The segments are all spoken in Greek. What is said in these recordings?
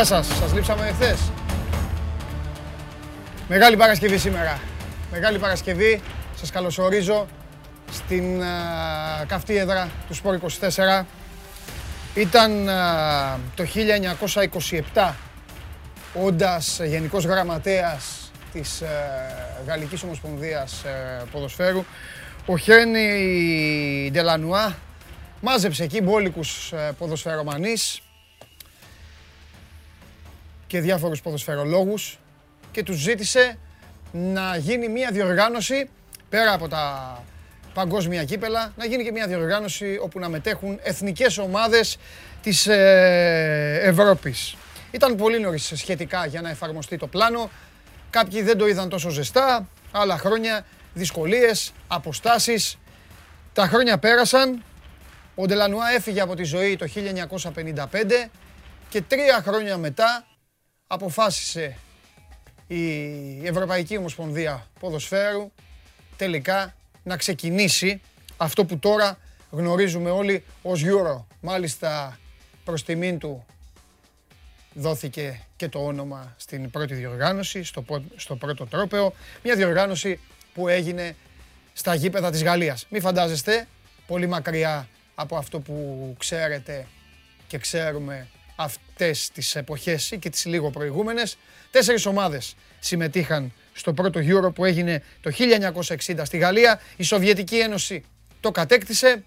Χαίρετε, γεια σας. Σας λείψαμε χθες. Μεγάλη Παρασκευή σήμερα. Μεγάλη Παρασκευή. Σας καλωσορίζω στην α, καυτή έδρα του Σπόρ 24. Ήταν α, το 1927 όντας γενικός γραμματέας της ε, Γαλλικής Ομοσπονδίας ε, Ποδοσφαίρου ο Χένι Ντελανουά μάζεψε εκεί μπόλικους ε, ποδοσφαιρομανείς και διάφορους ποδοσφαιρολόγους και τους ζήτησε να γίνει μια διοργάνωση πέρα από τα παγκόσμια κύπελα, να γίνει και μια διοργάνωση όπου να μετέχουν εθνικές ομάδες της ε, Ευρώπης. Ήταν πολύ νωρίς σχετικά για να εφαρμοστεί το πλάνο. Κάποιοι δεν το είδαν τόσο ζεστά, άλλα χρόνια δυσκολίες, αποστάσεις. Τα χρόνια πέρασαν, ο Ντελανουά έφυγε από τη ζωή το 1955 και τρία χρόνια μετά αποφάσισε η Ευρωπαϊκή Ομοσπονδία Ποδοσφαίρου τελικά να ξεκινήσει αυτό που τώρα γνωρίζουμε όλοι ως Euro. Μάλιστα προς τιμήν του δόθηκε και το όνομα στην πρώτη διοργάνωση, στο, στο πρώτο τρόπεο. Μια διοργάνωση που έγινε στα γήπεδα της Γαλλίας. Μην φαντάζεστε, πολύ μακριά από αυτό που ξέρετε και ξέρουμε αυτές τις εποχές ή και τις λίγο προηγούμενες. Τέσσερις ομάδες συμμετείχαν στο πρώτο Euro που έγινε το 1960 στη Γαλλία. Η Σοβιετική Ένωση το κατέκτησε,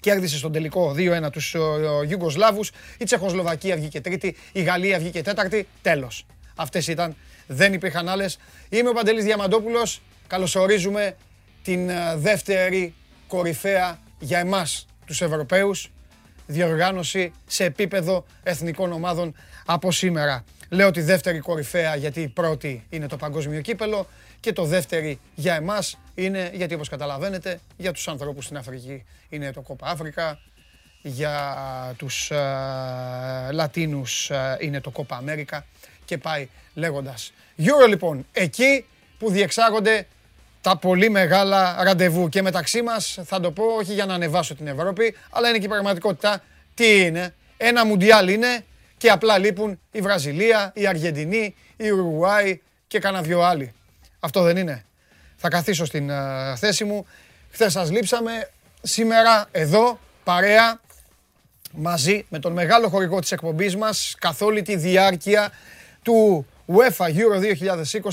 κέρδισε στον τελικό 2-1 τους Ιουγκοσλάβους, η Τσεχοσλοβακία βγήκε τρίτη, η Γαλλία βγήκε τέταρτη, τέλος. Αυτές ήταν, δεν υπήρχαν άλλες. Είμαι ο Παντελής Διαμαντόπουλος, καλωσορίζουμε την ε, δεύτερη κορυφαία για εμάς τους Ευρωπαίους διοργάνωση σε επίπεδο εθνικών ομάδων από σήμερα. Λέω τη δεύτερη κορυφαία γιατί η πρώτη είναι το παγκόσμιο κύπελο και το δεύτερη για εμάς είναι γιατί όπως καταλαβαίνετε για τους ανθρώπους στην Αφρική είναι το Κόπα Αφρικα, για τους uh, Λατίνους είναι το Κόπα Αμέρικα και πάει λέγοντας. Euro λοιπόν, εκεί που διεξάγονται τα πολύ μεγάλα ραντεβού. Και μεταξύ μας θα το πω όχι για να ανεβάσω την Ευρώπη, αλλά είναι και η πραγματικότητα. Τι είναι, ένα μουντιάλ είναι και απλά λείπουν η Βραζιλία, η Αργεντινή, η Ουρουγουάη και κανένα δυο άλλοι. Αυτό δεν είναι. Θα καθίσω στην uh, θέση μου. Χθες σας λείψαμε. Σήμερα εδώ παρέα μαζί με τον μεγάλο χορηγό της εκπομπής μας καθ' όλη τη διάρκεια του UEFA Euro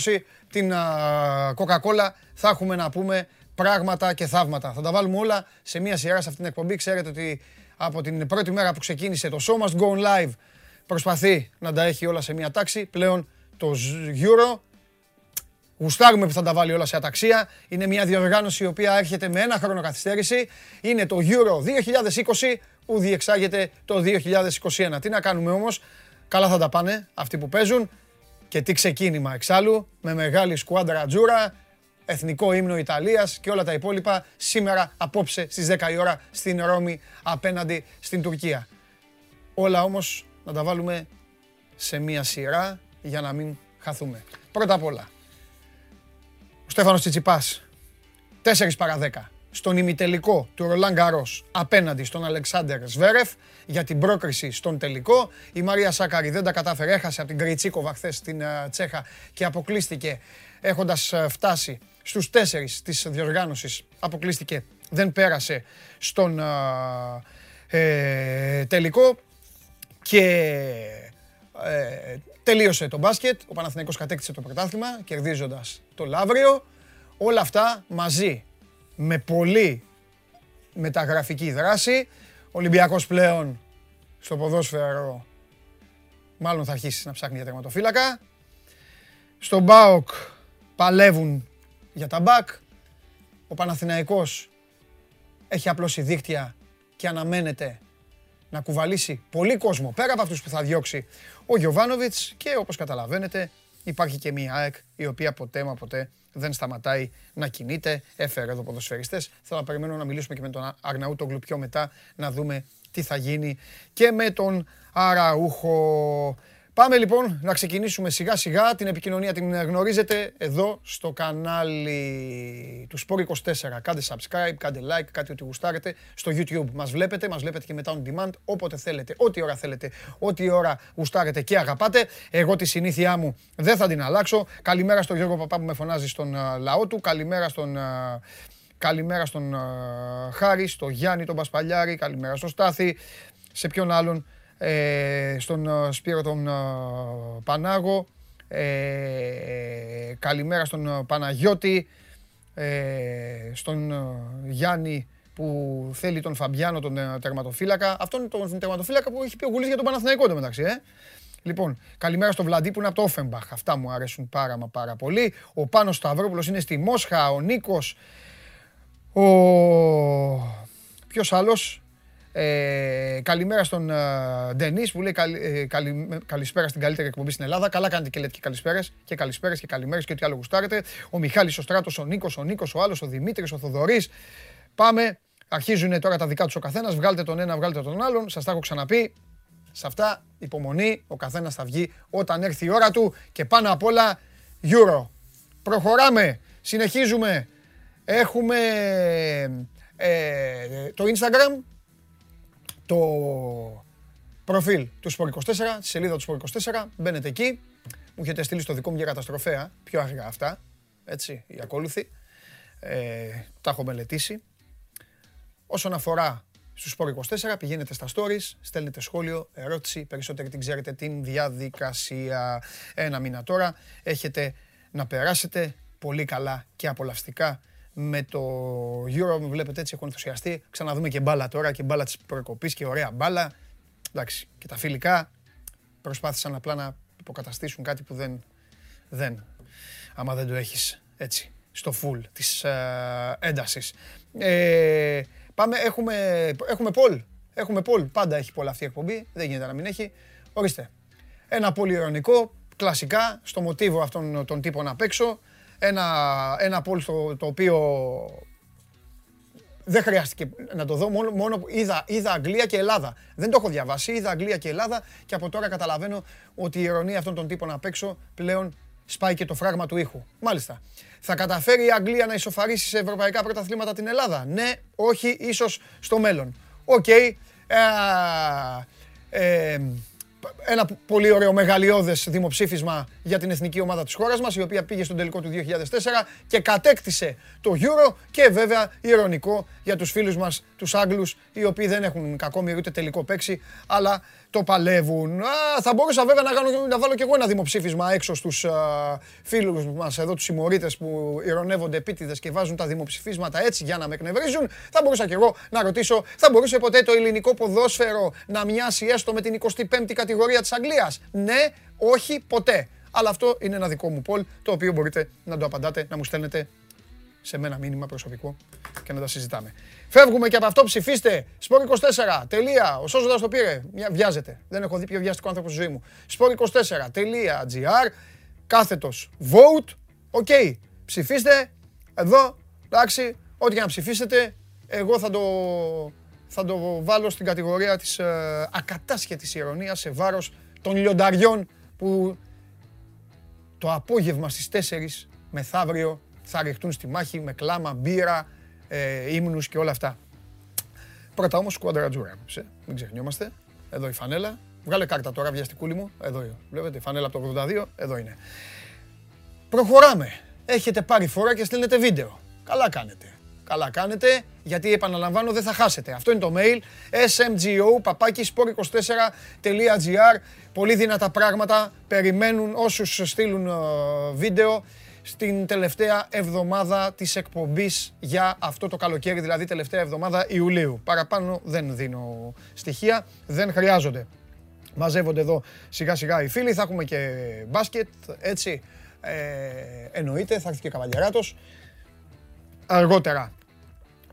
2020 την Coca-Cola θα έχουμε να πούμε πράγματα και θαύματα. Θα τα βάλουμε όλα σε μία σειρά σε αυτήν την εκπομπή. Ξέρετε ότι από την πρώτη μέρα που ξεκίνησε το Show Must Go Live προσπαθεί να τα έχει όλα σε μία τάξη. Πλέον το Euro Γουστάρουμε που θα τα βάλει όλα σε αταξία. Είναι μια διοργάνωση η οποία έρχεται με ένα χρόνο καθυστέρηση. Είναι το Euro 2020 που διεξάγεται το 2021. Τι να κάνουμε όμως, καλά θα τα πάνε αυτοί που παίζουν. Και τι ξεκίνημα εξάλλου, με μεγάλη σκουάντρα τζούρα, εθνικό ύμνο Ιταλίας και όλα τα υπόλοιπα σήμερα απόψε στις 10 η ώρα στην Ρώμη απέναντι στην Τουρκία. Όλα όμως να τα βάλουμε σε μία σειρά για να μην χαθούμε. Πρώτα απ' όλα, ο Στέφανος Τσιτσιπάς, 4 παρα 10 στον ημιτελικό του Ρολάν Γκαρός απέναντι στον Αλεξάνδερ Σβέρεφ για την πρόκριση στον τελικό. Η Μαρία Σάκαρη δεν τα κατάφερε, έχασε από την Κριτσίκοβα χθες στην ε, Τσέχα και αποκλείστηκε έχοντας ε, φτάσει στους τέσσερις της διοργάνωσης. Αποκλείστηκε, δεν πέρασε στον ε, τελικό και τελείωσε το μπάσκετ. Ο Παναθηναϊκός κατέκτησε το πρωτάθλημα κερδίζοντας το Λαύριο. Όλα αυτά μαζί με πολύ μεταγραφική δράση. Ο Ολυμπιακός πλέον στο ποδόσφαιρο μάλλον θα αρχίσει να ψάχνει για τερματοφύλακα. Στον ΜΠΑΟΚ παλεύουν για τα μπακ. Ο Παναθηναϊκός έχει απλώσει δίκτυα και αναμένεται να κουβαλήσει πολύ κόσμο πέρα από αυτούς που θα διώξει ο Γιωβάνοβιτς και όπως καταλαβαίνετε υπάρχει και μία ΑΕΚ η οποία ποτέ μα ποτέ δεν σταματάει να κινείται. Έφερε εδώ ποδοσφαιριστές. Θέλω να περιμένω να μιλήσουμε και με τον Αρναούτογλου πιο μετά να δούμε τι θα γίνει και με τον Αραούχο. Πάμε λοιπόν να ξεκινήσουμε σιγά σιγά. Την επικοινωνία την γνωρίζετε εδώ στο κανάλι του Sport 24. Κάντε subscribe, κάντε like, κάτι ό,τι γουστάρετε. Στο YouTube μας βλέπετε, μας βλέπετε και μετά on demand όποτε θέλετε, ό,τι ώρα θέλετε, ό,τι ώρα γουστάρετε και αγαπάτε. Εγώ τη συνήθειά μου δεν θα την αλλάξω. Καλημέρα στον Γιώργο Παπά που με φωνάζει στον λαό του. Καλημέρα στον Καλημέρα στον Χάρη, στον Γιάννη τον Πασπαλιάρη, καλημέρα στον Στάθη, σε ποιον άλλον, ε, στον ε, Σπύρο τον ε, Πανάγο, καλημέρα στον Παναγιώτη, στον Γιάννη που θέλει τον Φαμπιάνο τον τερματοφύλακα. Αυτόν είναι τον τερματοφύλακα που έχει πει ο Γουλής για τον Παναθηναϊκό το μεταξύ, ε. Λοιπόν, καλημέρα στον Βλαντί που είναι από το Όφεμπαχ. Αυτά μου αρέσουν πάρα μα πάρα πολύ. Ο Πάνος Σταυρόπουλος είναι στη Μόσχα. Ο Νίκος ο... Ποιος άλλος; Ε, καλημέρα στον uh, Ντενής που λέει καλη, ε, καλη, καλησπέρα στην καλύτερη εκπομπή στην Ελλάδα. Καλά κάνετε και λέτε και καλησπέρες και καλησπέρες και καλημέρες και ό,τι άλλο γουστάρετε. Ο Μιχάλης, ο Στράτος, ο Νίκος, ο Νίκος, ο άλλος, ο Δημήτρης, ο Θοδωρής. Πάμε. Αρχίζουν τώρα τα δικά τους ο καθένας. Βγάλτε τον ένα, βγάλτε τον άλλον. Σας τα έχω ξαναπεί. Σε αυτά υπομονή. Ο καθένας θα βγει όταν έρθει η ώρα του. Και πάνω απ' όλα Euro. Προχωράμε. Συνεχίζουμε Έχουμε ε, το Instagram, το προφίλ του Sport24, τη σελίδα του Sport24. Μπαίνετε εκεί. Μου έχετε στείλει στο δικό μου για καταστροφέα. Πιο αργά αυτά. Έτσι, οι ακόλουθοι. Ε, τα έχω μελετήσει. Όσον αφορά στους Sport24, πηγαίνετε στα stories, στέλνετε σχόλιο, ερώτηση, περισσότεροι την ξέρετε την διαδικασία. Ένα μήνα τώρα έχετε να περάσετε πολύ καλά και απολαυστικά με το Euro, με βλέπετε έτσι, έχω ενθουσιαστεί. Ξαναδούμε και μπάλα τώρα και μπάλα της προκοπής και ωραία μπάλα. Εντάξει, και τα φιλικά προσπάθησαν απλά να υποκαταστήσουν κάτι που δεν, δεν, άμα δεν το έχεις έτσι, στο full της ε, έντασης. Ε, πάμε, έχουμε, έχουμε Πολ. Έχουμε Πολ. Πάντα έχει πολλά αυτή η εκπομπή. Δεν γίνεται να μην έχει. Ορίστε. Ένα πολύ ειρωνικό, κλασικά, στο μοτίβο αυτών των τύπων απ' έξω ένα, ένα πόλ στο, το οποίο δεν χρειάστηκε να το δω, μόνο, μόνο είδα, είδα Αγγλία και Ελλάδα. Δεν το έχω διαβάσει, είδα Αγγλία και Ελλάδα και από τώρα καταλαβαίνω ότι η ειρωνεία αυτών των τύπων απ' έξω πλέον σπάει και το φράγμα του ήχου. Μάλιστα. Θα καταφέρει η Αγγλία να ισοφαρίσει σε ευρωπαϊκά πρωταθλήματα την Ελλάδα; Ναι, όχι, ίσως στο μέλλον. OK. Okay. Ε, ε, ένα πολύ ωραίο μεγαλειώδες δημοψήφισμα για την εθνική ομάδα της χώρας μας, η οποία πήγε στον τελικό του 2004 και κατέκτησε το Euro και βέβαια ειρωνικό για τους φίλους μας, τους Άγγλους, οι οποίοι δεν έχουν κακόμοιρο ούτε τελικό παίξει, αλλά το παλεύουν. Α, θα μπορούσα βέβαια να, κάνω, να βάλω και εγώ ένα δημοψήφισμα έξω στους α, φίλους μας εδώ, τους συμμορίτες που ηρωνεύονται επίτηδες και βάζουν τα δημοψηφίσματα έτσι για να με εκνευρίζουν. Θα μπορούσα και εγώ να ρωτήσω, θα μπορούσε ποτέ το ελληνικό ποδόσφαιρο να μοιάσει έστω με την 25η κατηγορία της Αγγλίας. Ναι, όχι, ποτέ. Αλλά αυτό είναι ένα δικό μου πόλ, το οποίο μπορείτε να το απαντάτε, να μου στέλνετε σε μένα μήνυμα προσωπικό και να τα συζητάμε. Φεύγουμε και από αυτό, ψηφίστε. Σπορ24. Τελεία. Ο Σόζοντας το πήρε. Μια, βιάζεται. Δεν έχω δει πιο βιαστικό άνθρωπο στη ζωή μου. Σπορ24.gr. Κάθετος vote. OK. Ψηφίστε. Εδώ. Εντάξει. Ό,τι και να ψηφίσετε. Εγώ θα το, θα το βάλω στην κατηγορία της ε, ακατάσχετης ειρωνείας σε βάρος των λιονταριών που το απόγευμα στις 4 μεθαύριο θα ριχτούν στη μάχη με κλάμα, μπύρα, ε, ύμνους και όλα αυτά. Πρώτα όμως σκουάντρα τζούρα, μην ξεχνιόμαστε. Εδώ η φανέλα. Βγάλε κάρτα τώρα, βιαστικούλη μου. Εδώ είναι. Βλέπετε, η φανέλα από το 82, εδώ είναι. Προχωράμε. Έχετε πάρει φορά και στέλνετε βίντεο. Καλά κάνετε. Καλά κάνετε, γιατί επαναλαμβάνω δεν θα χάσετε. Αυτό είναι το mail smgo 24gr Πολύ δυνατά πράγματα. Περιμένουν όσους στείλουν ε, βίντεο στην τελευταία εβδομάδα της εκπομπής για αυτό το καλοκαίρι, δηλαδή τελευταία εβδομάδα Ιουλίου. Παραπάνω δεν δίνω στοιχεία, δεν χρειάζονται. Μαζεύονται εδώ σιγά σιγά οι φίλοι, θα έχουμε και μπάσκετ, έτσι, ε, εννοείται, θα έρθει και καβαλιαράτος. Αργότερα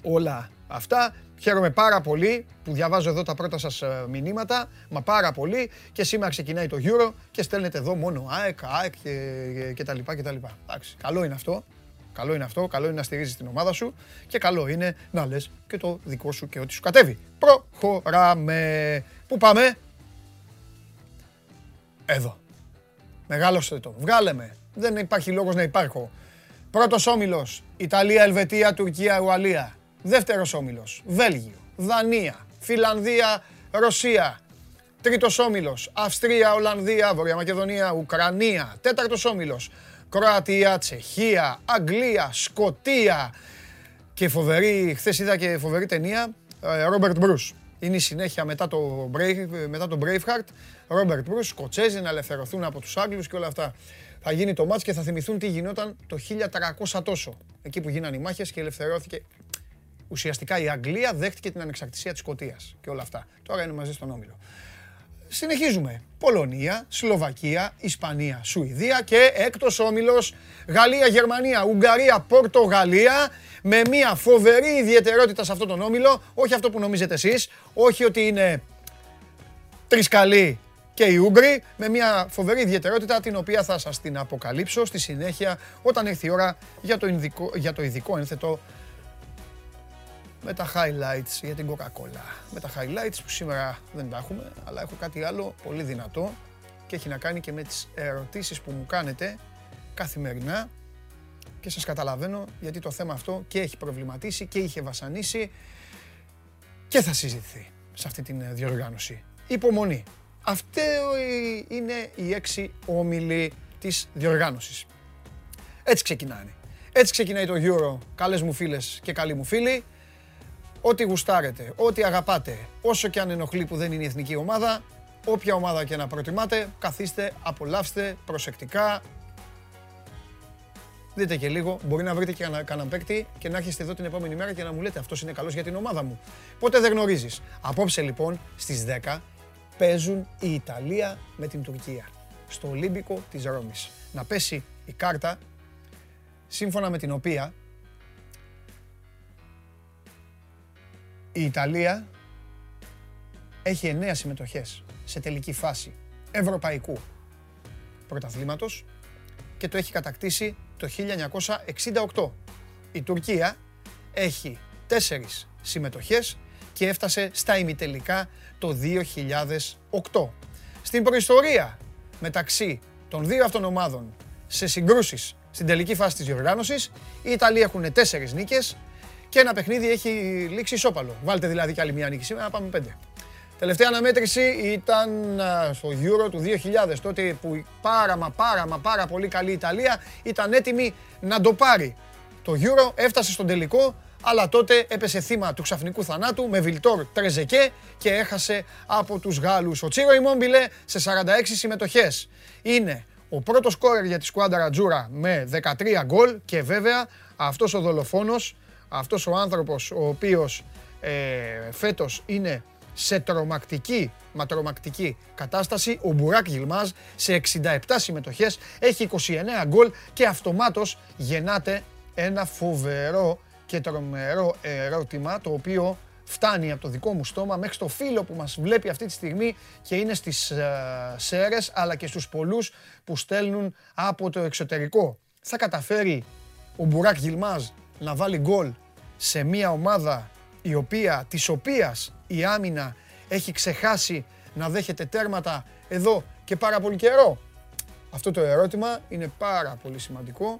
όλα αυτά. Χαίρομαι πάρα πολύ που διαβάζω εδώ τα πρώτα σας ε, μηνύματα, μα πάρα πολύ και σήμερα ξεκινάει το Euro και στέλνετε εδώ μόνο ΑΕΚ, ΑΕΚ και, και τα λοιπά και τα λοιπά. Εντάξει, καλό είναι αυτό, καλό είναι αυτό, καλό είναι να στηρίζεις την ομάδα σου και καλό είναι να λες και το δικό σου και ό,τι σου κατέβει. Προχωράμε. Πού πάμε; Εδώ. Μεγάλωστε το. Βγάλε με. Δεν υπάρχει λόγος να υπάρχω. Πρώτος όμιλος. Ιταλία, Ελβετία, Τουρκία, Ουαλία. Δεύτερος όμιλος. Βέλγιο, Δανία, Φιλανδία, Ρωσία. Τρίτος όμιλος. Αυστρία, Ολλανδία, Βορεια Μακεδονία, Ουκρανία. Τέταρτος όμιλος. Κροατία, Τσεχία, Αγγλία, Σκοτία. Και φοβερή, χθες είδα και φοβερή ταινία, Ρόμπερτ Μπρούς. Είναι η συνέχεια μετά το, Brave, μετά το Braveheart. Ρόμπερτ Μπρούς, Σκοτσέζοι να ελευθερωθούν από τους Άγγλους και όλα αυτά. Θα γίνει το μάτς και θα θυμηθούν τι γινόταν το 1300 τόσο. Εκεί που γίνανε οι μάχες και ελευθερώθηκε. Ουσιαστικά η Αγγλία δέχτηκε την ανεξαρτησία της Σκοτίας και όλα αυτά. Τώρα είναι μαζί στον Όμιλο. Συνεχίζουμε. Πολωνία, Σλοβακία, Ισπανία, Σουηδία και έκτος όμιλος Γαλλία, Γερμανία, Ουγγαρία, Πορτογαλία με μια φοβερή ιδιαιτερότητα σε αυτόν τον όμιλο. Όχι αυτό που νομίζετε εσείς, όχι ότι είναι τρεις καλοί και οι Ούγγροι με μια φοβερή ιδιαιτερότητα την οποία θα σας την αποκαλύψω στη συνέχεια όταν έρθει η ώρα για το ειδικό, για το ειδικό ένθετο με τα highlights για την Coca-Cola. Με τα highlights που σήμερα δεν τα έχουμε, αλλά έχω κάτι άλλο πολύ δυνατό και έχει να κάνει και με τις ερωτήσεις που μου κάνετε καθημερινά και σας καταλαβαίνω γιατί το θέμα αυτό και έχει προβληματίσει και είχε βασανίσει και θα συζητηθεί σε αυτή την διοργάνωση. Υπομονή. Αυτή είναι οι έξι όμιλοι της διοργάνωσης. Έτσι ξεκινάνε. Έτσι ξεκινάει το Euro, καλές μου φίλες και καλοί μου φίλοι. Ό,τι γουστάρετε, ό,τι αγαπάτε, όσο και αν ενοχλεί που δεν είναι η εθνική ομάδα, όποια ομάδα και να προτιμάτε, καθίστε, απολαύστε προσεκτικά. Δείτε και λίγο, μπορεί να βρείτε και κανέναν παίκτη και να έρχεστε εδώ την επόμενη μέρα και να μου λέτε αυτός είναι καλός για την ομάδα μου. Πότε δεν γνωρίζεις. Απόψε λοιπόν στις 10 παίζουν η Ιταλία με την Τουρκία στο Ολύμπικο της Ρώμης. Να πέσει η κάρτα σύμφωνα με την οποία η Ιταλία έχει εννέα συμμετοχές σε τελική φάση ευρωπαϊκού πρωταθλήματος και το έχει κατακτήσει το 1968. Η Τουρκία έχει τέσσερις συμμετοχές και έφτασε στα ημιτελικά το 2008. Στην προϊστορία μεταξύ των δύο αυτών ομάδων σε συγκρούσεις στην τελική φάση της διοργάνωσης, οι Ιταλοί έχουν τέσσερις νίκες και ένα παιχνίδι έχει λήξει ισόπαλο. Βάλτε δηλαδή κι άλλη μια νίκη σήμερα, πάμε πέντε. Τελευταία αναμέτρηση ήταν στο Euro του 2000, τότε που πάρα μα πάρα μα πάρα πολύ καλή Ιταλία ήταν έτοιμη να το πάρει. Το Euro έφτασε στον τελικό, αλλά τότε έπεσε θύμα του ξαφνικού θανάτου με Βιλτόρ Τρεζεκέ και έχασε από τους Γάλλους. Ο Τσίρο Ιμόμπιλε σε 46 συμμετοχές. Είναι ο πρώτος σκόρερ για τη σκουάντα Ρατζούρα με 13 γκολ και βέβαια αυτός ο δολοφόνος, αυτός ο άνθρωπος ο οποίος ε, φέτος είναι σε τρομακτική, μα τρομακτική κατάσταση. Ο Μπουράκ Γιλμάζ σε 67 συμμετοχές έχει 29 γκολ και αυτομάτως γεννάται ένα φοβερό και τρομερό ερώτημα το οποίο φτάνει από το δικό μου στόμα μέχρι στο φίλο που μας βλέπει αυτή τη στιγμή και είναι στις uh, ΣΕΡΕΣ αλλά και στους πολλούς που στέλνουν από το εξωτερικό. Θα καταφέρει ο Μπουράκ Γιλμάζ να βάλει γκολ σε μια ομάδα η οποία, της οποίας η άμυνα έχει ξεχάσει να δέχεται τέρματα εδώ και πάρα πολύ καιρό. Αυτό το ερώτημα είναι πάρα πολύ σημαντικό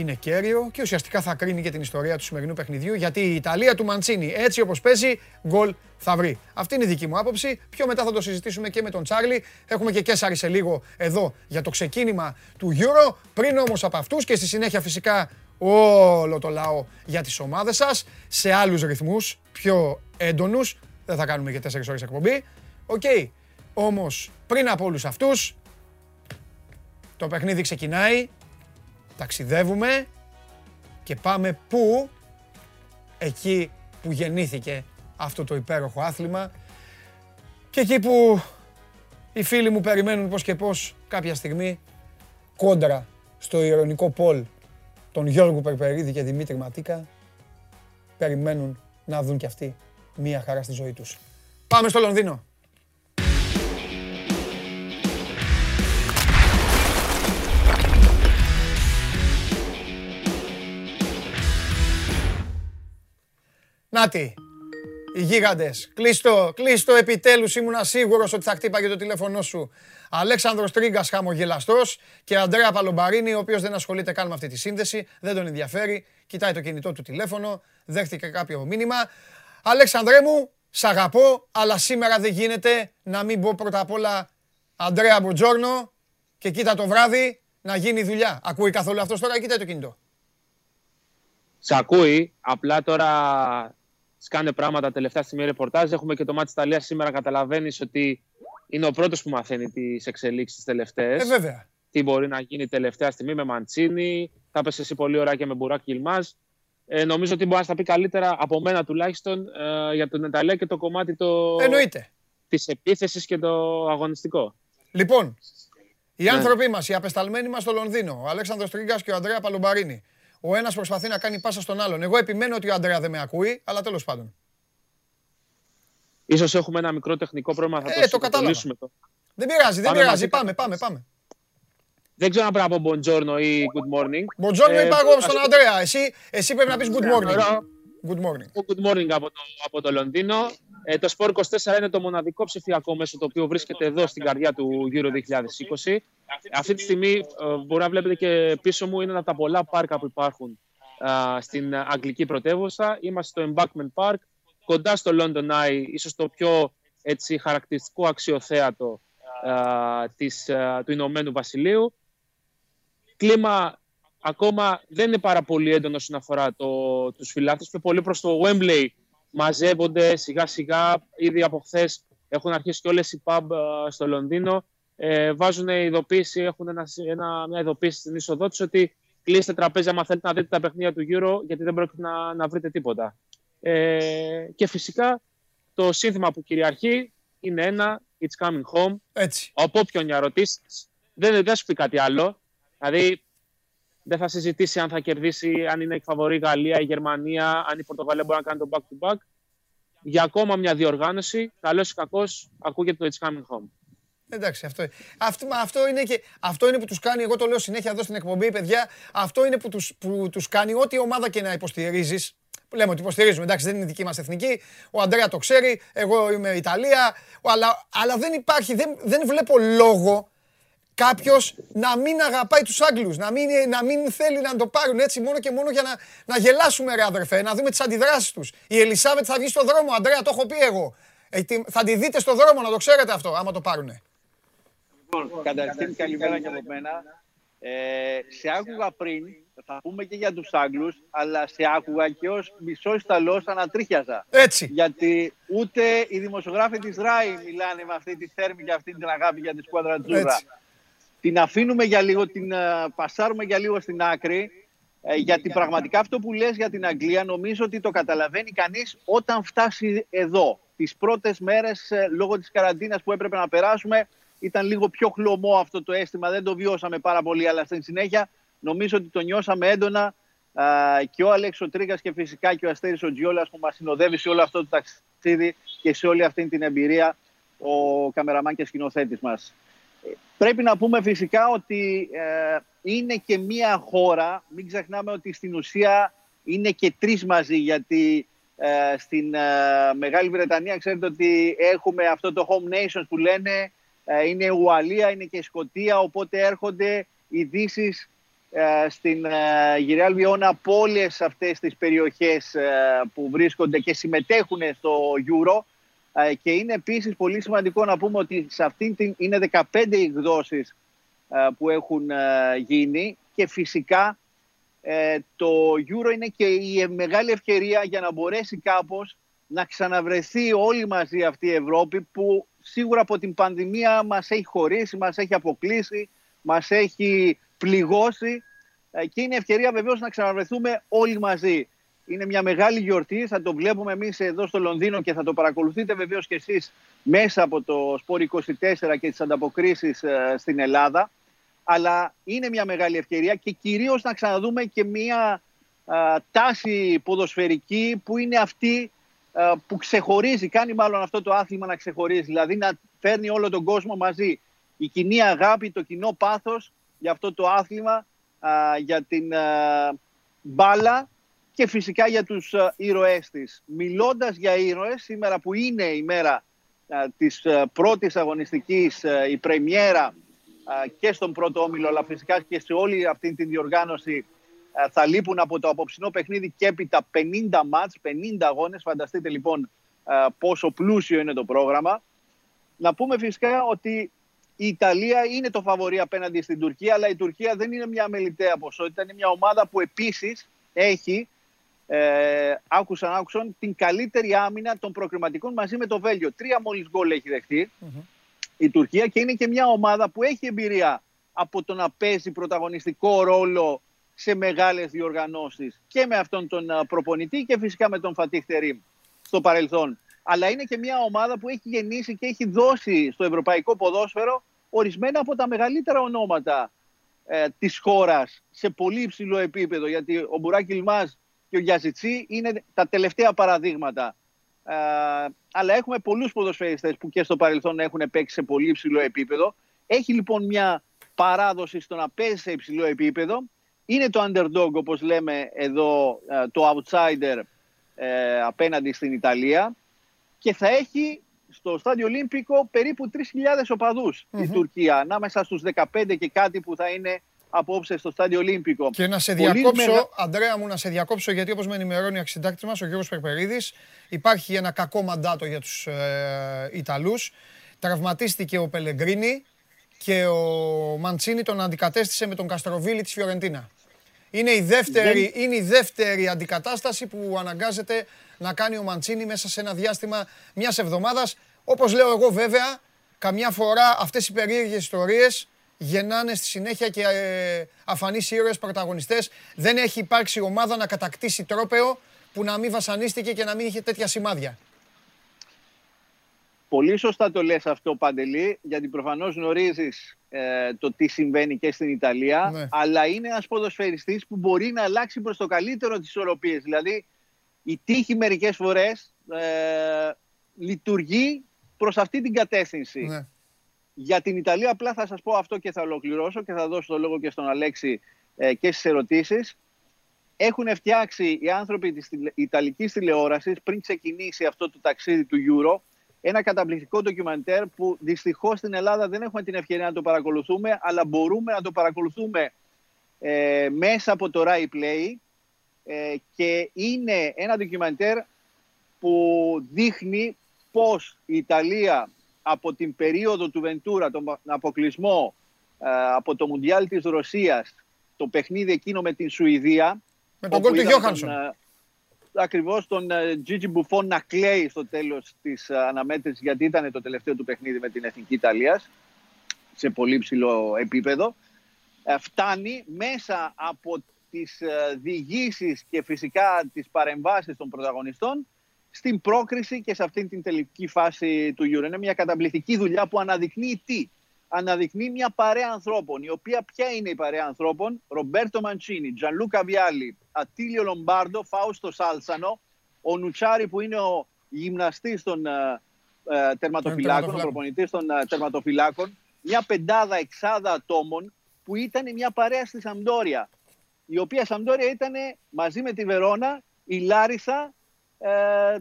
είναι κέριο και ουσιαστικά θα κρίνει και την ιστορία του σημερινού παιχνιδιού γιατί η Ιταλία του Μαντσίνη έτσι όπως παίζει γκολ θα βρει. Αυτή είναι η δική μου άποψη. Πιο μετά θα το συζητήσουμε και με τον Τσάρλι. Έχουμε και Κέσσαρη σε λίγο εδώ για το ξεκίνημα του Euro. Πριν όμως από αυτούς και στη συνέχεια φυσικά όλο το λαό για τις ομάδες σας σε άλλους ρυθμούς πιο έντονους. Δεν θα κάνουμε και 4 ώρες εκπομπή. OK. Okay. Όμως πριν από όλους αυτούς το παιχνίδι ξεκινάει ταξιδεύουμε και πάμε πού, εκεί που γεννήθηκε αυτό το υπέροχο άθλημα και εκεί που οι φίλοι μου περιμένουν πώς και πώς κάποια στιγμή κόντρα στο ειρωνικό poll τον Γιώργο Περπερίδη και Δημήτρη Ματίκα περιμένουν να δουν κι αυτοί μία χαρά στη ζωή τους. Πάμε στο Λονδίνο. Νάτι, Οι γίγαντες. Κλείστο, κλείστο επιτέλους. Ήμουνα σίγουρος ότι θα χτύπαγε το τηλέφωνό σου. Αλέξανδρος Τρίγκας χαμογελαστός και Αντρέα Παλομπαρίνη, ο οποίος δεν ασχολείται καν με αυτή τη σύνδεση, δεν τον ενδιαφέρει, κοιτάει το κινητό του τηλέφωνο, δέχτηκε κάποιο μήνυμα. Αλέξανδρέ μου, σ' αγαπώ, αλλά σήμερα δεν γίνεται να μην πω πρώτα απ' όλα Αντρέα Μποτζόρνο και κοίτα το βράδυ να γίνει δουλειά. Ακούει καθόλου αυτός τώρα, κοίτα το κινητό; Σ' ακούει, απλά τώρα σκάνε πράγματα τελευταία στιγμή ρεπορτάζ. Έχουμε και το μάτι Ιταλίας σήμερα. Καταλαβαίνεις ότι είναι ο πρώτος που μαθαίνει τις εξελίξεις τελευταίες. Ε, βέβαια. Τι μπορεί να γίνει τελευταία στιγμή με Μαντσίνη. Θα πέσει εσύ πολύ ωραία και με Μπουράκ Ιλμάζ. Ε, νομίζω ότι μπορείς να τα πει καλύτερα από μένα τουλάχιστον ε, για τον Ιταλία και το κομμάτι το... της επίθεσης και το αγωνιστικό. Λοιπόν, οι ναι. άνθρωποι μας, οι απεσταλμένοι μας στο Λονδίνο, ο Αλέξανδρος Τρίγκας και ο Αντρέα Παλουμπαρίνη. Ο ένας προσπαθεί να κάνει πάσα στον άλλον. Εγώ επιμένω ότι ο Αντρέα δεν με ακούει, αλλά τέλος πάντων. Ίσως έχουμε ένα μικρό τεχνικό πρόβλημα, θα ε, το, το Το. Δεν πειράζει, δεν πειράζει. Πάμε, πάμε, πάμε. Δεν ξέρω αν πρέπει να πω buongiorno ή good morning. Buongiorno ε, είπα εγώ στον Αντρέα. Εσύ, εσύ πρέπει να πεις good morning. Good morning. Good morning από το, από το Λονδίνο. Ε, το Sport 24 είναι το μοναδικό ψηφιακό μέσο το οποίο βρίσκεται εδώ στην καρδιά του Euro 2020. Αυτή τη στιγμή ε, μπορεί να βλέπετε και πίσω μου είναι ένα από τα πολλά πάρκα που υπάρχουν ε, στην αγγλική πρωτεύουσα. Είμαστε στο Embankment Park, κοντά στο London Eye, ίσως το πιο έτσι, χαρακτηριστικό αξιοθέατο ε, της, ε, του Ηνωμένου Βασιλείου. Κλίμα ακόμα δεν είναι πάρα πολύ έντονο όσον αφορά το, τους φιλάθλους. Πιο πολύ προς το Wembley μαζεύονται σιγά σιγά. Ήδη από χθες έχουν αρχίσει και όλες οι pub ε, στο Λονδίνο. Ε, βάζουν ειδοποίηση, έχουν ένα, ένα, μια ειδοποίηση στην είσοδό τους ότι κλείστε τραπέζια αν θέλετε να δείτε τα παιχνίδια του Euro γιατί δεν πρόκειται να, να βρείτε τίποτα. Ε, και φυσικά το σύνθημα που κυριαρχεί είναι ένα It's coming home. Έτσι. Από όποιον για ρωτήσεις, δεν, δεν σου πει κάτι άλλο. Δηλαδή, δεν θα συζητήσει αν θα κερδίσει, αν είναι η φαβορή Γαλλία, η Γερμανία, αν η Πορτογαλία μπορεί να κάνει το back to back. Για ακόμα μια διοργάνωση, καλός ή κακός, ακούγεται το It's coming home. Εντάξει, αυτό, αυτό, αυτό, είναι και, αυτό είναι που τους κάνει, εγώ το λέω συνέχεια εδώ στην εκπομπή, παιδιά, αυτό είναι που τους, που τους κάνει ό,τι ομάδα και να υποστηρίζεις, λέμε ότι υποστηρίζουμε, εντάξει δεν είναι δική μας εθνική, ο Αντρέα το ξέρει, εγώ είμαι Ιταλία, αλλά, αλλά δεν υπάρχει, δεν, δεν βλέπω λόγο κάποιος να μην αγαπάει τους Άγγλους, να μην, να μην θέλει να το πάρουν έτσι μόνο και μόνο για να, να γελάσουμε, ρε αδερφέ, να δούμε τις αντιδράσεις τους. Η Ελισάβετ θα βγει στον δρόμο, Αντρέα, το έχω πει εγώ. Ε, θα τη δείτε στον δρόμο, να το ξέρετε αυτό, άμα το πάρουνε. Λοιπόν, καταρχήν καλημέρα και από μένα. Ε, σε άκουγα πριν, θα πούμε και για τους Άγγλους, αλλά σε άκουγα και ως μισός Ιταλός ανατρίχιαζα. Έτσι. Γιατί ούτε οι δημοσιογράφοι της ΡΑΗ μιλάνε με αυτή τη θέρμη και αυτή την αγάπη για τη σκουάδρα Τζούρα. Την αφήνουμε για λίγο, την uh, πασάρουμε για λίγο στην άκρη, ε, γιατί πραγματικά αυτό που λες για την Αγγλία νομίζω ότι το καταλαβαίνει κανείς όταν φτάσει εδώ. Τις πρώτες μέρες ε, λόγω της καραντίνας που έπρεπε να περάσουμε ήταν λίγο πιο χλωμό αυτό το αίσθημα, δεν το βιώσαμε πάρα πολύ, αλλά στην συνέχεια νομίζω ότι το νιώσαμε έντονα και ο Αλέξο Τρίγας και φυσικά και ο Αστέρης ο Τζιόλας που μας συνοδεύει σε όλο αυτό το ταξίδι και σε όλη αυτή την εμπειρία ο καμεραμάν και σκηνοθέτης μας. Πρέπει να πούμε φυσικά ότι ε, είναι και μία χώρα, μην ξεχνάμε ότι στην ουσία είναι και τρεις μαζί γιατί ε, στην ε, Μεγάλη Βρετανία ξέρετε ότι έχουμε αυτό το home nations που λένε ε, είναι η Ουαλία, είναι και η Σκοτία, οπότε έρχονται ειδήσεις ε, στην ε, Γυριάλ Βιώνα από όλες αυτές τις περιοχές που βρίσκονται και συμμετέχουν στο Euro. Και είναι επίσης πολύ σημαντικό να πούμε ότι σε αυτήν την είναι 15 εκδόσεις που έχουν γίνει. Και φυσικά το Euro είναι και η μεγάλη ευκαιρία για να μπορέσει κάπως να ξαναβρεθεί όλη μαζί αυτή η Ευρώπη που σίγουρα από την πανδημία μας έχει χωρίσει, μας έχει αποκλείσει, μας έχει πληγώσει ε, και είναι ευκαιρία βεβαίως να ξαναβρεθούμε όλοι μαζί. Είναι μια μεγάλη γιορτή, θα το βλέπουμε εμείς εδώ στο Λονδίνο και θα το παρακολουθείτε βεβαίως και εσείς μέσα από το Σπόρ 24 και τις ανταποκρίσεις ε, στην Ελλάδα. Αλλά είναι μια μεγάλη ευκαιρία και κυρίως να ξαναδούμε και μια τάση ποδοσφαιρική που είναι αυτή ε, που ξεχωρίζει, κάνει μάλλον αυτό το άθλημα να ξεχωρίζει, δηλαδή να φέρνει όλο τον κόσμο μαζί. Η κοινή αγάπη, το κοινό πάθος για αυτό το άθλημα, για την μπάλα και φυσικά για τους ε, ήρωές της. Μιλώντας για ήρωες, σήμερα που είναι η μέρα ε, της ε, πρώτης αγωνιστικής, η πρεμιέρα και στον πρώτο όμιλο, αλλά φυσικά και σε όλη αυτή την διοργάνωση θα λείπουν από το απόψινό παιχνίδι και έπειτα 50 μάτς, 50 αγώνες. Φανταστείτε λοιπόν πόσο πλούσιο είναι το πρόγραμμα. Να πούμε φυσικά ότι η Ιταλία είναι το φαβορή απέναντι στην Τουρκία, αλλά η Τουρκία δεν είναι μια μελιτέα ποσότητα. Είναι μια ομάδα που επίσης έχει ε, άκουσαν, άκουσαν την καλύτερη άμυνα των προκριματικών μαζί με το Βέλγιο. Τρία μόλις γκολ έχει η Τουρκία και είναι και μια ομάδα που έχει εμπειρία από το να παίζει πρωταγωνιστικό ρόλο σε μεγάλες διοργανώσεις και με αυτόν τον προπονητή και φυσικά με τον Φατίχ στο παρελθόν. Αλλά είναι και μια ομάδα που έχει γεννήσει και έχει δώσει στο ευρωπαϊκό ποδόσφαιρο ορισμένα από τα μεγαλύτερα ονόματα ε, της χώρας σε πολύ υψηλό επίπεδο. Γιατί ο Μπουράκη Λμάς και ο Γιαζιτσί είναι τα τελευταία παραδείγματα. Ε, αλλά έχουμε πολλούς ποδοσφαιριστές που και στο παρελθόν έχουν παίξει σε πολύ υψηλό επίπεδο. Έχει λοιπόν μια παράδοση στο να παίζει σε υψηλό επίπεδο. Είναι το underdog όπως λέμε εδώ, ε, το outsider ε, απέναντι στην Ιταλία και θα έχει στο Στάδιο Ολύμπικο περίπου 3.000 οπαδους η Τουρκία ανάμεσα στους 15 και κάτι που θα είναι απόψε στο στάδιο Ολύμπικο. Και να σε διακόψω, μεγα... Αντρέα μου, να σε διακόψω, γιατί όπως με ενημερώνει ο αξιντάκτης μας, ο Γιώργος Περπερίδης, υπάρχει ένα κακό μαντάτο για τους ε, Ιταλούς. Τραυματίστηκε ο Πελεγκρίνη και ο Μαντσίνη τον αντικατέστησε με τον Καστροβίλη της Φιωρεντίνα. Είναι η, δεύτερη, είναι η δεύτερη αντικατάσταση που αναγκάζεται να κάνει ο Μαντσίνη μέσα σε ένα διάστημα μιας εβδομάδας. Όπως λέω εγώ, βέβαια, καμιά φορά αυτές οι περίεργες ιστορίες γεννάνε στη συνέχεια και ε, αφανείς ήρωες πρωταγωνιστές. Δεν έχει υπάρξει ομάδα να κατακτήσει τρόπεο που να μην βασανίστηκε και να μην είχε τέτοια σημάδια. Πολύ σωστά το λες αυτό, Παντελή, γιατί προφανώς γνωρίζεις ε, το τι συμβαίνει και στην Ιταλία, ναι. αλλά είναι ένας ποδοσφαιριστής που μπορεί να αλλάξει προς το καλύτερο τις ισορροπίες. Δηλαδή, η τύχη μερικές φορές ε, λειτουργεί προς αυτή την κατεύθυνση. Ναι. Για την Ιταλία απλά θα σας πω αυτό και θα ολοκληρώσω και θα δώσω το λόγο και στον Αλέξη ε, και στις ερωτήσεις. Έχουν φτιάξει οι άνθρωποι της Ιταλικής τηλεόρασης πριν ξεκινήσει αυτό το ταξίδι του Euro ένα καταπληκτικό ντοκιμαντέρ που δυστυχώς στην Ελλάδα δεν έχουμε την ευκαιρία να το παρακολουθούμε αλλά μπορούμε να το παρακολουθούμε ε, μέσα από το Rai Play ε, και είναι ένα ντοκιμαντέρ που δείχνει πώς η Ιταλία από την περίοδο του Βεντούρα, τον αποκλεισμό ε, από το Μουντιάλ της Ρωσίας, το παιχνίδι εκείνο με την Σουηδία. Με τον κόλ του Γιώχανσον. Ε, ακριβώς τον Τζίτζι Μπουφόν να κλαίει στο τέλος της ε, αναμέτρησης γιατί ήταν το τελευταίο του παιχνίδι με την Εθνική Ιταλίας σε πολύ ψηλό επίπεδο. Φτάνει μέσα από τις διηγήσεις και φυσικά τις παρεμβάσεις των πρωταγωνιστών στην πρόκριση και σε αυτήν την τελική φάση του Euro. Είναι μια καταπληκτική δουλειά που αναδεικνύει τι; Αναδεικνύει μια παρέα ανθρώπων, η οποία ποια είναι η παρέα ανθρώπων; Ρομπέρτο Μαντσίνη, Τζανλούκα Βιάλι, Ατήλιο Λομπάρντο, Φάουστο Σάλσανο, ο Νουτσάρη που είναι ο γυμναστής των ε, ε τερματοφυλάκων, ο προπονητής των ε, τερματοφυλάκων. Μια πεντάδα, εξάδα ατόμων που ήταν μια παρέα στη Σαμπτόρια. Η οποία Σαμπτόρια ήταν μαζί με τη Βερόνα, η Λάρισα ε,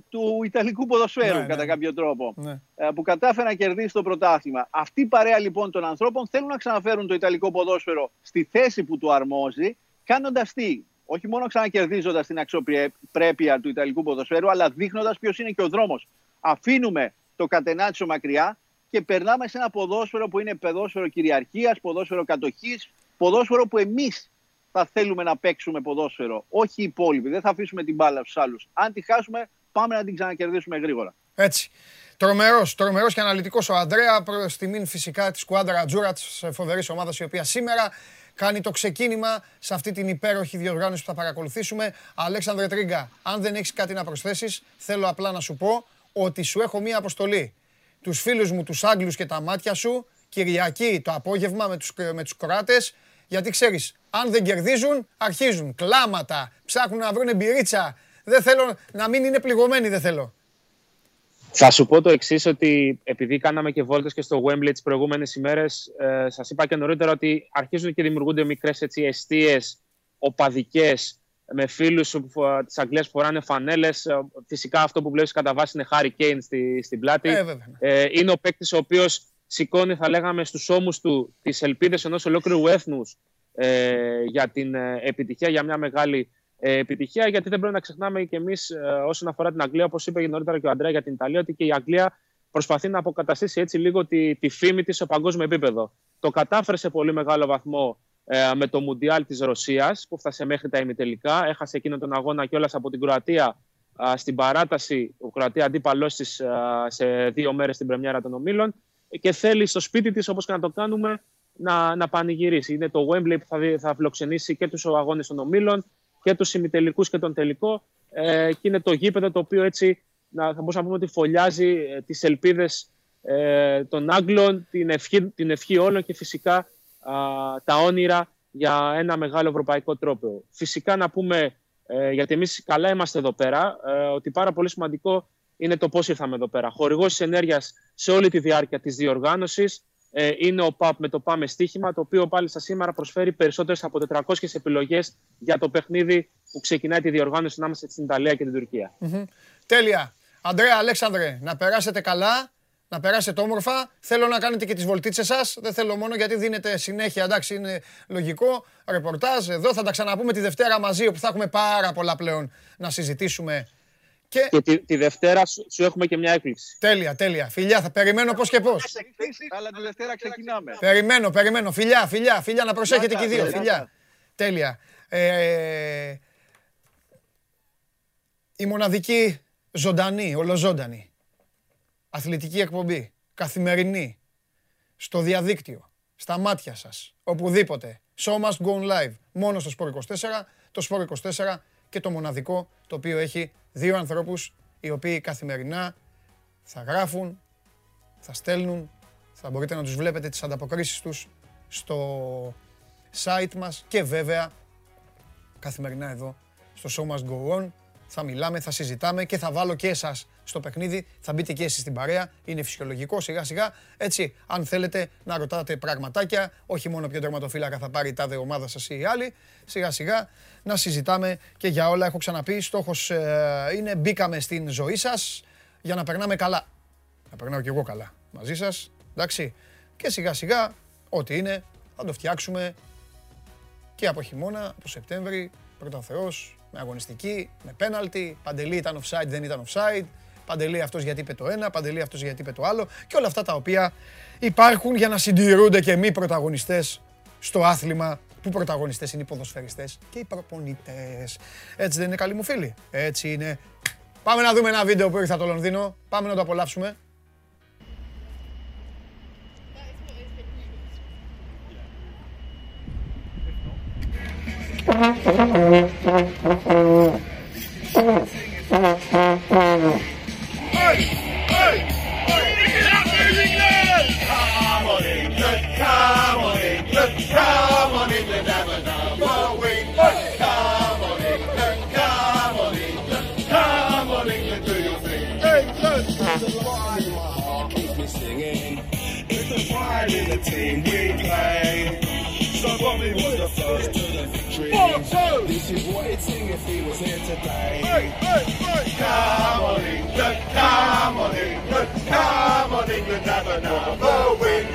του Ιταλικού ποδοσφαίρου ναι, κατά ναι. κάποιο τρόπο ναι. ε, που κατάφερε να κερδίσει το πρωτάθλημα. Αυτή η παρέα λοιπόν των ανθρώπων θέλουν να ξαναφέρουν το Ιταλικό ποδόσφαιρο στη θέση που του αρμόζει κάνοντας τι, όχι μόνο ξανακερδίζοντας την αξιοπρέπεια του Ιταλικού ποδοσφαίρου αλλά δείχνοντας ποιος είναι και ο δρόμος. Αφήνουμε το κατενάτσιο μακριά και περνάμε σε ένα ποδόσφαιρο που είναι ποδόσφαιρο κυριαρχίας, ποδόσφαιρο κατοχής, ποδόσφαιρο που εμείς θα θέλουμε να παίξουμε ποδόσφαιρο. Όχι οι υπόλοιποι. Δεν θα αφήσουμε την μπάλα στους άλλους. Αν τη χάσουμε, πάμε να την ξανακερδίσουμε γρήγορα. Έτσι. Τρομερός, τρομερός και αναλυτικός ο Αντρέα. Προ τιμήν φυσικά της Κουάντρα Τζούρα, της φοβερής ομάδας η οποία σήμερα κάνει το ξεκίνημα σε αυτή την υπέροχη διοργάνωση που θα παρακολουθήσουμε. Αλέξανδρε Τρίγκα, αν δεν έχεις κάτι να προσθέσεις, θέλω απλά να σου πω ότι σου έχω μία αποστολή. Τους φίλους μου, τους Άγγλους και τα μάτια σου, Κυριακή το απόγευμα με τους με τους γιατί ξέρεις, αν δεν κερδίζουν, αρχίζουν κλάματα, ψάχνουν να βρουν μπυρίτσα. Δεν θέλω να μην είναι πληγωμένοι, δεν θέλω. Θα σου πω το εξής, ότι επειδή κάναμε και βόλτες και στο Wembley τις προηγούμενες ημέρες, ε, σας είπα και νωρίτερα ότι αρχίζουν και δημιουργούνται μικρές αιστείες οπαδικές με φίλους της Αγγλίας που φοράνε φανέλες. Φυσικά αυτό που βλέπεις κατά βάση είναι Harry Kane στη, στην πλάτη. Ε, ε, είναι ο παίκτης ο οποίος σηκώνει, θα λέγαμε, στους ώμους του τις ελπίδες ενός ολόκληρου έθνους ε, για την ε, επιτυχία, για μια μεγάλη ε, επιτυχία. Γιατί δεν πρέπει να ξεχνάμε και εμείς ε, όσον αφορά την Αγγλία, όπως είπε και νωρίτερα και ο Αντρέα για την Ιταλία, ότι και η Αγγλία προσπαθεί να αποκαταστήσει έτσι λίγο τη, τη φήμη της σε παγκόσμιο επίπεδο. Το κατάφερε σε πολύ μεγάλο βαθμό ε, με το Μουντιάλ της Ρωσίας, που φτάσε μέχρι τα ημιτελικά. Έχασε εκείνο τον αγώνα κιόλας από την Κροατία στην παράταση. Ο Κροατία αντίπαλός της σε δύο μέρες στην Πρεμιέρα των Ομίλων. Και θέλει στο σπίτι της, όπως και να το κάνουμε, να, να πανηγυρίσει. Είναι το Wembley που θα, θα φιλοξενήσει και τους αγώνες των Ομίλων και τους ημιτελικούς και τον τελικό. Ε, και είναι το γήπεδο το οποίο έτσι να, θα μπορούσαμε να πούμε ότι φωλιάζει ε, τις ελπίδες ε, των Άγγλων, την ευχή, την ευχή όλων και φυσικά τα όνειρα για ένα μεγάλο ευρωπαϊκό τρόπο. Φυσικά να πούμε, ε, γιατί εμείς καλά είμαστε εδώ πέρα, ε, ότι πάρα πολύ σημαντικό είναι το πώς ήρθαμε εδώ πέρα. Χορηγός ενέργειας σε όλη τη διάρκεια της διοργάνωσης ε, είναι ο ΠΑΠ με το ΠΑΜΕ στοίχημα, το οποίο πάλι στα σήμερα προσφέρει περισσότερες από 400 επιλογές για το παιχνίδι που ξεκινάει τη διοργάνωση ανάμεσα στην Ιταλία και την τουρκια Τέλεια. Αντρέα, Αλέξανδρε, να περάσετε καλά, να περάσετε όμορφα. Θέλω να κάνετε και τις βολτίτσες σας. Δεν θέλω μόνο γιατί δίνετε συνέχεια, εντάξει, είναι λογικό. Ρεπορτάζ εδώ, θα τα ξαναπούμε τη Δευτέρα μαζί, όπου θα έχουμε πάρα πολλά πλέον να συζητήσουμε. Και, και τη, τη, Δευτέρα σου, σου, έχουμε και μια έκπληξη. Τέλεια, τέλεια. Φιλιά, θα περιμένω πώς και πώς. Αλλά τη Δευτέρα ξεκινάμε. Περιμένω, περιμένω. Φιλιά, φιλιά, φιλιά, να προσέχετε και οι δύο. Φιλιά. Τέλεια. Ε, η μοναδική ζωντανή, ολοζώντανη, αθλητική εκπομπή, καθημερινή, στο διαδίκτυο, στα μάτια σας, οπουδήποτε. Show must go live, μόνο στο Sport 24, το Sport 24 και το μοναδικό το οποίο έχει δύο ανθρώπους οι οποίοι καθημερινά θα γράφουν, θα στέλνουν, θα μπορείτε να τους βλέπετε τις ανταποκρίσεις τους στο site μας και βέβαια καθημερινά εδώ στο Show Must Go On θα μιλάμε, θα συζητάμε και θα βάλω και εσάς στο παιχνίδι. Θα μπείτε και εσείς στην παρέα. Είναι φυσιολογικό σιγά σιγά. Έτσι, αν θέλετε να ρωτάτε πραγματάκια, όχι μόνο ποιο τερματοφύλακα θα πάρει η τάδε ομάδα σας ή η άλλη, σιγά σιγά να συζητάμε και για όλα. Έχω ξαναπεί, στόχος ε, είναι μπήκαμε στην ζωή σας για να περνάμε καλά. Να περνάω κι εγώ καλά μαζί σας. Εντάξει. Και σιγά σιγά, ό,τι είναι, θα το φτιάξουμε και από χειμώνα, από Σεπτέμβρη, πρώτα Θεός, με αγωνιστική, με πέναλτι. Παντελή ήταν offside, δεν ήταν offside. Παντελή αυτός γιατί είπε το ένα, παντελή αυτός γιατί είπε το άλλο. Και όλα αυτά τα οποία υπάρχουν για να συντηρούνται και μη πρωταγωνιστές στο άθλημα που πρωταγωνιστές είναι οι ποδοσφαιριστές και οι προπονητές. Έτσι δεν είναι καλοί μου φίλοι. Έτσι είναι. Πάμε να δούμε ένα βίντεο που ήρθα το Λονδίνο. Πάμε να το απολαύσουμε. Hey! Hey! Hey! Come on, England! Today. Hey, hey, hey. Come on England, come on England, come on England, have another win.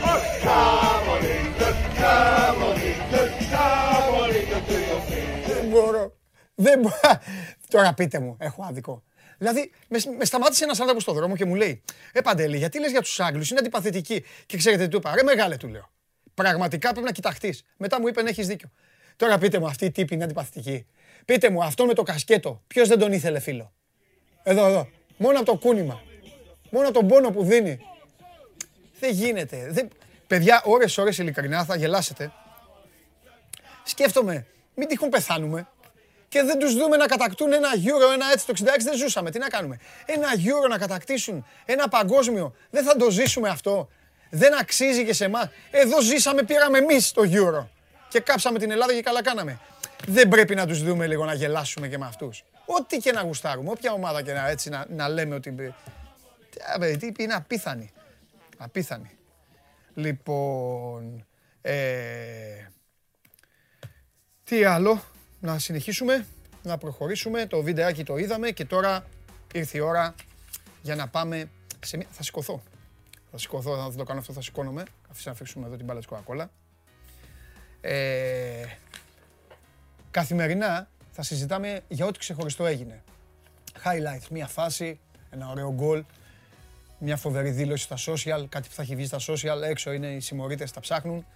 Come on England, come on England, come on England, do your thing. Δεν μπορώ. Δεν μπορώ. Τώρα πείτε μου, έχω άδικο. Δηλαδή, με, με σταμάτησε ένας άνθρωπος στον δρόμο και μου λέει: Ε, Παντέλη, γιατί λες για τους Άγγλους, είναι αντιπαθητικοί. Και ξέρετε τι του είπα, Ρε, μεγάλε, του λέω. Πραγματικά πρέπει να κοιταχτείς. Μετά μου είπε: Έχεις δίκιο. Τώρα πείτε μου, αυτή η τύπη είναι αντιπαθητική. Πείτε μου, αυτό με το κασκέτο, ποιος δεν τον ήθελε, φίλο; Εδώ, εδώ. Μόνο από το κούνημα. Μόνο από τον πόνο που δίνει. Δεν γίνεται. Δεν... Παιδιά, ώρες-ώρες ειλικρινά θα γελάσετε. Σκέφτομαι, μην τυχόν πεθάνουμε και δεν τους δούμε να κατακτούν ένα Euro, ένα έτσι το 66 δεν ζούσαμε. Τι να κάνουμε; Ένα Euro να κατακτήσουν, ένα παγκόσμιο. Δεν θα το ζήσουμε αυτό. Δεν αξίζει και σε εμά. Εδώ ζήσαμε, πήραμε εμείς το Euro. Και κάψαμε την Ελλάδα και καλά κάναμε. Δεν πρέπει να τους δούμε λίγο να γελάσουμε και με αυτούς. Ό,τι και να γουστάρουμε, όποια ομάδα και να, έτσι, να, να λέμε ότι... Τι είναι απίθανη. Απίθανη. Λοιπόν... Ε, τι άλλο; Να συνεχίσουμε. να προχωρήσουμε. Το βιντεάκι το είδαμε και τώρα ήρθε η ώρα για να πάμε σε μια... Θα σηκωθώ. Θα σηκωθώ, θα το κάνω αυτό, θα σηκώνομαι. Αφήστε να αφήσουμε εδώ την μπάλα της Coca-Cola. Ε, καθημερινά θα συζητάμε για ό,τι ξεχωριστό έγινε. Highlights, μια φάση, ένα ωραίο γκολ, μια φοβερή δήλωση στα social, κάτι που θα έχει βγει στα social, έξω είναι οι συμμορίτες, τα ψάχνουν.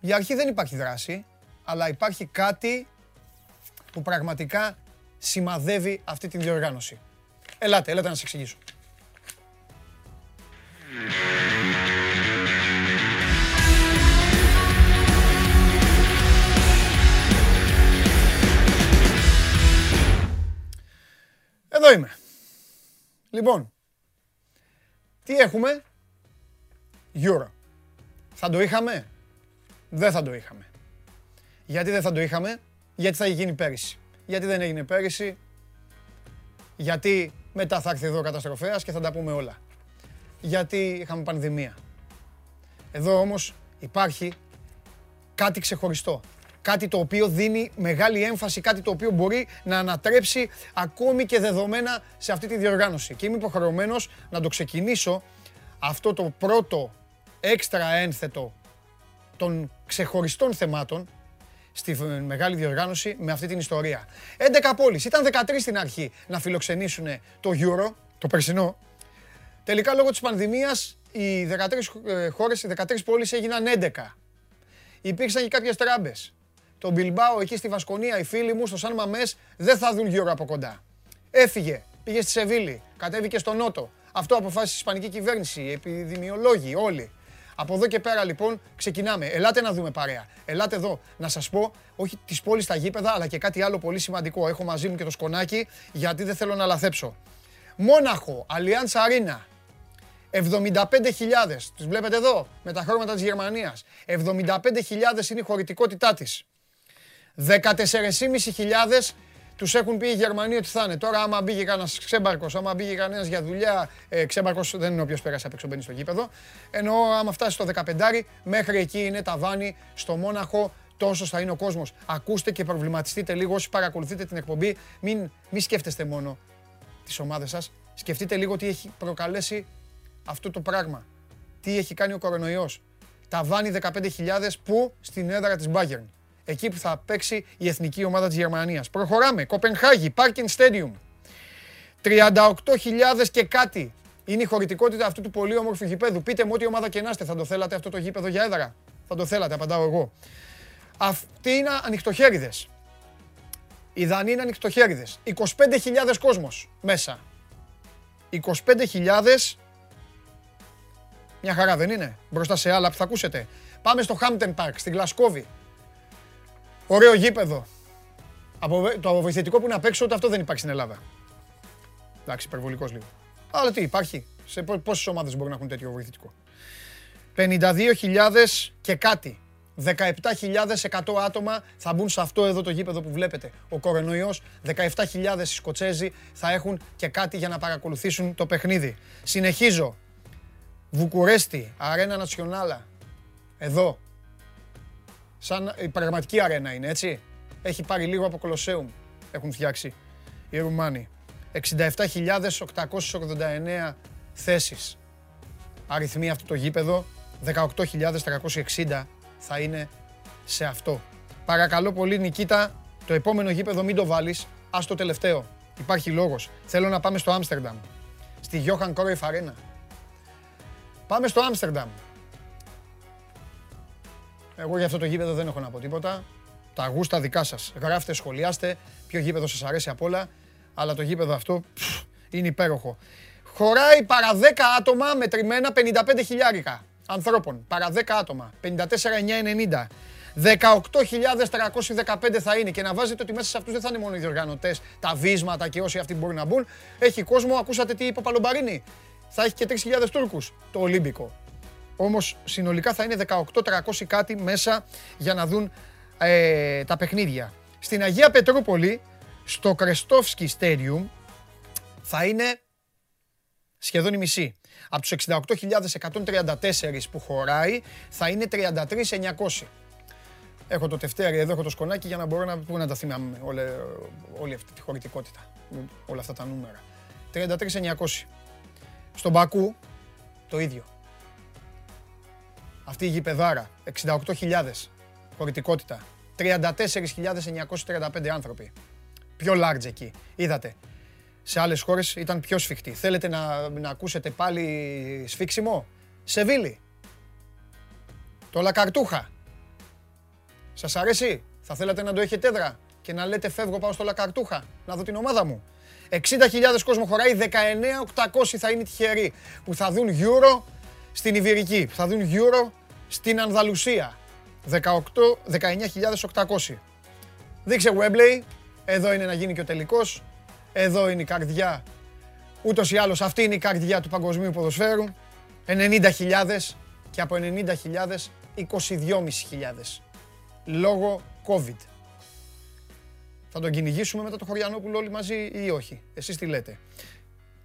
Για αρχή δεν υπάρχει δράση, αλλά υπάρχει κάτι που πραγματικά σημαδεύει αυτή την διοργάνωση. Ελάτε, ελάτε να σας εξηγήσω. Εδώ είμαι. Λοιπόν, τι έχουμε; Euro. Θα το είχαμε; Δεν θα το είχαμε. Γιατί δεν θα το είχαμε; Γιατί θα είχε γίνει πέρυσι. Γιατί δεν έγινε πέρυσι; Γιατί μετά θα έρθει εδώ ο καταστροφέας και θα τα πούμε όλα. Γιατί είχαμε πανδημία. Εδώ όμως υπάρχει κάτι ξεχωριστό. Κάτι το οποίο δίνει μεγάλη έμφαση, κάτι το οποίο μπορεί να ανατρέψει ακόμη και δεδομένα σε αυτή τη διοργάνωση. Και είμαι υποχρεωμένος να το ξεκινήσω αυτό το πρώτο έξτρα ένθετο των ξεχωριστών θεμάτων στη μεγάλη διοργάνωση με αυτή την ιστορία. 11 πόλεις, ήταν 13 στην αρχή να φιλοξενήσουν το Euro, το περσινό. Τελικά λόγω της πανδημίας οι 13 ε, χώρες, οι 13 πόλεις έγιναν 11. Υπήρξαν και κάποιες τράμπες. Το Μπιλμπάο εκεί στη Βασκονία, οι φίλοι μου στο Σαν Μαμές δεν θα δουν Euro από κοντά. Έφυγε, πήγε στη Σεβίλη, κατέβηκε στο Νότο. Αυτό αποφάσισε η Ισπανική κυβέρνηση, οι επιδημιολόγοι, όλοι. Από εδώ και πέρα λοιπόν ξεκινάμε. Ελάτε να δούμε παρέα. Ελάτε εδώ να σας πω, όχι τις πόλεις στα γήπεδα, αλλά και κάτι άλλο πολύ σημαντικό. Έχω μαζί μου και το σκονάκι, γιατί δεν θέλω να λαθέψω. Μόναχο, Allianz Arena. 75.000, τις βλέπετε εδώ, με τα χρώματα της Γερμανίας. 75.000 είναι η χωρητικότητά της. 14.500 τους έχουν πει οι Γερμανοί ότι θα είναι. Τώρα, άμα μπήκε κανένας ξέμπαρκος, άμα μπήκε κανένας για δουλειά, ε, ξέμπαρκος δεν είναι όποιο πέρασε απ' έξω μπαίνει στο γήπεδο. Ενώ άμα φτάσει στο 15, μέχρι εκεί είναι τα βάνη στο Μόναχο. Τόσο θα είναι ο κόσμος. Ακούστε και προβληματιστείτε λίγο όσοι παρακολουθείτε την εκπομπή. Μην, μην σκέφτεστε μόνο τις ομάδες σας. Σκεφτείτε λίγο τι έχει προκαλέσει αυτό το πράγμα. Τι έχει κάνει ο κορονοϊός. Τα βάνη 15.000 που στην έδρα της Bayern εκεί που θα παίξει η εθνική ομάδα της Γερμανίας. Προχωράμε. Κοπενχάγη, Parking Stadium. 38.000 και κάτι. Είναι η χωρητικότητα αυτού του πολύ όμορφου γηπέδου. Πείτε μου ό,τι ομάδα και να είστε, θα το θέλατε αυτό το γήπεδο για έδρα; Θα το θέλατε, απαντάω εγώ. Αυτοί είναι ανοιχτοχέριδες. Οι Δανείοι είναι ανοιχτοχέριδες. 25.000 κόσμος μέσα. 25.000 μια χαρά δεν είναι; Μπροστά σε άλλα που θα ακούσετε. Πάμε στο Hampton Park, στην Γλασκόβη. Ωραίο γήπεδο. Από, το βοηθητικό που είναι απ' έξω, ούτε αυτό δεν υπάρχει στην Ελλάδα. Εντάξει, υπερβολικός λίγο. Αλλά τι υπάρχει. Σε πόσες ομάδες μπορεί να έχουν τέτοιο βοηθητικό. 52.000 και κάτι. 17.100 άτομα θα μπουν σε αυτό εδώ το γήπεδο που βλέπετε. Ο κορονοϊός, 17.000 Σκοτσέζοι θα έχουν και κάτι για να παρακολουθήσουν το παιχνίδι. Συνεχίζω. Βουκουρέστι, Αρένα Νατσιονάλα. Εδώ, σαν η πραγματική αρένα είναι, έτσι. Έχει πάρει λίγο από Κολοσσέουμ, έχουν φτιάξει οι Ρουμάνοι. 67.889 θέσεις. Αριθμοί αυτό το γήπεδο, 18.360 θα είναι σε αυτό. Παρακαλώ πολύ Νικήτα, το επόμενο γήπεδο μην το βάλεις, ας το τελευταίο. Υπάρχει λόγος. Θέλω να πάμε στο Άμστερνταμ, στη Johan Cruyff Arena. Πάμε στο Άμστερνταμ. Εγώ για αυτό το γήπεδο δεν έχω να πω τίποτα. Τα γούστα δικά σας. Γράφτε, σχολιάστε ποιο γήπεδο σας αρέσει απ' όλα. Αλλά το γήπεδο αυτό είναι υπέροχο. Χωράει παρά 10 άτομα μετρημένα 55 χιλιάρικα ανθρώπων. Παρά 10 άτομα. 54.990. 18.315 θα είναι και να βάζετε ότι μέσα σε αυτούς δεν θα είναι μόνο οι διοργανωτές, τα βίσματα και όσοι αυτοί μπορούν να μπουν. Έχει κόσμο, ακούσατε τι είπε ο Παλομπαρίνη; Θα έχει και 3.000 Τούρκους το Ολύμπικο. Όμως συνολικά θα είναι 18.300 κάτι μέσα για να δουν ε, τα παιχνίδια. Στην Αγία Πετρούπολη, στο Κρεστόφσκι Stadium, θα είναι σχεδόν η μισή. Από τους 68.134 που χωράει, θα είναι 33.900. Έχω το τευτέρι, εδώ έχω το σκονάκι για να μπορώ να, πού να τα θυμάμαι όλη, όλη αυτή τη χωρητικότητα. Όλα αυτά τα νούμερα. 33.900. Στον Μπακού το ίδιο. Αυτή η γηπεδάρα, 68.000 χωρητικότητα. 34.935 άνθρωποι. Πιο large εκεί. Είδατε. Σε άλλες χώρες ήταν πιο σφιχτή. Θέλετε να, να ακούσετε πάλι σφίξιμο; Σεβίλη. Το Λακαρτούχα. Σας αρέσει; Θα θέλατε να το έχετε έδρα και να λέτε φεύγω πάω στο Λακαρτούχα να δω την ομάδα μου. 60.000 κόσμο χωράει, 19.800 θα είναι τυχεροί που θα δουν Euro στην Ιβηρική, που θα δουν Euro στην Ανδαλουσία. 19.800. Δείξε Webley, εδώ είναι να γίνει και ο τελικός, εδώ είναι η καρδιά. Ούτως ή άλλως αυτή είναι η καρδιά του παγκοσμίου ποδοσφαίρου. 90.000 και από 90.000 22.500 λόγω COVID. Θα τον κυνηγήσουμε μετά το Χωριανόπουλο όλοι μαζί ή όχι; Εσείς τι λέτε;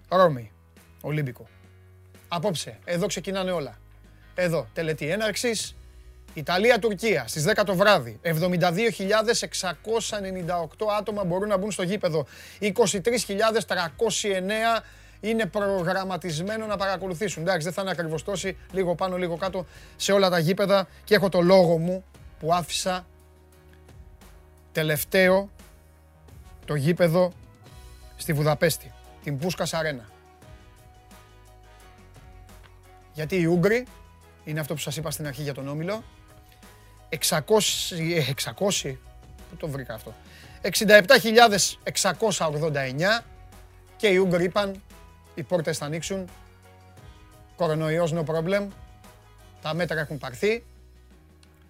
Ρώμη, Ολύμπικο. Απόψε, εδώ ξεκινάνε όλα. Εδώ, τελετή έναρξης. Ιταλία-Τουρκία στις 10 το βράδυ. 72.698 άτομα μπορούν να μπουν στο γήπεδο. 23.309 είναι προγραμματισμένο να παρακολουθήσουν. Εντάξει, δεν θα είναι ακριβώς τόσοι, λίγο πάνω, λίγο κάτω σε όλα τα γήπεδα και έχω το λόγο μου που άφησα τελευταίο το γήπεδο στη Βουδαπέστη, την Πούσκα Αρένα. Γιατί οι Ούγγροι, είναι αυτό που σας είπα στην αρχή για τον Όμιλο, 600, 600, ε, πού το βρήκα αυτό, 67.689 και οι Ούγγροι είπαν οι πόρτες θα ανοίξουν, κορονοϊός no problem, τα μέτρα έχουν πάρθει,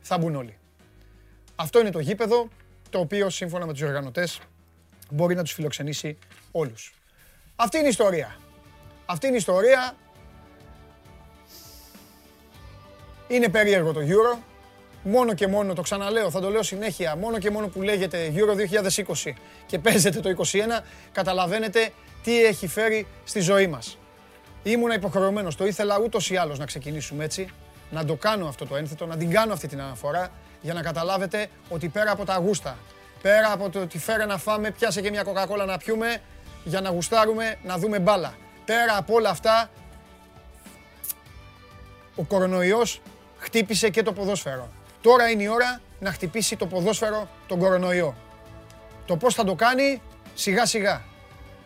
θα μπουν όλοι. Αυτό είναι το γήπεδο, το οποίο σύμφωνα με τους οργανωτές μπορεί να τους φιλοξενήσει όλους. Αυτή είναι η ιστορία. Αυτή είναι η ιστορία. Είναι περίεργο το Euro. Μόνο και μόνο, το ξαναλέω, θα το λέω συνέχεια, μόνο και μόνο που λέγεται Euro 2020 και παίζεται το 2021, καταλαβαίνετε τι έχει φέρει στη ζωή μας. Ήμουνα υποχρεωμένος, το ήθελα ούτως ή άλλως να ξεκινήσουμε έτσι, να το κάνω αυτό το ένθετο, να την κάνω αυτή την αναφορά, για να καταλάβετε ότι πέρα από τα γούστα, πέρα από το ότι φέρε να φάμε, πιάσε και μια κοκακόλα να πιούμε, για να γουστάρουμε, να δούμε μπάλα. Πέρα από όλα αυτά, ο κορονοϊός χτύπησε και το ποδόσφαιρο. Τώρα είναι η ώρα να χτυπήσει το ποδόσφαιρο τον κορονοϊό. Το πώς θα το κάνει, σιγά σιγά.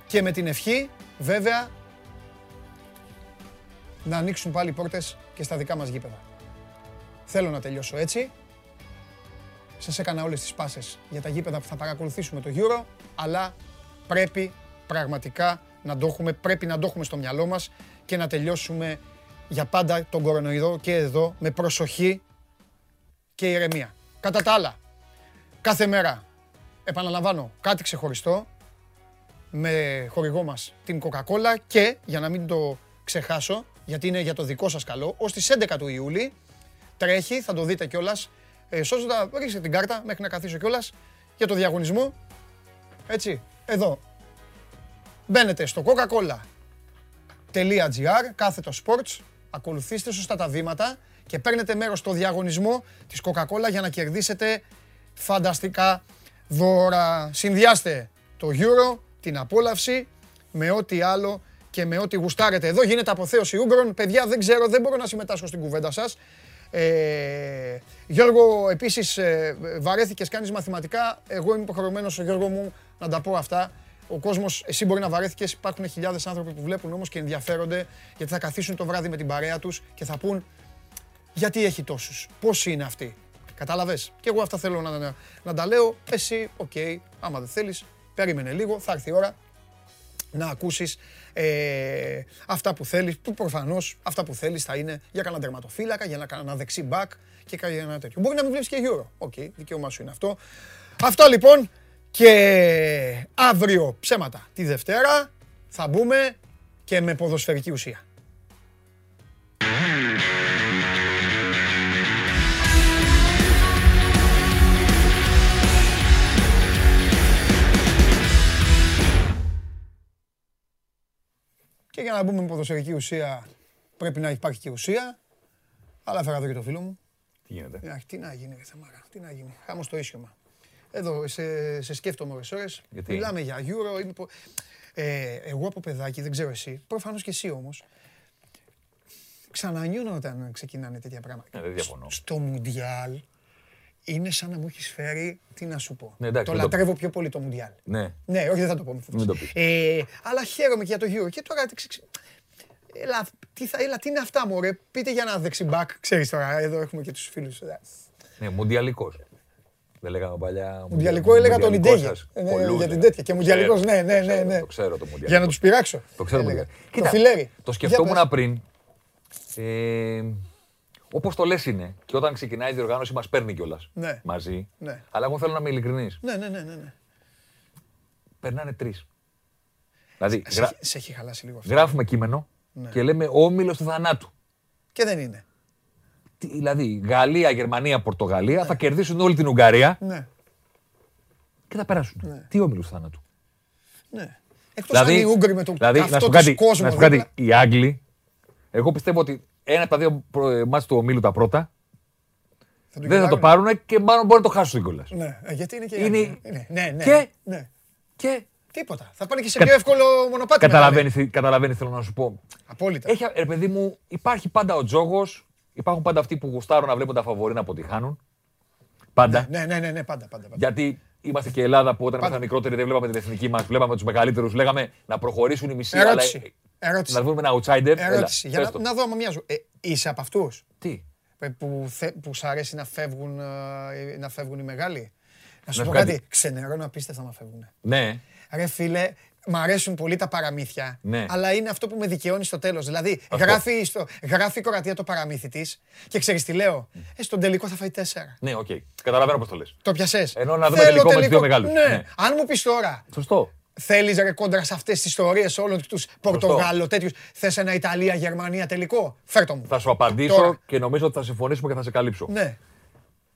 Και με την ευχή, βέβαια, να ανοίξουν πάλι πόρτες και στα δικά μας γήπεδα. Θέλω να τελειώσω έτσι. Σας έκανα όλες τις πάσες για τα γήπεδα που θα παρακολουθήσουμε το Euro, αλλά πρέπει πραγματικά να το έχουμε, πρέπει να το έχουμε στο μυαλό μας και να τελειώσουμε για πάντα τον κορονοϊδό και εδώ με προσοχή και ηρεμία. Κατά τα άλλα, κάθε μέρα, επαναλαμβάνω, κάτι ξεχωριστό με χορηγό μας την Coca-Cola και, για να μην το ξεχάσω, γιατί είναι για το δικό σας καλό, ως τις 11 του Ιούλη τρέχει, θα το δείτε κιόλας, ε, σώζοντας, ρίξτε την κάρτα μέχρι να καθίσω κιόλας για το διαγωνισμό. Έτσι, εδώ. Μπαίνετε στο coca-cola.gr, κάθετο sports, ακολουθήστε σωστά τα βήματα και παίρνετε μέρος στο διαγωνισμό της Coca-Cola για να κερδίσετε φανταστικά δώρα. Συνδυάστε το Euro, την απόλαυση, με ό,τι άλλο και με ό,τι γουστάρετε. Εδώ γίνεται αποθέωση Ούγκρων. Παιδιά, δεν ξέρω, δεν μπορώ να συμμετάσχω στην κουβέντα σας. Ε, Γιώργο, επίσης ε, βαρέθηκες, κάνεις μαθηματικά. Εγώ είμαι υποχρεωμένος, Γιώργο μου, να τα πω αυτά. Ο κόσμος, εσύ μπορεί να βαρέθηκες, υπάρχουν χιλιάδες άνθρωποι που βλέπουν όμως και ενδιαφέρονται γιατί θα καθίσουν το βράδυ με την παρέα τους και θα πουν γιατί έχει τόσους, πώς είναι αυτοί; Κατάλαβες; Και εγώ αυτά θέλω να, να, να τα λέω. Εσύ, OK, okay, άμα δεν θέλεις, περίμενε λίγο, θα έρθει η ώρα να ακούσεις ε, αυτά που θέλεις, που προφανώς αυτά που θέλεις θα είναι για κανένα τερματοφύλακα, για ένα δεξί μπακ και για ένα τέτοιο. Μπορεί να μην βλέπεις και Euro. OK, okay, δικαίωμά σου είναι αυτό. Αυτό λοιπόν και αύριο ψέματα τη Δευτέρα θα μπούμε και με ποδοσφαιρική ουσία. Και για να μπούμε με ποδοσφαιρική ουσία πρέπει να υπάρχει και ουσία. Αλλά έφερα εδώ και το φίλο μου. Τι γίνεται; Αχ, τι να γίνει, ρε Θεμάρα, τι να γίνει. Χάμω το ίσιωμα. Εδώ σε, σε σκέφτομαι ώρες ώρες. Γιατί; Μιλάμε για Euro. Είμαι, πο- ε, εγώ από παιδάκι, δεν ξέρω εσύ, προφανώς και εσύ όμως, ξανανιώνω όταν ξεκινάνε τέτοια πράγματα. Ναι, δεν διαφωνώ. Στο Μουντιάλ είναι σαν να μου έχεις φέρει, τι να σου πω. Ναι, εντάξει, το μην το λατρεύω πιο πολύ το Μουντιάλ. Ναι. Ναι, όχι δεν θα το πω. μη φοβάσαι. Μην το πεις. Ε, αλλά χαίρομαι και για το Euro. Και τώρα τι ξε- Έλα, τι, θα, έλα, τι είναι αυτά μου, ρε. Πείτε για ένα δεξιμπάκ. Ξέρεις τώρα, εδώ έχουμε και τους φίλους. ε, Ναι, μουντιαλικός. Δεν λέγαμε παλιά. Μουντιαλικό έλεγα τον μουντιαλικός Ιντέγε. σας. Ε, ναι, Πολλούς για την λέγαμε. τέτοια. Και Το μουντιαλικός, ξέρω, ναι, ναι, το ναι, ξέρω, ναι. Το ξέρω το μουντιαλικό. Για να τους πειράξω. Το ξέρω το έλεγα. μουντιαλικό. Το φιλέρι. Το Για σκεφτόμουν πες. πριν. Ε, Όπως το λες είναι. Και όταν ξεκινάει η διοργάνωση μας παίρνει κιόλας. Ναι. Μαζί. Ναι. Αλλά εγώ θέλω να είμαι ειλικρινής. Ναι, ναι, ναι, ναι. ναι. Περνάνε τρεις. Δηλαδή, Σε, γρα- έχει- σε έχει χαλάσει λίγο αυτό. γράφουμε κείμενο Ναι. και λέμε όμιλος του θανάτου. Και δεν είναι. Τι- Δηλαδή, Γαλλία, Γερμανία, Πορτογαλία θα κερδίσουν όλη την Ουγγαρία Ναι, και θα περάσουν. Ναι. Τι όμιλο του θανάτου. ναι. Εκτός αν οι Ούγγροι με το δηλαδή να αυτό σου πω τους κάτι, κόσμος να σου πω κάτι, δίπλα. οι Άγγλοι, εγώ πιστεύω ότι ένα από τα δύο προ- μάτς του ομίλου τα πρώτα Θα το δεν θα το κυλάρουν. πάρουν και μάλλον μπορεί να το χάσουν κιόλας. Ναι, ε, γιατί είναι και. Είναι- είναι- Ναι, ναι. Και- ναι. Και Τίποτα. Θα πάνε και σε Κα- πιο εύκολο μονοπάτι. μετά, καταλαβαίνει, καταλαβαίνεις, θέλω να σου πω. ναι. Απόλυτα. Έχει, ρε παιδί μου, υπάρχει πάντα ο τζόγος, υπάρχουν πάντα αυτοί που γουστάρουν να βλέπουν τα φαβορή να αποτυχάνουν. Πάντα. Ναι, ναι, ναι, ναι, πάντα, πάντα. πάντα. Γιατί είμαστε και Ελλάδα που όταν Πάντα. ήμασταν μικρότεροι δεν βλέπαμε την εθνική μας, βλέπαμε τους μεγαλύτερους, λέγαμε να προχωρήσουν οι μισοί. Ερώτηση. Αλλά, Ερώτηση. να βρούμε ένα outsider. Ερώτηση. Έλα, Για πες να, το. να δω άμα μοιάζω. Ε, είσαι από αυτούς; Τι; που, θε, που σ' αρέσει να φεύγουν, ε, να φεύγουν οι μεγάλοι; Να σου Να πω σου κάτι. κάτι. Ξενερώνω απίστευτα να φεύγουν. Ναι. Ρε φίλε, μ' αρέσουν πολύ τα παραμύθια. Ναι. Αλλά είναι αυτό που με δικαιώνει στο τέλος. Δηλαδή, Αυτό. γράφει, στο, γράφει η Κροατία το παραμύθι της και ξέρεις τι λέω; Ε, στον τελικό θα φάει τέσσερα. Ναι, οκ. Καταλαβαίνω πώς το λες. Το 'πιασες. Ενώ να δούμε τελικό με τους δύο μεγάλους. Ναι. Ναι. Αν μου πεις τώρα, Σωστό. θέλεις ρε κόντρα σε αυτές τις ιστορίες όλων τους Πορτογάλους τέτοιους. Θες ένα Ιταλία-Γερμανία τελικό; Φέρτο μου. Θα σου απαντήσω Τώρα. και νομίζω ότι θα συμφωνήσουμε και θα σε καλύψω. Ναι.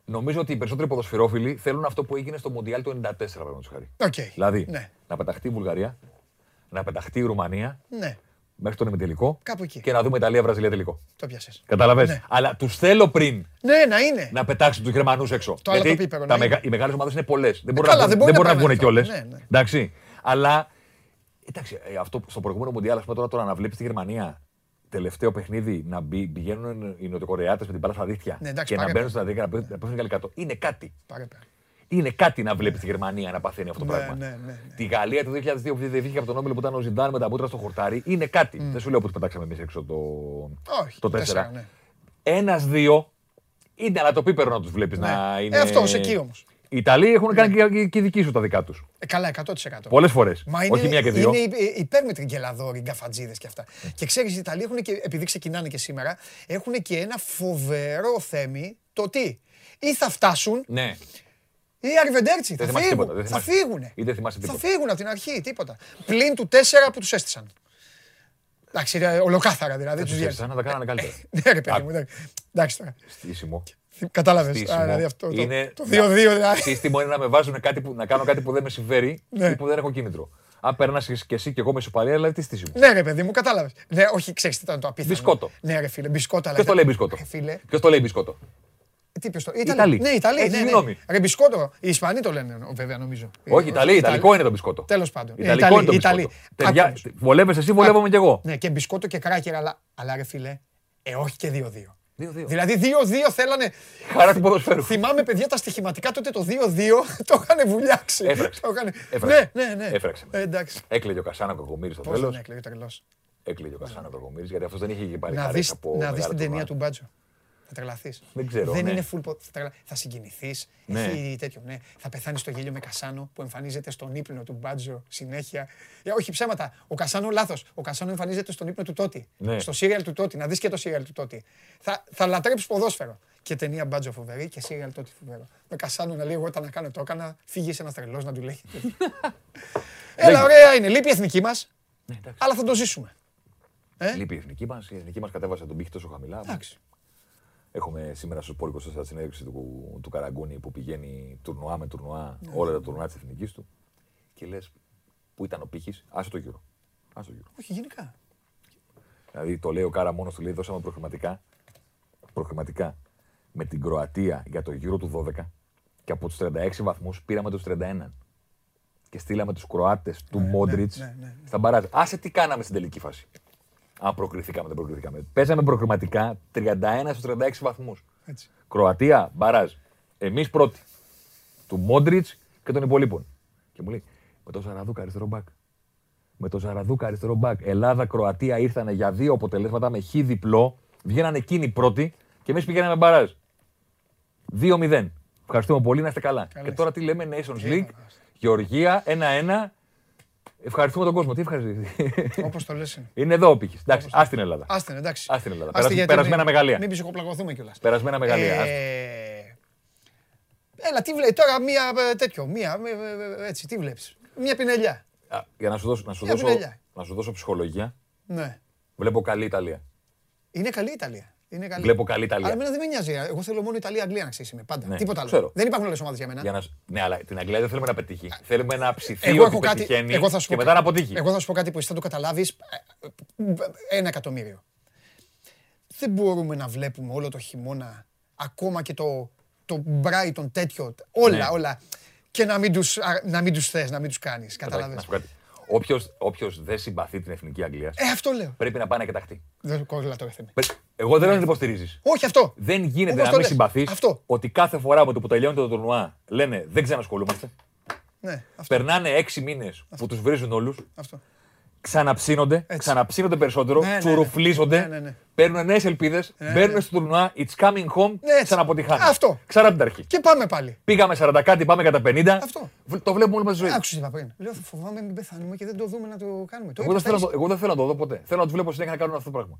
Νομίζω ότι οι περισσότεροι ποδοσφαιρόφιλοι θέλουν αυτό που έγινε στο Μουντιάλ του 94, παραδείγματος χάρη. Οκ. Δηλαδή, Ναι. να πεταχτεί η Βουλγαρία, να πεταχτεί η Ρουμανία Ναι. μέχρι τον ημιτελικό Κάπου εκεί. και να δούμε Ιταλία-Βραζιλία τελικό. Το 'πιασες. Κατάλαβες; Ναι. Αλλά τους θέλω πριν Ναι, να είναι. να πετάξουν τους Γερμανούς έξω. Το άλλο Γιατί το πίπερο, τα να μεγα- είναι. οι μεγάλες ομάδες είναι πολλές. Δεν μπορούν καλά, να, δεν βγουν- μπορεί δεν να μπορούν να πάνε βγουν αυτό. κιόλε. Ναι, ναι. Εντάξει. Αλλά. Εντάξει, ε, αυτό στο προηγούμενο Μουντιάλ, ας πούμε τώρα, τώρα να βλέπει τη Γερμανία τελευταίο παιχνίδι να μπει, πηγαίνουν οι Νοτιοκορεάτες με την μπάλα στα δίχτυα Ναι, εντάξει, και να πάρε μπαίνουν πέρα. στα δίχτυα να πέφτουν- να πέφτουν καλή κάτω. Είναι κάτι. Πάρε πέρα. Είναι κάτι να βλέπεις τη Γερμανία να παθαίνει αυτό το Ναι, πράγμα. ναι, ναι, ναι. Τη Γαλλία του 2002 που δεν βγήκε από τον Όμιλο που ήταν ο Ζιντάν με τα μούτρα στο χορτάρι. Είναι κάτι. Δεν σου λέω που του πετάξαμε εμείς έξω το, Όχι. το 4. τέσσερα, ναι. Ένα-δύο είναι, αλλά το πίπερο να τους βλέπεις Ναι. να είναι. Ε, αυτός εκεί όμως. Οι Ιταλοί έχουν κάνει και, και δική σου τα δικά τους. Ε, καλά, 100%. Πολλές φορές. Μα είναι, Όχι μία και δύο. Είναι υπ- υπέρμετροι γκελαδόροι, γκαφατζίδε και αυτά. Και ξέρεις, οι Ιταλοί έχουν και, επειδή ξεκινάνε και σήμερα, έχουν και ένα φοβερό θέμη το τι. Ή θα φτάσουν, Ναι. ή αριβεντέρτσι. Δεν Θα θυμάσαι φύγουν. τίποτα, δεν θα θυμάσαι. φύγουν. Ή δεν θυμάσαι Θα τίποτα. φύγουν από την αρχή, τίποτα. Πλην του 4 που τους έστησαν. Εντάξει, ρε, ολοκάθαρα δηλαδή. Δεν Τους τους διέλυσαν. έστησαν να τα κάνανε καλύτερα. Ναι, ρε παιδί μου. εντάξει. Εντάξει τώρα. Στήσιμο. Κατάλαβες. Στήσιμο. Δηλαδή αυτό. το- Είναι- Το 2-2 δηλαδή. Σύστημο είναι να με βάζουν κάτι που, να κάνω κάτι που δεν με συμφέρει Ναι. ή που δεν έχω κίνητρο. Αν περνάς και εσύ και εγώ με σοπαρία, δηλαδή τι στήσιμο. Ναι, ρε παιδί μου, κατάλαβες. Ναι, όχι, ξέρεις τι ήταν το απίθανο. Μπισκότο. Ναι, ρε φίλε, μπισκότο. αλλά Ποιος το δεν- λέει μπισκότο; Ρε φίλε, Ποιος το λέει μπισκότο; τι ποιος το. Ιταλοί. Ναι, Ιταλοί. Έτσι, Ναι, ναι. συγγνώμη. Ρε μπισκότο. Οι Ισπανοί το λένε, βέβαια, νομίζω. Όχι, Ιταλή, Ιταλικό είναι το μπισκότο. Τέλος πάντων. Ιταλικό Ιταλοί, είναι το Ιταλοί. μπισκότο. Παιδιά, Άκου όμως. βολεύεσαι εσύ, βολεύομαι κι εγώ. Ναι, και μπισκότο και κράκερ, αλλά, αλλά ρε φίλε, ε, όχι και 2-2. 2-2. Δηλαδή 2-2 θέλανε. Χαρά του ποδοσφαίρου. Θυμάμαι, παιδιά, τα στοιχηματικά τότε το 2-2 το είχαν βουλιάξει. Έφραξε. Το είχαν- Έφραξε. Ναι, ναι, ναι. Έφραξε. Ε, εντάξει. Έκλαιγε ο Κασάνα Κακομήρη στο Πώς δεν τέλος. έκλαιγε τρελός. Έκλαιγε ο Κασάνα Κακομήρη γιατί αυτός δεν είχε και πάρει Να χαρές δεις, από να δεις μεγάλα την ταινία τουρνουά. του Μπάτζο. Θα τρελαθείς. Δεν ξέρω, Δεν ναι. είναι full. πο- Θα, τρελα... θα συγκινηθείς. Ναι. Έχει τέτοιο. Ναι. Θα πεθάνεις στο γέλιο με Κασάνο που εμφανίζεται στον ύπνο του Μπάτζο συνέχεια. Ε, όχι ψέματα. Ο Κασάνο λάθος. Ο Κασάνο εμφανίζεται στον ύπνο του Τότι. Ναι. Στο σύριαλ του Τότι. Να δεις και το σύριαλ του Τότι. Θα, θα λατρέψεις ποδόσφαιρο. Και ταινία Μπάτζο φοβερή και σύριαλ Τότι φοβερό. Με Κασάνο να λέει: Εγώ όταν να κάνω το έκανα. Φύγει ένας τρελός να του λέει. Έλα, ωραία είναι. Λείπει η εθνική μας. Ναι, εντάξει. Αλλά θα το ζήσουμε. Λείπει η εθνική μας. Η εθνική μας κατέβασε τον πύχη τόσο χαμηλά. Εντάξει. Έχουμε σήμερα στο Σπόρ 24 συνέντευξη του, του Καραγκούνη που πηγαίνει τουρνουά με τουρνουά όλα τα τουρνουά της εθνικής του. Και λες, πού ήταν ο πύχης, άσε το γύρο. Άσε το γύρο. Όχι, γενικά. Δηλαδή το λέει ο Κάρα μόνος του λέει: Δώσαμε προχρηματικά. Προχρηματικά. με την Κροατία για το γύρο του 12 και από τους 36 βαθμούς πήραμε τους 31. Και στείλαμε τους Κροάτες του Μόντριτς ναι, ναι, ναι. στα μπαράζ. Άσε τι κάναμε στην τελική φάση. Αν προκριθήκαμε, δεν προκριθήκαμε. Παίζαμε προκριματικά 31 στους 36 βαθμούς. Έτσι. Κροατία, μπαράζ. Εμείς πρώτοι. Του Μόντριτς και των υπολείπων. Και μου λέει, με το Ζαραδούκα αριστερό μπακ. Με το Ζαραδούκα αριστερό μπακ. Ελλάδα-Κροατία ήρθαν για δύο αποτελέσματα με χ διπλό. Βγαίναν εκείνοι πρώτοι και εμείς πηγαίναμε μπαράζ. 2-0. Ευχαριστούμε πολύ, να είστε καλά. Και τώρα τι λέμε, Nations League, Γεωργία, 1-1. Ευχαριστούμε τον κόσμο. Τι ευχαριστούμε. Όπως το λες. είναι. Είναι εδώ ο πύχη. Εντάξει, ας την Ελλάδα. Άστεν, εντάξει. Ας την Ελλάδα. Άστε, Περασ- γιατί περασμένα μην- μεγαλεία. Μην ψυχοπλακωθούμε κιόλας. Περασμένα μεγαλεία. Άστο. Έλα, τι βλέπει τώρα, μία ε, τέτοιο, μία, ε, ε, έτσι, τι βλέπεις; Μία πινελιά. Α, Για να σου δώσω, να σου Μια δώσω, πινελιά. να σου δώσω ψυχολογία, Ναι. βλέπω καλή Ιταλία. Είναι καλή η Ιταλία. Είναι καλή. Βλέπω καλή Ιταλία. Αλλά εμένα δεν με νοιάζει. Εγώ θέλω μόνο Ιταλία-Αγγλία να ξέρεις. Πάντα. Ναι, Τίποτα άλλο. ξέρω. Δεν υπάρχουν άλλες ομάδες για μένα. Για να... σ- Ναι, αλλά την Αγγλία δεν θέλουμε να πετύχει. Θέλουμε να ψηθεί Εγώ ότι έχω κάτι. πετυχαίνει Εγώ θα σου και πω μετά να κάτι. αποτύχει. Εγώ θα σου πω κάτι που εσύ θα το καταλάβεις. Ένα εκατομμύριο. Δεν μπορούμε να βλέπουμε όλο το χειμώνα ακόμα και το, το Brighton τέτοιο. Όλα, Ναι. όλα. Και να μην τους, α, να μην τους θες, να μην τους κάνεις. Να Καταλαβες. σου πω κάτι. Όποιος, όποιος δεν συμπαθεί την εθνική Αγγλίας Ε, αυτό λέω. πρέπει να πάει να κοιταχτεί. Δεν κόλλα το θέμα. Πρέ- Εγώ δεν λέω να την υποστηρίζεις. Όχι αυτό. Δεν γίνεται Όπως να το μην λες. συμπαθείς Αυτό. ότι κάθε φορά με το που τελειώνει το τουρνουά λένε δεν ξανασχολούμαστε. Ναι, αυτό. Περνάνε έξι μήνες που τους βρίζουν όλους, αυτό. ξαναψύνονται, Έτσι. ξαναψύνονται περισσότερο, Ναι, ναι, ναι. τσουρουφλίζονται, Ναι, ναι, ναι. παίρνουν νέες ελπίδες, μπαίνουν στο τουρνουά, it's coming home, Ναι, έτσι. ξαναποτυχάνε. Αυτό. Ξανά την αρχή. Και πάμε πάλι. Πήγαμε 40 κάτι, πάμε κατά 50. Αυτό. Β- Το βλέπουμε όλη μας τη ζωή. Άκουσε τι είπα πριν. Λέω, θα φοβάμαι μην πεθάνουμε και δεν το δούμε να το κάνουμε. Το Εγώ δεν, είπες, θέλω, να τα το- εγώ δεν θέλω να το δω ποτέ. Θέλω να τους βλέπω συνέχεια να κάνουν αυτό το πράγμα.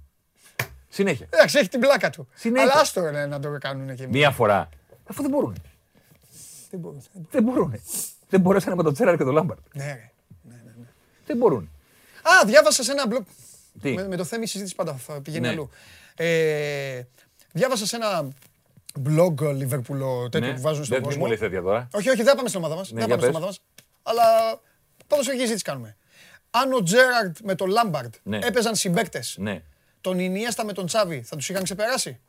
Συνέχεια. Εντάξει, έχει την πλάκα του. Συνέχεια. Αλλά άστο ρε, να το κάνουν και Μία φορά. Αφού δεν μπορούν. Δεν μπορούν. Δεν μπορούν. Δεν μπορέσανε με τον Τσέραρ και τον Λάμπαρτ. Ναι, ρε. Δεν μπορούν. Α, διάβασα σε ένα blog. Τι; Με, με το θέμα η συζήτηση πάντα θα πηγαίνει Ναι. αλλού. Ε, διάβασα σε ένα blog ε, Λιβερπούλο τέτοιο που βάζουν στον Ναι. δεν κόσμο. μου λες τέτοια τώρα. Όχι, όχι, δεν θα πάμε στην ομάδα μας. Ναι, δεν για πάμε στην πες. ομάδα μας. Αλλά ποδοσφαιρική συζήτηση κάνουμε. Αν ο Τζέραρντ με τον Λάμπαρντ Ναι. έπαιζαν συμπαίκτες, Ναι. Τον Ινιέστα με τον Τσάβη θα τους είχαν ξεπεράσει.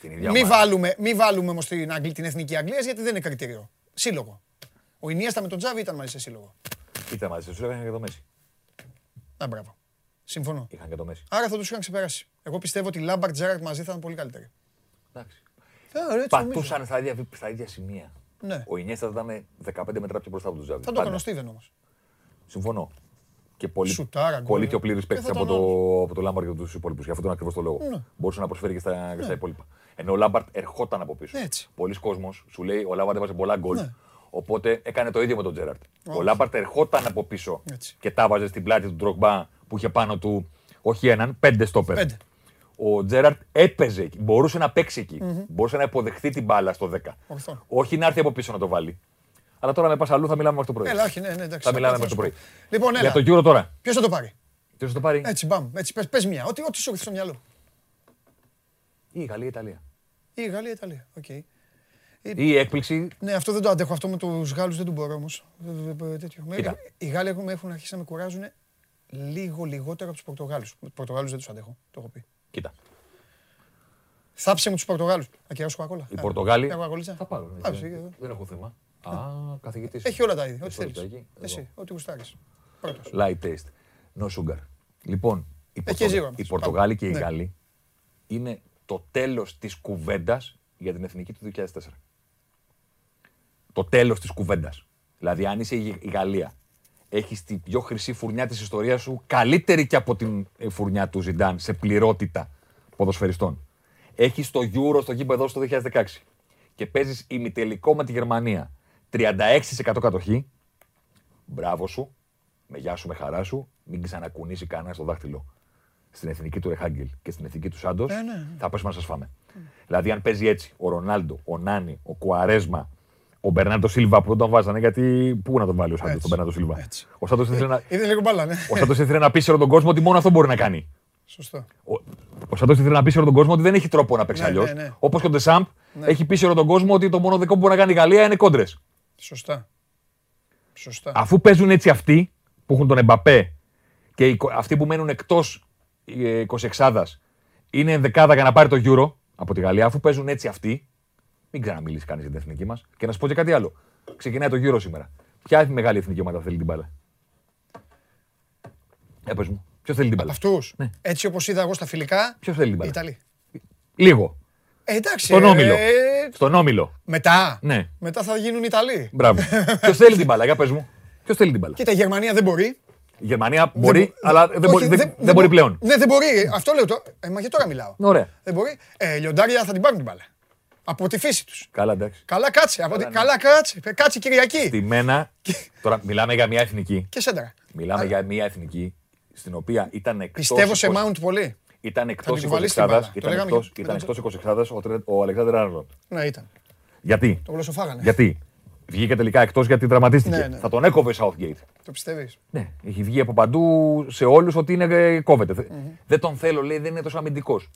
Την ίδια Μη ομάδα. βάλουμε, μη βάλουμε όμως την, Αγγλ- την εθνική Αγγλίας γιατί δεν είναι κριτήριο. Σύλλογο. Ο Ινιέστα με τον Τσάβη ήταν μαζί σε σύλλογο. Ήταν μαζί σου, είχαν και το Μέσι. Α, μπράβο. Συμφωνώ. Είχαν και το Μέσι. Άρα θα τους είχαν ξεπεράσει. Εγώ πιστεύω ότι Λάμπαρντ Τζέραρντ μαζί θα ήταν πολύ καλύτεροι. Εντάξει. Ε, έτσι νομίζω. Πατούσαν στα ίδια, στα ίδια σημεία. Ναι. Ο Ινιέστα θα ήταν 15 μέτρα πιο μπροστά από τον Τσάβι. Θα το Πάντα. έκανε ο Στίβεν όμως. Συμφωνώ. Και πολύ, Σουτάρα, γκολ. πολύ πιο πλήρης Και παίκτης θα από τον το, από το Λάμπαρντ και τους υπόλοιπους. Γι' αυτό τον ακριβώς το λόγο. Ναι. Μπορούσε να προσφέρει και στα, και στα υπόλοιπα. Ενώ ο Λάμπαρντ ερχόταν από πίσω. Έτσι. Πολλοί κόσμοι σου λέει ο Λάμπαρντ έβαζε πολλά γκολ. Ναι. Οπότε έκανε το ίδιο με τον Τζέραρντ. Ο Λάμπαρντ ερχόταν από πίσω Έτσι. και τα βάζε στην πλάτη του Ντρογμπά που είχε πάνω του όχι έναν, πέντε στόπερ. Πέντε. Ο Τζέραρντ έπαιζε εκεί, μπορούσε να παίξει εκεί. Μπορούσε να υποδεχθεί την μπάλα στο 10. Ορθό. Όχι να έρθει από πίσω να το βάλει. Αλλά τώρα με πας αλλού θα μιλάμε μέχρι το πρωί. Έλα, όχι, ναι, ναι, εντάξει. Θα μιλάμε θα μέχρι το σου πρωί. πω. Λοιπόν, έλα. Για το Euro τώρα. Ποιος θα το πάρει; Τι θα το πάρει, Έτσι, μπαμ. Έτσι, πες, πες μια. Ό,τι, ό,τι σου έρθει στο μυαλό. ή η Γαλλία ή η Ιταλία. Ή η Γαλλία, η Ιταλία. Οκ. Ή η έκπληξη. Ναι, αυτό δεν το αντέχω. Αυτό με τους Γάλλους δεν το μπορώ όμως. Κοίτα. Οι Γάλλοι έχουν, έχουν αρχίσει να με κουράζουν λίγο λιγότερο από τους Πορτογάλους. Του Πορτογάλους δεν τους αντέχω. Το έχω πει. Κοίτα. Θάψε μου τους Πορτογάλους. Ακυρώσου κοκακόλα. Οι Πορτογάλοι. Μια κοκακολίτσα. Θα πάρω. ναι, Άψε, δεν- εδώ. Δεν έχω θέμα. Α, καθηγητής. Έχει όλα τα είδη. Ό,τι Εσύ όλα θέλεις. τα εκεί, Εσύ, εδώ. ό,τι γουστάρεις. Πρώτος. Light taste. No sugar. Λοιπόν, οι, Έχει Πορτο- ζύρο οι αυτός. Πορτογάλοι και οι Ναι. Γάλλοι είναι το τέλος της κουβέντας για την εθνική του 2004. Το τέλος της κουβέντας. Δηλαδή, αν είσαι η η Γαλλία, έχεις την πιο χρυσή φουρνιά της ιστορίας σου, καλύτερη και από την ε, φουρνιά του Ζιντάν σε πληρότητα ποδοσφαιριστών. Έχεις το Euro στο γήπεδο στο 2016 και παίζεις ημιτελικό με τη Γερμανία. 36% κατοχή, Μπράβο σου, με γεια σου, με χαρά σου, μην ξανακουνήσει κανένα το δάχτυλο. Στην εθνική του Ρεχάγκελ και στην εθνική του Σάντος, Ε, ναι. θα πέσουμε να σας φάμε. Δηλαδή, αν παίζει έτσι ο Ρονάλντο, ο Νάνι, ο Κουαρέσμα, ο Μπερνάντο Σίλβα που δεν τον βάζανε, γιατί πού να τον βάλει ο Σάντος, Έτσι, τον Μπερνάντο Σίλβα; έτσι. Ο Σάντος ήθελε, να... Είδε λίγο μπάλα, ναι. ο Σάντος ήθελε να πείσει όλο τον κόσμο ότι μόνο αυτό μπορεί να κάνει. Σωστό. Ο, ο Σάντος ήθελε να πείσει όλο τον κόσμο ότι δεν έχει τρόπο να παίξει Ναι, αλλιώς. ναι, ναι. Όπως και ο Ντεσάμπ έχει πείσει όλο τον κόσμο ότι το μόνο δικό που μπορεί να κάνει η Γαλλία είναι κόντρες. Σωστά. Σωστά. Αφού παίζουν έτσι αυτοί που έχουν τον Εμπαπέ και οι- αυτοί που μένουν εκτός 26 είναι ενδεκάδα για να πάρει το Euro από τη Γαλλία, αφού παίζουν έτσι αυτοί, μην ξαναμιλήσει κανείς για την εθνική μας. Και να σου πω και κάτι άλλο. Ξεκινάει το γύρο σήμερα. Ποια μεγάλη εθνική ομάδα θέλει την μπάλα; Ε, πες μου. Ποιος θέλει την μπάλα; Αυτούς. Ναι. Έτσι όπως είδα εγώ στα φιλικά. Ποιος θέλει την Οι μπάλα; Ιταλοί. Λίγο. Ε, εντάξει. Στον ε, όμιλο. ε, Στον όμιλο. μετά; Ναι. Μετά θα γίνουν Ιταλοί. Μπράβο. Ποιος θέλει την μπάλα, για πες μου. Ποιος θέλει την μπάλα. Κοίτα, η Γερμανία δεν μπορεί. Η Γερμανία μπορεί, μπο- αλλά δεν, Όχι, μπορεί, δεν, δεν- δεν δεν μπορεί μπο- πλέον. Ναι, δεν μπορεί. Αυτό λέω τώρα. Ε, μα για τώρα μιλάω. Ωραία. Δεν μπορεί. Ε, λιοντάρια θα την πάρουν την μπάλα. Από τη φύση τους. Καλά, εντάξει. Καλά κάτσε. Από τη... ναι. Καλά κάτσε. Ε, Κάτσε Κυριακή. Στη μένα. Τώρα μιλάμε για μια εθνική. Και σέντρα. Μιλάμε για μια εθνική στην οποία ήταν εκτός. Πιστεύω σε Mount πολύ. Ήταν εκτός την κουβαλήσει την 26 μπάλα. Το Ήταν λέγαμε εκτός- και- ήταν με τον εκτός 26 ο, Τρε- ο Αλεξάνδρ Άρνοντ. Ναι, ήταν. Γιατί; Το γλωσσοφάγανε. Γιατί; Βγήκε τελικά εκτός γιατί τραυματίστηκε. Ναι, ναι. Θα τον έκοβε Southgate. Το πιστεύεις; Ναι, έχει βγει από παντού σε όλους ότι είναι, ε, κόβεται. Θε- Δεν τον θέλω, λέει, δεν είναι τόσο αμυντικός.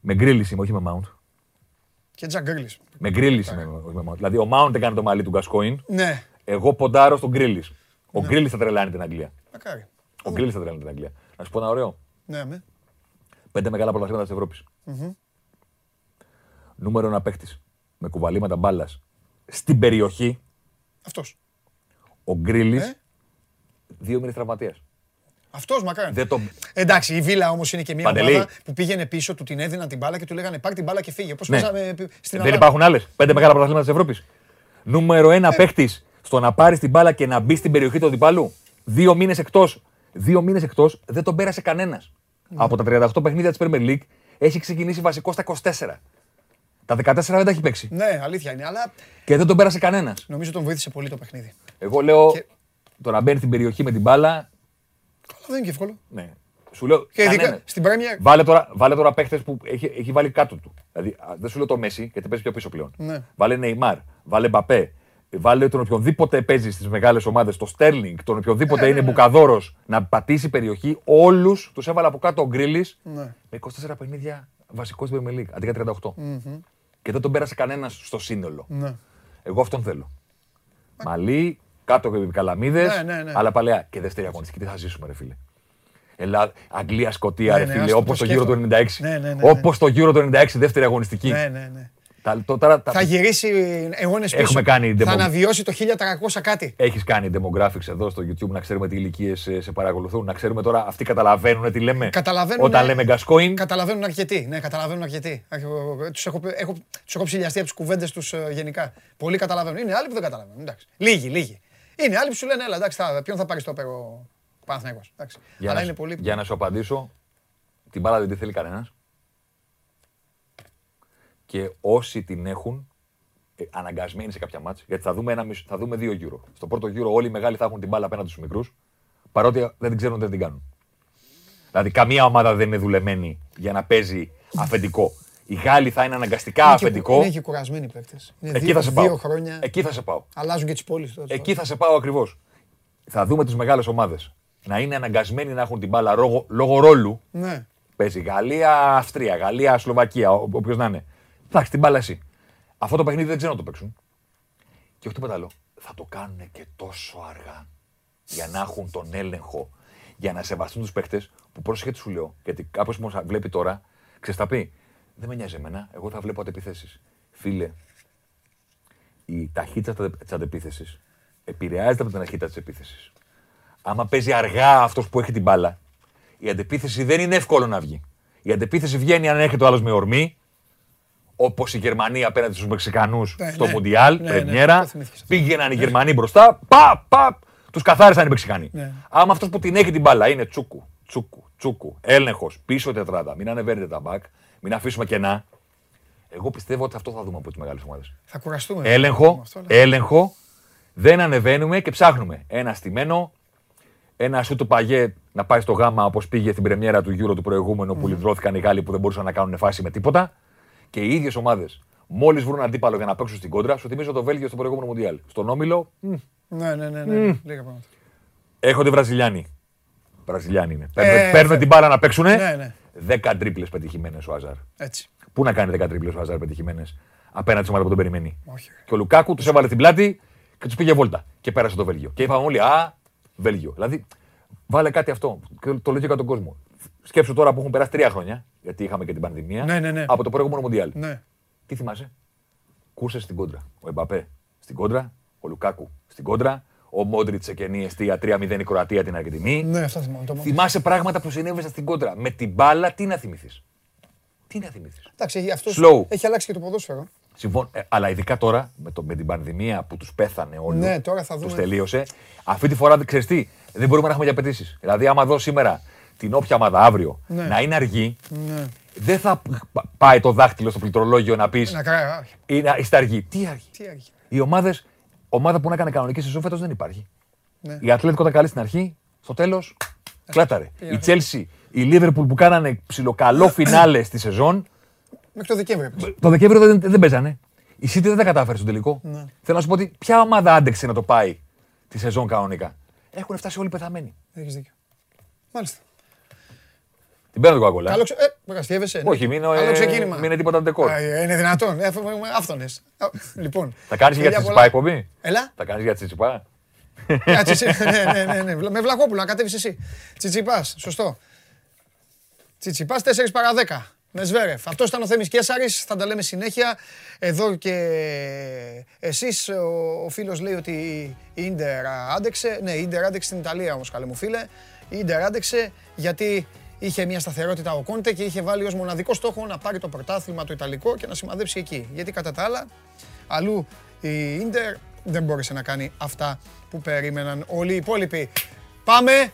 Με γκρίλι είμαι, όχι με Mount. Και Τζακ Γκρίλι. Με γκρίλι είμαι, όχι με Mount. Δηλαδή ο Mount έκανε το μαλλί του Γκασκόιν. Ναι, Εγώ ποντάρω στον γκρίλι. Ο γκρίλι θα τρελάνει την Αγγλία. μακάρι. Ο γκρίλι θα τρελάνει την Αγγλία. Να σου πω ένα ωραίο. Ναι, με. Πέντε μεγάλα πρωταθλήματα της Ευρώπης. Νούμερο ένα παίχτη με κουβαλήματα μπάλας στην περιοχή. Αυτός. Ο γκρίλι. Ε; Δύο μήνες τραυματίας. Αυτός μακάρι. Δεν το... Εντάξει, η Βίλα όμως είναι και μια Παντελή. ομάδα που πήγαινε πίσω, του την έδιναν την μπάλα και του λέγανε Πάρ την μπάλα και φύγε. Πώ Ναι. παίζαμε στην Δεν Ελλάδα. υπάρχουν άλλες. Πέντε μεγάλα πρωταθλήματα της Ευρώπης. Νούμερο ένα παίχτη στο να πάρεις την μπάλα και να μπεις στην περιοχή του αντιπάλου. Δύο μήνες εκτός. Δύο μήνες εκτός δεν τον πέρασε κανένας. Από τα 38 παιχνίδια της Premier League έχει ξεκινήσει βασικό στα 24. Τα 14 δεν τα έχει παίξει. Ναι, αλήθεια είναι, αλλά Και δεν τον πέρασε κανένας. νομίζω τον βοήθησε πολύ το παιχνίδι. Εγώ λέω Και- το να μπαίνει στην περιοχή με την μπάλα. Καλά, δεν είναι και εύκολο. Ναι. Σου λέω. Και ειδικά κανένας. στην Premier. Βάλε τώρα, βάλε τώρα παίχτε που έχει, έχει βάλει κάτω του. Δηλαδή, α, δεν σου λέω το Μέση, γιατί παίζει πιο πίσω πλέον. Ναι. Βάλε Νεϊμάρ, βάλε Μπαπέ, βάλε τον οποιονδήποτε παίζει στις μεγάλες ομάδες, το Στέρλινγκ, τον οποιονδήποτε Ε, είναι μπουκαδόρος να πατήσει περιοχή. Όλους τους έβαλε από κάτω ο Γκρίλι Ναι. με 24 παιχνίδια βασικός στην Premier League, αντί για 38. Και δεν τον πέρασε κανένας στο σύνολο. Ναι. Εγώ αυτόν θέλω. Μαλή, κάτω και καλαμίδες, Ναι, ναι, ναι. αλλά παλαιά. Και δεύτερη αγωνιστική, τι θα ζήσουμε, ρε φίλε. Ελλάδα, Αγγλία, Σκοτία, Ναι, ρε ναι, φίλε, άστο, όπως το το γύρο του 96. σκέφτομαι. Ναι, ναι, ναι, ναι. Όπως το γύρο του 96, δεύτερη αγωνιστική. Ναι, ναι, ναι. Τα, το, τώρα, τα, Θα γυρίσει αιώνε πίσω. Έχουμε κάνει Θα demo- αναβιώσει το 1300 κάτι. Έχεις κάνει demographics εδώ στο YouTube να ξέρουμε τι ηλικίες σε, σε παρακολουθούν. Να ξέρουμε τώρα αυτοί καταλαβαίνουν τι λέμε. Καταλαβαίνουν. Όταν λέμε Γκασκόιν, Καταλαβαίνουν αρκετοί. Ναι, καταλαβαίνουν αρκετοί. Τους έχω, έχω, τους έχω ψηλιαστεί από τις κουβέντες τους γενικά. Πολλοί καταλαβαίνουν. Είναι άλλοι που δεν καταλαβαίνουν. Εντάξει. Λίγοι, λίγοι. Είναι άλλοι που σου λένε, έλα, εντάξει, θα, ποιον θα πάρεις στο πέρο Παναθηναϊκός. Εντάξει. για, Αλλά να, είναι πολύ. για να σου απαντήσω, την μπάλα δεν τη θέλει κανένας. Και όσοι την έχουν, ε, αναγκασμένοι σε κάποια μάτς, γιατί θα δούμε, ένα, μισό- θα δούμε δύο γύρω. Στο πρώτο γύρο όλοι οι μεγάλοι θα έχουν την μπάλα απέναντι στους μικρούς, παρότι δεν την ξέρουν, δεν την κάνουν. Δηλαδή καμία ομάδα δεν είναι δουλεμένη για να παίζει αφεντικό. Οι Γάλλοι θα είναι αναγκαστικά Είναι και- αφεντικό. Είναι και κουρασμένοι παίκτες. Είναι Εκεί δύο, θα σε πάω. δύο χρόνια. Εκεί θα σε πάω. Αλλάζουν και τις πόλεις τώρα. Εκεί θα σε πάω ακριβώς. Θα δούμε τις μεγάλες ομάδες να είναι αναγκασμένοι να έχουν την μπάλα λόγω, λόγω ρόλου. Ναι. Παίζει Γαλλία, Αυστρία, Γαλλία, Σλοβακία, όποιος να είναι. Εντάξει, την μπάλα εσύ. Αυτό το παιχνίδι δεν ξέρω να το παίξουν. Και όχι τίποτα άλλο. Θα το κάνουν και τόσο αργά για να έχουν τον έλεγχο, για να σεβαστούν τους παίχτε που πρόσεχε τι σου λέω. Γιατί κάποιο που μας βλέπει τώρα, ξέρεις θα πει, δεν με νοιάζει εμένα, εγώ θα βλέπω αντεπιθέσεις. Φίλε, η ταχύτητα της αντεπίθεσης επηρεάζεται από την ταχύτητα της επίθεσης. Άμα παίζει αργά αυτός που έχει την μπάλα, η αντεπίθεση δεν είναι εύκολο να βγει. Η αντεπίθεση βγαίνει αν έρχεται ο άλλος με ορμή, όπως η Γερμανία απέναντι στους Μεξικανούς Ναι, στο ναι. Μουντιάλ, Ναι, ναι, πρεμιέρα. το θυμήθηκες αυτό. πήγαιναν οι Γερμανοί μπροστά, παπ, παπ, τους καθάρισαν οι Μεξικανοί. Ναι. Άμα αυτός που την έχει την μπάλα είναι τσούκου, τσούκου, τσούκου, έλεγχος, πίσω τετράδα, μην ανεβαίνετε τα μπακ, μην αφήσουμε κενά. Εγώ πιστεύω ότι αυτό θα δούμε από τις μεγάλες ομάδες. Θα κουραστούμε. Έλεγχο, με αυτό, αλλά- έλεγχο, δεν ανεβαίνουμε και ψάχνουμε. Ένα στημένο, ένα σου του παγέ να πάει στο γάμα όπως πήγε στην πρεμιέρα του Euro του προηγούμενου που λυδρώθηκαν οι Γάλλοι που δεν μπορούσαν να κάνουν φάση με τίποτα. Και οι ίδιες ομάδες, μόλις βρουν αντίπαλο για να παίξουν στην κόντρα, σου θυμίζω το Βέλγιο στο προηγούμενο Μουντιάλ. Στον Όμιλο, μ, Ναι, ναι, ναι. ναι. Λίγα πράγματα. έρχονται Βραζιλιάνοι. Βραζιλιάνοι είναι. Παίρνουν, Ε, παίρνουν θε- την μπάλα να παίξουν. Ναι, ναι. 10 τρίπλες πετυχημένες ο Αζάρ. Έτσι. Πού να κάνει 10 τρίπλες ο Αζάρ πετυχημένες; Απέναντι σε ομάδα που τον περιμένει. Όχι. ρε. Και ο Λουκάκου τους έβαλε στην πλάτη και τους πήγε βόλτα. Και πέρασε το Βέλγιο. Και είπαμε όλοι, Α, Βέλγιο. Δηλαδή, βάλε κάτι αυτό. Και το λέω και για τον κόσμο. Σκέψου τώρα που έχουν περάσει τρία χρόνια. Γιατί είχαμε και την πανδημία, Ναι, ναι, ναι. από το προηγούμενο Μουντιάλ. Ναι. Τι θυμάσαι; Κούρσε στην κόντρα. Ο Εμπαπέ στην κόντρα. Ο Λουκάκου στην κόντρα. Ο Μόντριτ σε κενή αιστεία 3-0 η Κροατία την Αργεντινή. Ναι, αυτό θυμάμαι. Το μόνο. Θυμάσαι πράγματα που συνέβησαν στην κόντρα. Με την μπάλα τι να θυμηθείς; Τι να θυμηθείς; Εντάξει, αυτός Slow. έχει αλλάξει και το ποδόσφαιρο. Συμφων... Ε, αλλά ειδικά τώρα με, το, με την πανδημία που τους πέθανε όλοι. Ναι, τώρα θα Τους δούμε. τελείωσε. Αυτή τη φορά ξέρεις τι, δεν μπορούμε να έχουμε για απαιτήσεις. Δηλαδή, άμα δω σήμερα την όποια ομάδα αύριο Ναι. να είναι αργή, Ναι. δεν θα π- πάει το δάχτυλο στο πληκτρολόγιο να πεις Να κράει. όχι. είναι, είστε αργοί. Τι αργοί. Τι αργή. Οι ομάδες, ομάδα που να έκανε κανονική σεζόν φέτος δεν υπάρχει. Ναι. Η Ατλέτικο ήταν καλή στην αρχή, στο τέλος κλάταρε. πήγαινε. Η Τσέλσι, η Λίβερπουλ που κάνανε ψιλοκαλό φινάλε στη σεζόν, Μέχρι το Δεκέμβρη. έπαιζε. το Δεκέμβριο δεν, δεν παίζανε. Η City δεν τα κατάφερε στο τελικό. Ναι. Θέλω να σου πω ότι ποια ομάδα άντεξε να το πάει τη σεζόν κανονικά. Έχουν φτάσει όλοι πεθαμένοι. Έχεις δίκιο. Μάλιστα. Την παίρνω την κοκακόλα. Καλό ξε... Ε, μεγαστιεύεσαι. ναι. Όχι, μην είναι, Καλό ε, ξεκίνημα. μην είναι τίποτα ντεκόρ. Α, Είναι δυνατόν. Ε, Άφθονες. Α, Λοιπόν. Θα κάνεις για Φιλιά τσιτσιπά πολλά. εκπομπή; Έλα. Θα κάνεις για τσιτσιπά; Α, τσιτσι- ναι, ναι, ναι, ναι. Με Βλαχόπουλο, να κατέβεις εσύ. Τσιτσιπάς, σωστό. Τσιτσιπάς 4 παρα 10. Με Σβέρεφ. Αυτό ήταν ο Θέμης Κέσαρης, θα τα λέμε συνέχεια. Εδώ και εσείς, ο, ο φίλος λέει ότι η Ίντερ άντεξε. Ναι, η Ίντερ άντεξε στην Ιταλία όμως, καλέ μου φίλε. Η Ίντερ άντεξε γιατί είχε μια σταθερότητα ο Κόντε και είχε βάλει ως μοναδικό στόχο να πάρει το πρωτάθλημα το Ιταλικό και να σημαδέψει εκεί. Γιατί κατά τα άλλα, αλλού η Ίντερ δεν μπόρεσε να κάνει αυτά που περίμεναν όλοι οι υπόλοιποι. Πάμε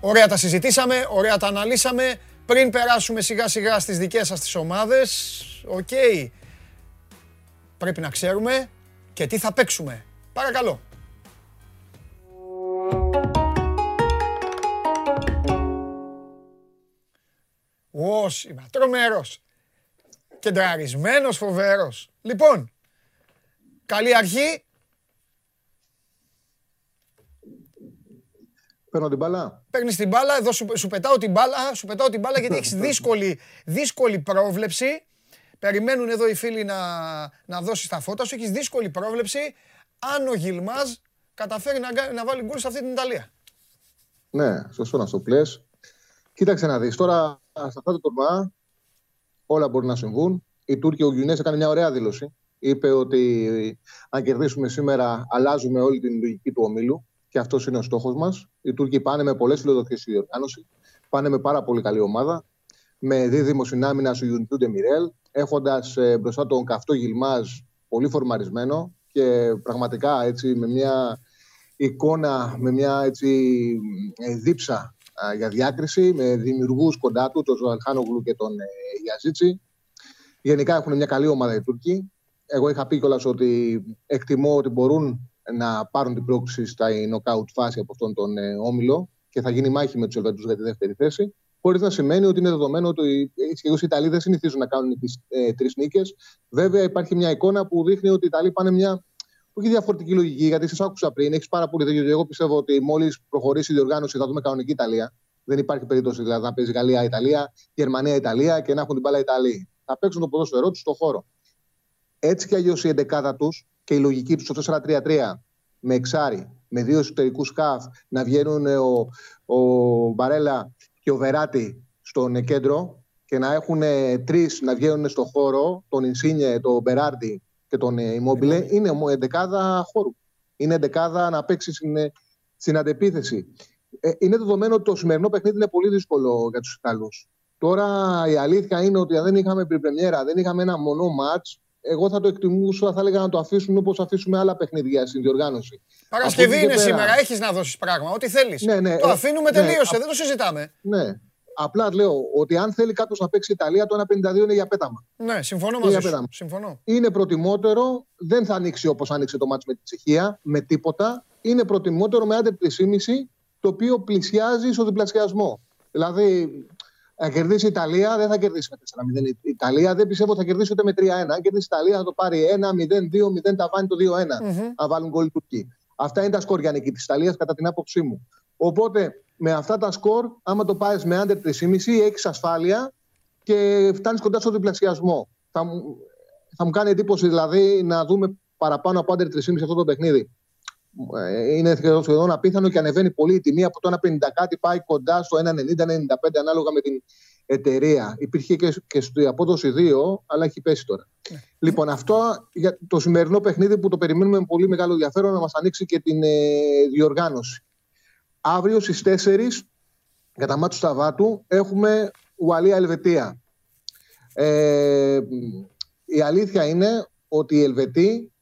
Ωραία τα συζητήσαμε, ωραία τα αναλύσαμε. Πριν περάσουμε σιγά σιγά στις δικές σας τις ομάδες, οκ, πρέπει να ξέρουμε και τι θα παίξουμε. Παρακαλώ. Όσιμα, τρομερός. Κεντραρισμένος, φοβερός. Λοιπόν, καλή αρχή. Παίρνω την μπαλά. Παίρνεις την μπάλα, εδώ σου, σου πετάω την μπάλα, σου πετάω την μπάλα γιατί έχεις δύσκολη, δύσκολη πρόβλεψη. Περιμένουν εδώ οι φίλοι να, να δώσεις τα φώτα σου. Έχεις δύσκολη πρόβλεψη αν ο Γιλμάζ καταφέρει να, κα- να βάλει γκολ σε αυτή την Ιταλία. Ναι, σωστό να στο πλες. Κοίταξε να δεις. Τώρα, σε αυτά τα τουρνουά, όλα μπορεί να συμβούν. Η Τούρκη, ο Γιουνές έκανε μια ωραία δήλωση. Είπε ότι αν κερδίσουμε σήμερα, αλλάζουμε όλη την λογική του ομίλου. Και αυτός είναι ο στόχος μας. Οι Τούρκοι πάνε με πολλές φιλοδοξίες στη διοργάνωση. Πάνε με πάρα πολύ καλή ομάδα. Με δίδυμο συνάμυνα σου Ιουνιτούντε Μιρέλ. Έχοντας μπροστά τον καυτό Γιλμάζ πολύ φορμαρισμένο και πραγματικά έτσι με μια εικόνα, με μια έτσι, ε, δίψα α, για διάκριση, με δημιουργούς κοντά του, τον Ζωαλχάνογλου και τον ε, Γιαζίτσι. Γενικά έχουν μια καλή ομάδα οι Τούρκοι. Εγώ είχα πει κιόλας ότι εκτιμώ ότι μπορούν να πάρουν την πρόκληση στα knockout φάση από αυτόν τον ε, όμιλο και θα γίνει μάχη με τους Ελβετού για τη δεύτερη θέση. Χωρίς να σημαίνει ότι είναι δεδομένο ότι οι Ιταλοί δεν συνηθίζουν να κάνουν τις ε, τρεις νίκες. Βέβαια, υπάρχει μια εικόνα που δείχνει ότι οι Ιταλοί πάνε μια όχι διαφορετική λογική, γιατί σας άκουσα πριν, έχεις πάρα πολύ δίκιο. Εγώ πιστεύω ότι μόλις προχωρήσει η διοργάνωση θα δούμε κανονική Ιταλία. Δεν υπάρχει περίπτωση δηλαδή να παίζει Γαλλία-Ιταλία, Γερμανία-Ιταλία και να έχουν την μπάλα Ιταλοί. Θα παίξουν το ποδόσφαιρό τους στον χώρο. Έτσι κι αλλιώς η εντεκάδα τους και η λογική τους στο 4-3-3 με εξάρι, με δύο εσωτερικούς σκαφ να βγαίνουν ε, ο, ο Μπαρέλα και ο Βεράτη στον κέντρο και να έχουν τρεις να βγαίνουν στον χώρο, τον Ινσίνιε, τον Μπεράρντι και τον Ιmmobile, είναι ομο- εντεκάδα χώρου. Είναι εντεκάδα να παίξει στην, ε, στην αντεπίθεση. Ε, είναι δεδομένο ότι το σημερινό παιχνίδι είναι πολύ δύσκολο για τους Ιταλούς. Τώρα η αλήθεια είναι ότι αν δεν είχαμε πρεμιέρα, δεν είχαμε ένα μονό μάτς, εγώ θα το εκτιμούσα, θα έλεγα να το αφήσουμε όπως αφήσουμε άλλα παιχνίδια στην διοργάνωση. Παρασκευή Από εκεί είναι και πέρα- σήμερα, έχεις να δώσεις πράγμα, ό,τι θέλεις. Ναι, ναι, το ε, αφήνουμε, ναι, τελείωσε, α- δεν το συζητάμε. Ναι. Απλά λέω ότι αν θέλει κάποιος να παίξει Ιταλία, το 1,52 είναι για πέταμα. Ναι, συμφωνώ Είναι μαζί για σου. πέταμα. Συμφωνώ. Είναι προτιμότερο, δεν θα ανοίξει όπως άνοιξε το μάτς με τη Τσεχία, με τίποτα. Είναι προτιμότερο με άντερ 3,5, το οποίο πλησιάζει στο διπλασιασμό. Δηλαδή, να κερδίσει η Ιταλία δεν θα κερδίσει με 4-0. Η Ιταλία δεν πιστεύω θα κερδίσει ούτε με 3-1. Αν κερδίσει η Ιταλία θα το πάρει 1-0-2-0 τα βάνει το 2-1. Αν βάλουν γκολ οι Τουρκοί. Αυτά είναι τα σκορ για νίκη της Ιταλίας κατά την άποψή μου. Οπότε με αυτά τα σκορ, άμα το πάρει με άντερ 3,5, έχεις ασφάλεια και φτάνεις κοντά στο διπλασιασμό. Θα μου, θα μου κάνει εντύπωση δηλαδή να δούμε παραπάνω από άντερ 3,5 αυτό το παιχνίδι. Ε, Είναι σχεδόν, σχεδόν απίθανο και ανεβαίνει πολύ η τιμή από το 1,50 κάτι πάει κοντά στο 1,90-1,95 ανάλογα με την εταιρεία. Υπήρχε και, και στη απόδοση 2, αλλά έχει πέσει τώρα. Λοιπόν, αυτό για το σημερινό παιχνίδι που το περιμένουμε με πολύ μεγάλο ενδιαφέρον να μας ανοίξει και την ε, διοργάνωση. Αύριο στις 4 για τα μάτια του Σταβάτου έχουμε Ουαλία-Ελβετία. Ε, η αλήθεια είναι ότι οι Ελβετοί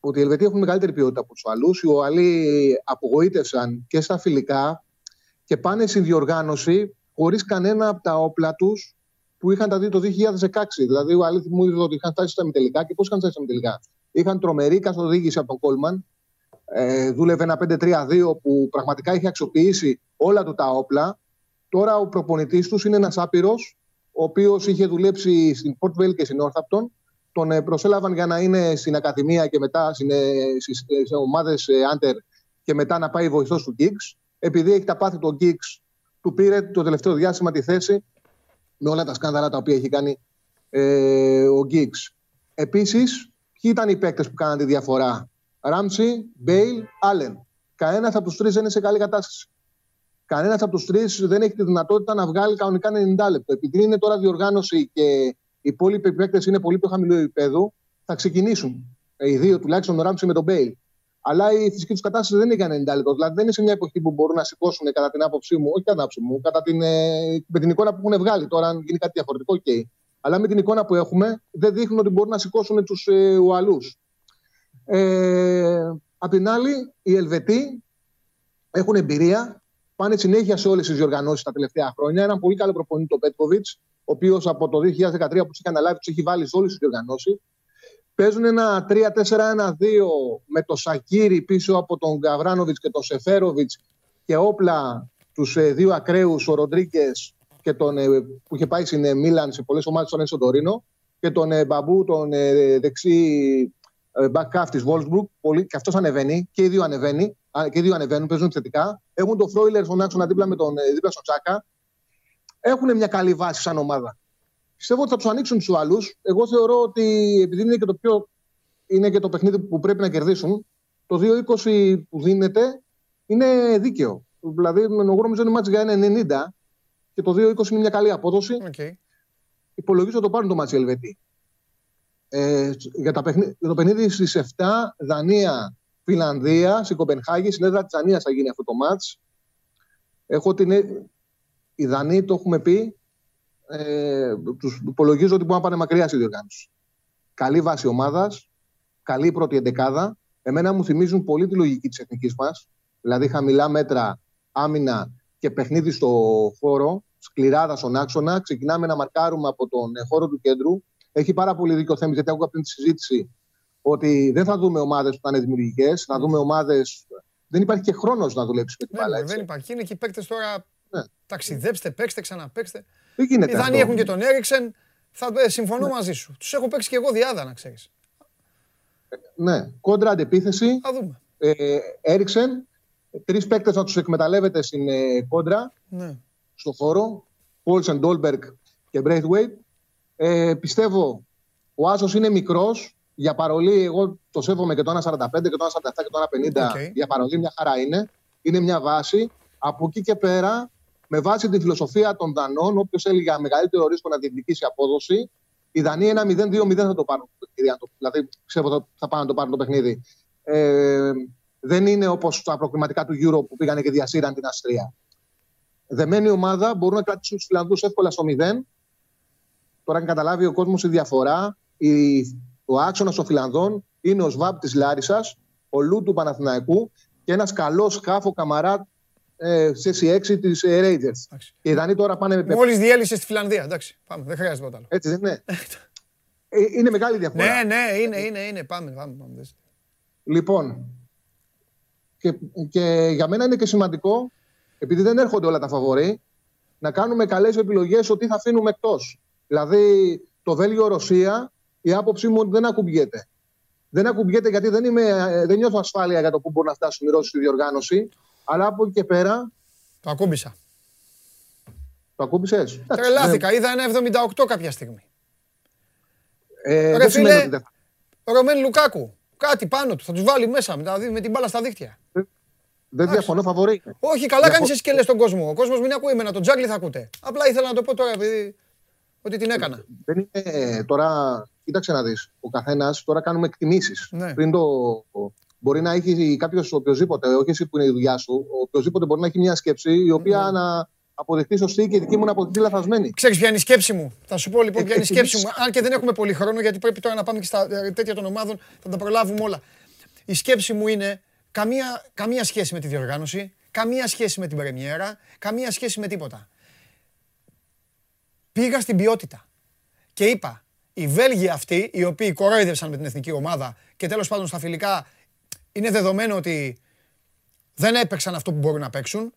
ότι οι Ελβετοί έχουν μεγαλύτερη ποιότητα από τους άλλου. Οι Ουαλοί απογοήτευσαν και στα φιλικά και πάνε στην διοργάνωση χωρίς κανένα από τα όπλα τους που είχαν τα δει το 2016. Δηλαδή, ο Αλήθη μου είπε ότι είχαν φτάσει στα μητελικά και πώς είχαν φτάσει στα μητελικά. Είχαν τρομερή καθοδήγηση από τον Κόλμαν. Ε, δούλευε ένα 5-3-2 που πραγματικά είχε αξιοποιήσει όλα του τα όπλα. Τώρα ο προπονητής τους είναι ένας άπειρος, ο οποίος είχε δουλέψει στην Port Vale και στην Northampton. Τον ε, προσέλαβαν για να είναι στην Ακαδημία και μετά στις ομάδες Άντερ και μετά να πάει βοηθός του Giggs. Επειδή έχει τα πάθη του Giggs, του πήρε το τελευταίο διάστημα τη θέση με όλα τα σκάνδαλα τα οποία έχει κάνει ε, ο Giggs. Επίσης, ποιοι ήταν οι παίκτες που κάναν τη διαφορά; Ράμψι, Μπέιλ, Άλεν. Κανένας από τους τρεις δεν είναι σε καλή κατάσταση. Κανένας από τους τρεις δεν έχει τη δυνατότητα να βγάλει κανονικά 90 λεπτό. Επειδή είναι τώρα διοργάνωση και οι υπόλοιποι παίκτες είναι πολύ πιο χαμηλού επίπεδου, θα ξεκινήσουν. Οι δύο τουλάχιστον ο Ράμψι με τον Μπέιλ. Αλλά η φυσική τους κατάσταση δεν είναι για 90 λεπτό. Δηλαδή δεν είναι σε μια εποχή που μπορούν να σηκώσουν κατά την άποψή μου, όχι κατά την άποψή μου, κατά την, ε, με την εικόνα που έχουν βγάλει. Τώρα, αν γίνει κάτι διαφορετικό, okay. Αλλά με την εικόνα που έχουμε, δεν δείχνουν ότι μπορούν να σηκώσουν τους ε, Ουαλούς. Ε, απ' την άλλη, οι Ελβετοί έχουν εμπειρία, πάνε συνέχεια σε όλες τις διοργανώσεις τα τελευταία χρόνια. Έναν πολύ καλό προπονητή, το Πέτκοβιτς, ο οποίος από το 2013 που τους είχε αναλάβει, τους έχει βάλει σε όλες τις διοργανώσεις. Παίζουν ένα 3-4-1-2 με το Σακύρι πίσω από τον Γκαβράνοβιτ και τον Σεφέροβιτς και όπλα τους ε, δύο ακραίους, ο Ροντρίκε και τον, ε, που είχε πάει στην ε, Μίλαν σε πολλές ομάδες στον Έσο Τωρίνο και τον ε, Μπαμπού, τον ε, δεξί ε, back half της Wolfsburg. Πολύ, και αυτός ανεβαίνει και οι δύο, ανεβαίνει, α, και οι δύο ανεβαίνουν, παίζουν επιθετικά. Έχουν τον Φρόιλερ στον άξονα δίπλα με τον ε, δίπλα στον Τσάκα. Έχουν μια καλή βάση σαν ομάδα. Πιστεύω ότι θα τους ανοίξουν τους άλλους. Εγώ θεωρώ ότι επειδή είναι και το πιο. είναι και το παιχνίδι που πρέπει να κερδίσουν, το 2-20 που δίνεται είναι δίκαιο. Δηλαδή, με εγώ νομίζω είναι μάτς για 1-90 και το 2-20 είναι μια καλή απόδοση. Okay. Υπολογίζω ότι το πάρουν το μάτς οι Ελβετοί. Ε, για, τα παιχνίδι, για το παιχνίδι στις 7 Δανία, Φιλανδία, στην Κοπενχάγη, στην έδρα της Δανίας θα γίνει αυτό το μάτς. Έχω την. Οι Δανείοι το έχουμε πει, ε, τους υπολογίζω ότι μπορούν να πάνε μακριά στη διοργάνωση. Καλή βάση ομάδας, καλή πρώτη εντεκάδα. Εμένα μου θυμίζουν πολύ τη λογική της εθνικής μας. Δηλαδή χαμηλά μέτρα, άμυνα και παιχνίδι στο χώρο, σκληράδα στον άξονα. Ξεκινάμε να μαρκάρουμε από τον χώρο του κέντρου. Έχει πάρα πολύ δίκιο θέμα, γιατί έχω αυτή τη συζήτηση ότι δεν θα δούμε ομάδες που θα είναι δημιουργικές, θα δούμε ομάδε. Δεν υπάρχει και χρόνος να δουλέψει με την Ναι, μπάλα. ναι, έτσι. δεν υπάρχει. Είναι και οι παίκτες τώρα. Ναι. Ταξιδέψτε, παίξτε, ξαναπαίξτε. Δεν γίνεται Οι Δανείοι αυτό. έχουν και τον Έρικσεν. Θα, ε, συμφωνώ μαζί σου. Τους έχω παίξει και εγώ δυάδα, να ξέρεις. Ναι, κόντρα αντεπίθεση. Θα δούμε. Ε, Έρικσεν, τρεις παίκτες να τους εκμεταλλεύεται στην ε, κόντρα, Ναι. στο χώρο. Πόουλσεν, Ντόλμπεργκ και Braithwaite. Ε, πιστεύω ο Άσος είναι μικρός. Για παρολί, εγώ το σέβομαι και το 1,45 και το 1,47 και το 1,50. Οκ. Για παρολί, μια χαρά είναι. Είναι μια βάση. Από εκεί και πέρα, με βάση τη φιλοσοφία των Δανών, όποιος έλεγε για μεγαλύτερο ρίσκο να διεκδικήσει απόδοση, οι Δανείοι ένα 0-2-0 θα το πάρουν το παιχνίδι. αν το- Δηλαδή, ξέρω θα, θα πάνε να το πάρουν το παιχνίδι. Ε, δεν είναι όπως τα προκριματικά του Euro που πήγανε και διασύραν την Αστρία. Δεμένη ομάδα μπορούν να κρατήσουν τους Φιλανδούς εύκολα στο 0. Τώρα, αν καταλάβει ο κόσμος η διαφορά, η, ο άξονας των Φιλανδών είναι ο Σβάμπ της Λάρισας, ο Λου του Παναθηναϊκού και ένας καλός σκάφο καμαρά ε, σε 6 της ε, Rangers. Εντάξει. Και οι Δανείοι τώρα πάνε με. Μόλις διέλυσες στη Φιλανδία. Εντάξει, πάμε. Δεν χρειάζεται τίποτα άλλο. Έτσι δεν είναι. Ε, είναι μεγάλη διαφορά. Ναι, ναι, είναι, είναι, είναι. Πάμε, πάμε. πάμε. δες. Λοιπόν, και, και για μένα είναι και σημαντικό, επειδή δεν έρχονται όλα τα φαβορή, να κάνουμε καλές επιλογές ότι θα αφήνουμε εκτός. Δηλαδή, το Βέλγιο-Ρωσία, η άποψή μου δεν ακουμπιέται. Δεν ακουμπιέται γιατί δεν, είμαι, ε, δεν νιώθω ασφάλεια για το πού μπορούν να φτάσουν οι Ρώσοι στη διοργάνωση. Αλλά από εκεί και πέρα, Το ακούμπησα. το ακούμπησες; Τρελάθηκα. Είδα ένα 78 κάποια στιγμή. Ε, Ρε δεν σημαίνει φίλε, ότι δεν θα- Ρωμέν Λουκάκου. Κάτι πάνω του. Θα τους βάλει μέσα με, τα- με την μπάλα στα δίχτυα. Δεν διαφωνώ, φαβορεί. Όχι, καλά κάνεις εσύ και λες τον κόσμο. Ο κόσμος μην ακούει εμένα, τον Τζάγκλι θα ακούτε. Απλά ήθελα να το πω τώρα επειδή. Ότι την έκανα. Δεν είναι τώρα. Κοίταξε να δεις. Ο καθένας τώρα κάνουμε εκτιμήσεις. Ναι. Πριν το. Μπορεί να έχει κάποιος οποιοδήποτε, όχι εσύ που είναι η δουλειά σου, οποιοδήποτε μπορεί να έχει μια σκέψη η οποία Ναι. να αποδεχτεί σωστή και η δική μου να αποδεχτεί λαθασμένη. Ξέρεις ποια είναι η σκέψη μου; Θα σου πω λοιπόν ποια είναι η Ε, σκέψη μου. Αν και δεν έχουμε πολύ χρόνο, γιατί πρέπει τώρα να πάμε και στα ε, τέτοια των ομάδων, θα τα προλάβουμε όλα. Η σκέψη μου είναι καμία, καμία σχέση με τη διοργάνωση, καμία σχέση με την πρεμιέρα, καμία σχέση με τίποτα. Πήγα στην ποιότητα και είπα, οι Βέλγοι αυτοί, οι οποίοι κορόιδευσαν με την εθνική ομάδα και τέλος πάντων στα φιλικά είναι δεδομένο ότι δεν έπαιξαν αυτό που μπορούν να παίξουν,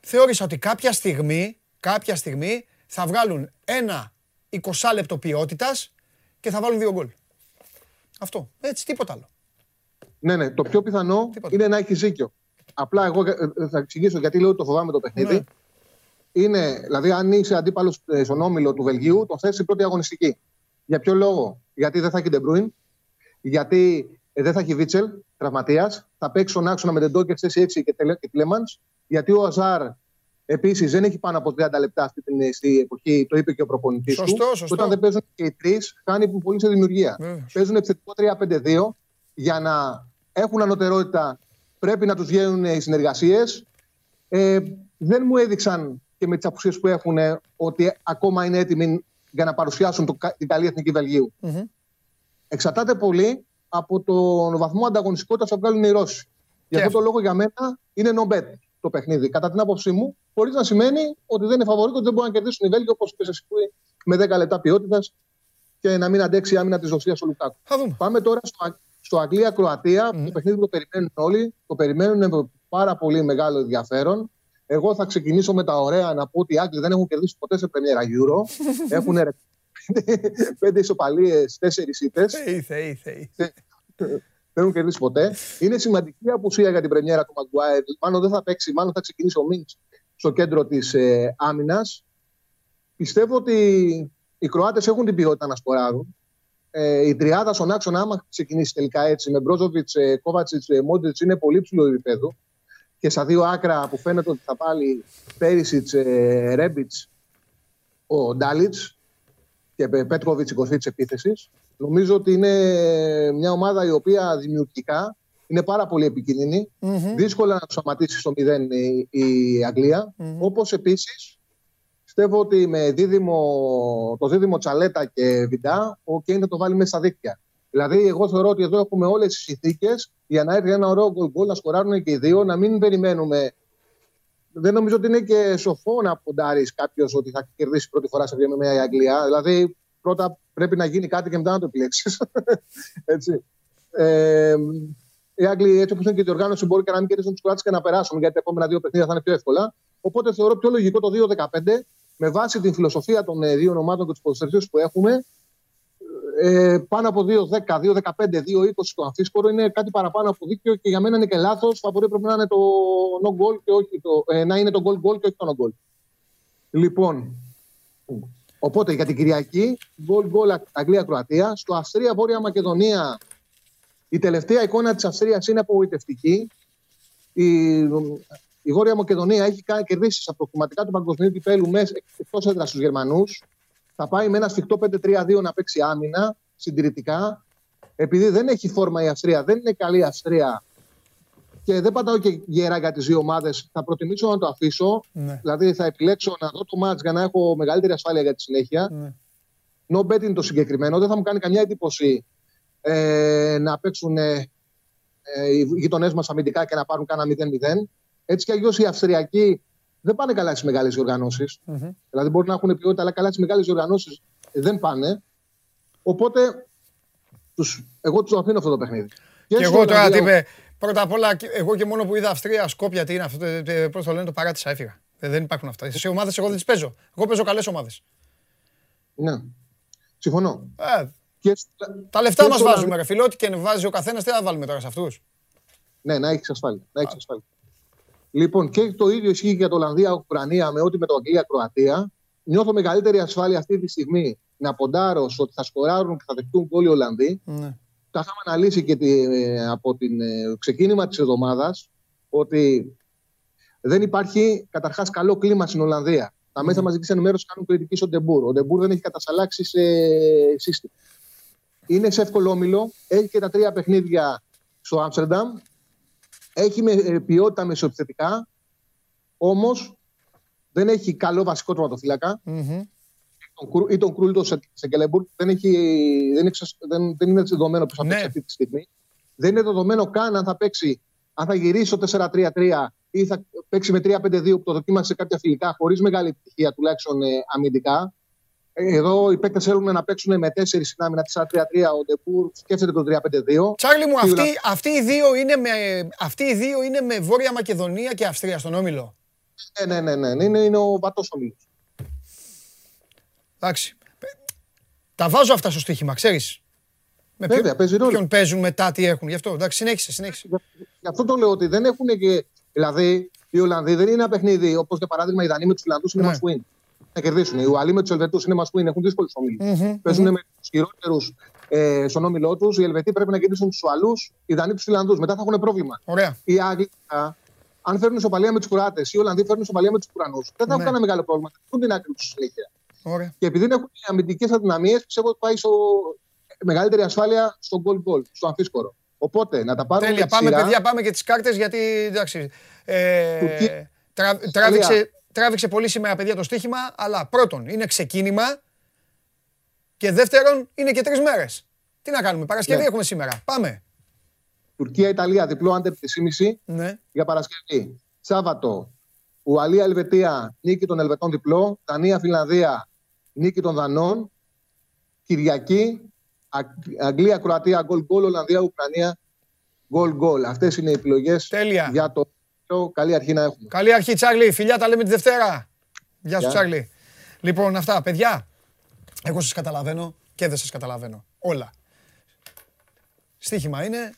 θεώρησα ότι κάποια στιγμή, κάποια στιγμή θα βγάλουν ένα 20 λεπτό ποιότητας και θα βάλουν δύο γκολ. Αυτό. Έτσι, τίποτα άλλο. Ναι, ναι. Το πιο πιθανό Τίποτα. είναι να έχεις ζήκιο. Απλά εγώ ε, ε, θα εξηγήσω γιατί λέω ότι το φοβάμαι το παιχνίδι. Ναι. Είναι, δηλαδή, αν είσαι αντίπαλος στον όμιλο του Βελγίου, τον θες στην πρώτη αγωνιστική. Για ποιο λόγο, Γιατί δεν θα έχει Ντε Μπρόινε, γιατί ε, δεν θα έχει Βίτσελ, τραυματίας. Θα παίξει στον άξονα με τον Ντεντόνκερ θέση 6 και, Τελε- και Τίλεμανς. Γιατί ο Αζάρ επίσης δεν έχει πάνω από 30 λεπτά αυτή την ε, στη εποχή, το είπε και ο προπονητής του. Σωστό, σωστό. Και Όταν δεν παίζουν και οι τρεις, χάνει πολύ σε δημιουργία. Βεβαίως. Παίζουν επιθετικό 3-5-2 για να έχουν ανωτερότητα. Πρέπει να τους βγαίνουν οι συνεργασίες. Ε, δεν μου έδειξαν και με τις απουσίες που έχουν ε, ότι ακόμα είναι έτοιμοι για να παρουσιάσουν το, κα- την καλή εθνική Βελγίου. Μμμ. Εξαρτάται πολύ από τον βαθμό ανταγωνιστικότητας που βγάλουν οι Ρώσοι. Γι' αυτό αυτό. το λόγο για μένα είναι no bet το παιχνίδι. Κατά την άποψή μου, χωρίς να σημαίνει ότι δεν είναι φαβορήτο, ότι δεν μπορούν να κερδίσουν οι Βέλγοι όπως είπες εσύ με 10 λεπτά ποιότητας και να μην αντέξει η άμυνα της Ρωσίας ο Λουκάκου. Θα δούμε. Πάμε τώρα στο, Α- στο Αγγλία-Κροατία. Μμμ. Το παιχνίδι που το περιμένουν όλοι. Το περιμένουν με πάρα πολύ μεγάλο ενδιαφέρον. Εγώ θα ξεκινήσω με τα ωραία να πω ότι οι Άγγλοι δεν έχουν κερδίσει ποτέ σε πρεμιέρα Euro. έχουν ρε, πέντε, πέντε ισοπαλίες, τέσσερις ήττες. Θεοί, θεοί, θεοί. Δεν έχουν κερδίσει ποτέ. Είναι σημαντική η απουσία για την πρεμιέρα του Μαγκουάιρ. Μάλλον δεν θα παίξει, μάλλον θα ξεκινήσει ο Μίντ στο κέντρο της ε, άμυνας. Πιστεύω ότι οι Κροάτες έχουν την ποιότητα να σκοράρουν. Ε, η τριάδα στον άξονα, άμα ξεκινήσει τελικά έτσι, με Μπρόζοβιτ, Κόβατσιτ, Μόντριτ, είναι πολύ ψηλό επίπεδο. Και στα δύο άκρα που φαίνεται ότι θα πάλι Πέρισιτ, Ρέμπιτς, ο Ντάλιτς και Πέτκοβιτ η κορφή της επίθεσης. Νομίζω ότι είναι μια ομάδα η οποία δημιουργικά είναι πάρα πολύ επικίνδυνη. Μμμ. Δύσκολα να του σταματήσει στο 0 η, η αγγλία. Μμμ. Όπως επίσης πιστεύω ότι με δίδυμο, το δίδυμο Τσαλέτα και Βιντά, ο Κέιν θα το βάλει μέσα στα δίκτυα. Δηλαδή, εγώ θεωρώ ότι εδώ έχουμε όλες τις συνθήκες για να έρθει ένα ωραίο γκολ γκολ, να σκοράρουν και οι δύο, να μην περιμένουμε. Δεν νομίζω ότι είναι και σοφό να ποντάρεις κάποιος ότι θα κερδίσει πρώτη φορά σε μια η Αγγλία. Δηλαδή, πρώτα πρέπει να γίνει κάτι και μετά να το επιλέξεις. Έτσι. Ε, οι Άγγλοι, έτσι όπως είναι και η διοργάνωση, μπορεί και να μην κερδίσουν τους Κροάτες και να περάσουν, γιατί τα επόμενα δύο παιχνίδια θα είναι πιο εύκολα. Οπότε θεωρώ πιο λογικό το 2-15 με βάση την φιλοσοφία των ε, δύο ομάδων και τους ποδοσφαιριστές που έχουμε. Ε, πάνω από 2-10, 2-15, 2-20 το αμφίσκορο είναι κάτι παραπάνω από δίκαιο και για μένα είναι και λάθος. Φαβορεί πρέπει να είναι το no goal και όχι το, ε, να είναι το goal goal και όχι το no goal. Λοιπόν, οπότε για την Κυριακή, goal goal Αγγλία-Κροατία. Στο Αυστρία-Βόρεια Μακεδονία, η τελευταία εικόνα της Αυστρίας είναι απογοητευτική. Η, η Βόρεια Μακεδονία έχει κάνει κερδίσει στα προκριματικά του παγκοσμίου κυπέλου μέσα εκτός έδρας στους Γερμανούς. Θα πάει με ένα σφιχτό 5-3-2 να παίξει άμυνα συντηρητικά. Επειδή δεν έχει φόρμα η Αυστρία, δεν είναι καλή η Αυστρία και δεν πατάω και γερά για τις δύο ομάδες, θα προτιμήσω να το αφήσω. Ναι. Δηλαδή θα επιλέξω να δω το μάτς για να έχω μεγαλύτερη ασφάλεια για τη συνέχεια. Ναι. No bet είναι το συγκεκριμένο. Δεν θα μου κάνει καμιά εντύπωση ε, να παίξουν ε, ε, οι γειτονές μας αμυντικά και να πάρουν κάνα 0-0. Έτσι κι αλλιώς οι Αυστριακοί δεν πάνε καλά στι μεγάλες διοργανώσεις. Μμμ. Δηλαδή μπορεί να έχουν ποιότητα, αλλά καλά στι μεγάλες διοργανώσεις δεν πάνε. Οπότε τους, εγώ τους αφήνω αυτό το παιχνίδι. Και στο εγώ τώρα τι Ολλανδία- είπε. Πρώτα απ' όλα, και- εγώ και μόνο που είδα Αυστρία, Σκόπια, τι είναι αυτό, πώς το λένε, το παράτησα, έφυγα. Ε, Δεν υπάρχουν αυτά. Σε ομάδες εγώ δεν τις παίζω. Εγώ παίζω καλές ομάδες. Ναι. Συμφωνώ. Ε, Και στα- τα λεφτά και μας στο βάζουμε, ρε φίλε. Ό,τι και βάζει ο καθένας, τι θα βάλουμε τώρα σε αυτούς; Ναι, να έχεις ασφάλεια. Να έχεις ασφάλεια. Λοιπόν, και το ίδιο ισχύει και για το Ολλανδία-Ουκρανία με ό,τι με το Αγγλία-Κροατία. Νιώθω μεγαλύτερη ασφάλεια αυτή τη στιγμή να ποντάρω στο ότι θα σκοράρουν και θα δεχτούν γκολ οι Ολλανδοί. Ναι. Τα είχαμε αναλύσει και τη, ε, από την ε, ξεκίνημα της εβδομάδας. ότι δεν υπάρχει καταρχάς καλό κλίμα στην Ολλανδία. Τα μέσα μαζικής ενημέρωσης κάνουν κριτική στον Ντε Μπουρ. Ο Ντε Μπουρ δεν έχει κατασαλάξει σε σύστημα. Είναι σε εύκολο όμιλο. Έχει και τα τρία παιχνίδια στο Άμστερνταμ. Έχει με, ε, ποιότητα μεσοεπιθετικά. Όμως δεν έχει καλό βασικό τροματοφύλακα. Μμμ. Τον Κρου- Ή τον Κρούλτος σε, σε Γκέλεμπουργκ. Δεν, έχει, δεν, είναι εξασ- δεν, δεν είναι δεδομένο πώ θα Ναι. παίξει αυτή τη στιγμή. Δεν είναι δεδομένο καν αν θα παίξει, αν θα γυρίσει στο 4-3-3 ή θα παίξει με 3-5-2 που το δοκίμασε σε κάποια φιλικά χωρίς μεγάλη επιτυχία τουλάχιστον ε, αμυντικά. Ε, Εδώ οι παίκτες θέλουν να παίξουν με 4 στην άμυνα 4-3-3. Ο Ντε Μπουρ σκέφτεται το 3-5-2. Τσάρλι μου, Τι αυτοί, όλα- αυτοί, οι δύο είναι με, αυτοί οι δύο είναι με Βόρεια Μακεδονία και Αυστρία στον Όμιλο. Ναι, ναι, ναι, ναι. Είναι, είναι ο βατός όμιλος. Εντάξει. Τα βάζω αυτά στο στοίχημα, ξέρεις. Με ποιον- Βέβαια, παίζει ρόλο. ποιον παίζουν μετά, τι έχουν. Γι' αυτό. Εντάξει, συνέχισε, συνέχισε. Γι' αυτό το λέω ότι δεν έχουν και. Δηλαδή, οι Ολλανδοί δεν είναι ένα παιχνίδι όπως για παράδειγμα οι Δανείοι με τους Φιλανδού είναι Ναι. must win. Να κερδίσουν. Οι Ουαλοί με τους Ελβετούς είναι must win. Έχουν δύσκολους ομίλους. Μμμ, Παίζουν με τους χειρότερους ε, στον όμιλό τους. Οι Ελβετοί πρέπει να κερδίσουν τους Ουαλούς, οι Δανείοι τους Φιλανδούς. Μετά θα έχουν πρόβλημα. Ωραία. Οι Άγγλοι, α, αν φέρνουν ισοπαλία με τους Κουράτε ή οι Ολλανδοί φέρνουν ισοπαλία με τους Ουρανού, δεν θα Ναι. έχουν κανένα μεγάλο πρόβλημα. Θα έχουν την άκρη τους συνέχεια. Ωραία. Και επειδή δεν έχουν αμυντικές αδυναμίες, πιστεύω ότι πάει στο μεγαλύτερη ασφάλεια στο goal goal, στο αμφίσκορο. Οπότε να τα πάρουμε Τέλεια. με τη Πάμε, σειρά. παιδιά, πάμε και τις κάρτες γιατί. Εντάξει. Ε, Τουρκία. τρα- τράβηξε, τράβηξε πολύ σήμερα, παιδιά, το στοίχημα. Αλλά πρώτον, είναι ξεκίνημα. Και δεύτερον, είναι και τρεις μέρες. Τι να κάνουμε, Παρασκευή Ναι. έχουμε σήμερα. Πάμε. Τουρκία-Ιταλία, διπλό άντερ 3,5 Ναι. για Παρασκευή. Σάββατο, Ουαλία-Ελβετία, νίκη των Ελβετών διπλό. Δανία-Φιλανδία, νίκη των Δανών. Κυριακή, Αγ- Αγγλία-Κροατία, γκολ γκολ. Ολλανδία-Ουκρανία, γκολ γκολ. Αυτές είναι οι επιλογές Τέλεια. για το καλή αρχή να έχουμε. Καλή αρχή, Τσάρλι. Φιλιά, τα λέμε τη Δευτέρα. Γεια σου, Γεια. Τσάρλι. Λοιπόν, αυτά, παιδιά. Εγώ σας καταλαβαίνω και δεν σας καταλαβαίνω. Όλα. Στοίχημα είναι.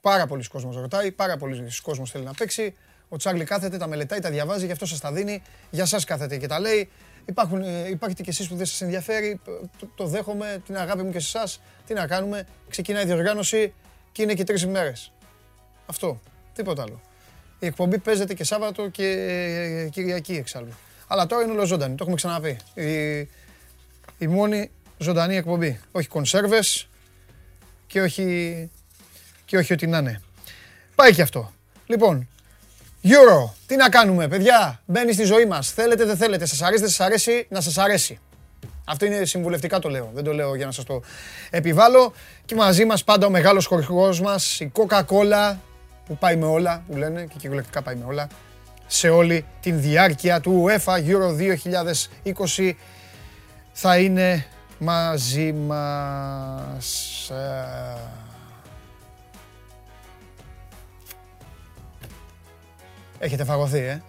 Πάρα πολλοί κόσμος ρωτάει, πάρα πολλοί κόσμος θέλει να παίξει. Ο Τσάρλι κάθεται, τα μελετάει, τα διαβάζει, γι' αυτό σας τα δίνει. Για σας κάθεται και τα λέει. Υπάρχουν, ε, υπάρχετε κι εσείς που δεν σας ενδιαφέρει. Το, το δέχομαι, την αγάπη μου και σε εσάς. Τι να κάνουμε. Ξεκινάει η διοργάνωση και είναι και τρεις ημέρες. Αυτό. Τίποτα άλλο. Η εκπομπή παίζεται και Σάββατο και ε, Κυριακή εξάλλου. Αλλά τώρα είναι όλο ζωντανή, το έχουμε ξαναπεί. Η, η μόνη ζωντανή εκπομπή. Όχι κονσέρβες και όχι, και όχι ό,τι να είναι. Πάει και αυτό. Λοιπόν, Euro, τι να κάνουμε, παιδιά; Μπαίνει στη ζωή μας. Θέλετε, δεν θέλετε. Σας αρέσει, δεν σας αρέσει, να σας αρέσει. Αυτό είναι συμβουλευτικά το λέω. Δεν το λέω για να σας το επιβάλλω. Και μαζί μας πάντα ο μεγάλος χορηγός μας, η Coca-Cola, που πάει με όλα, που λένε και κυριολεκτικά πάει με όλα, σε όλη την διάρκεια του UEFA Euro 2020 θα είναι μαζί μας. Ε, Έχετε φαγωθεί, ε.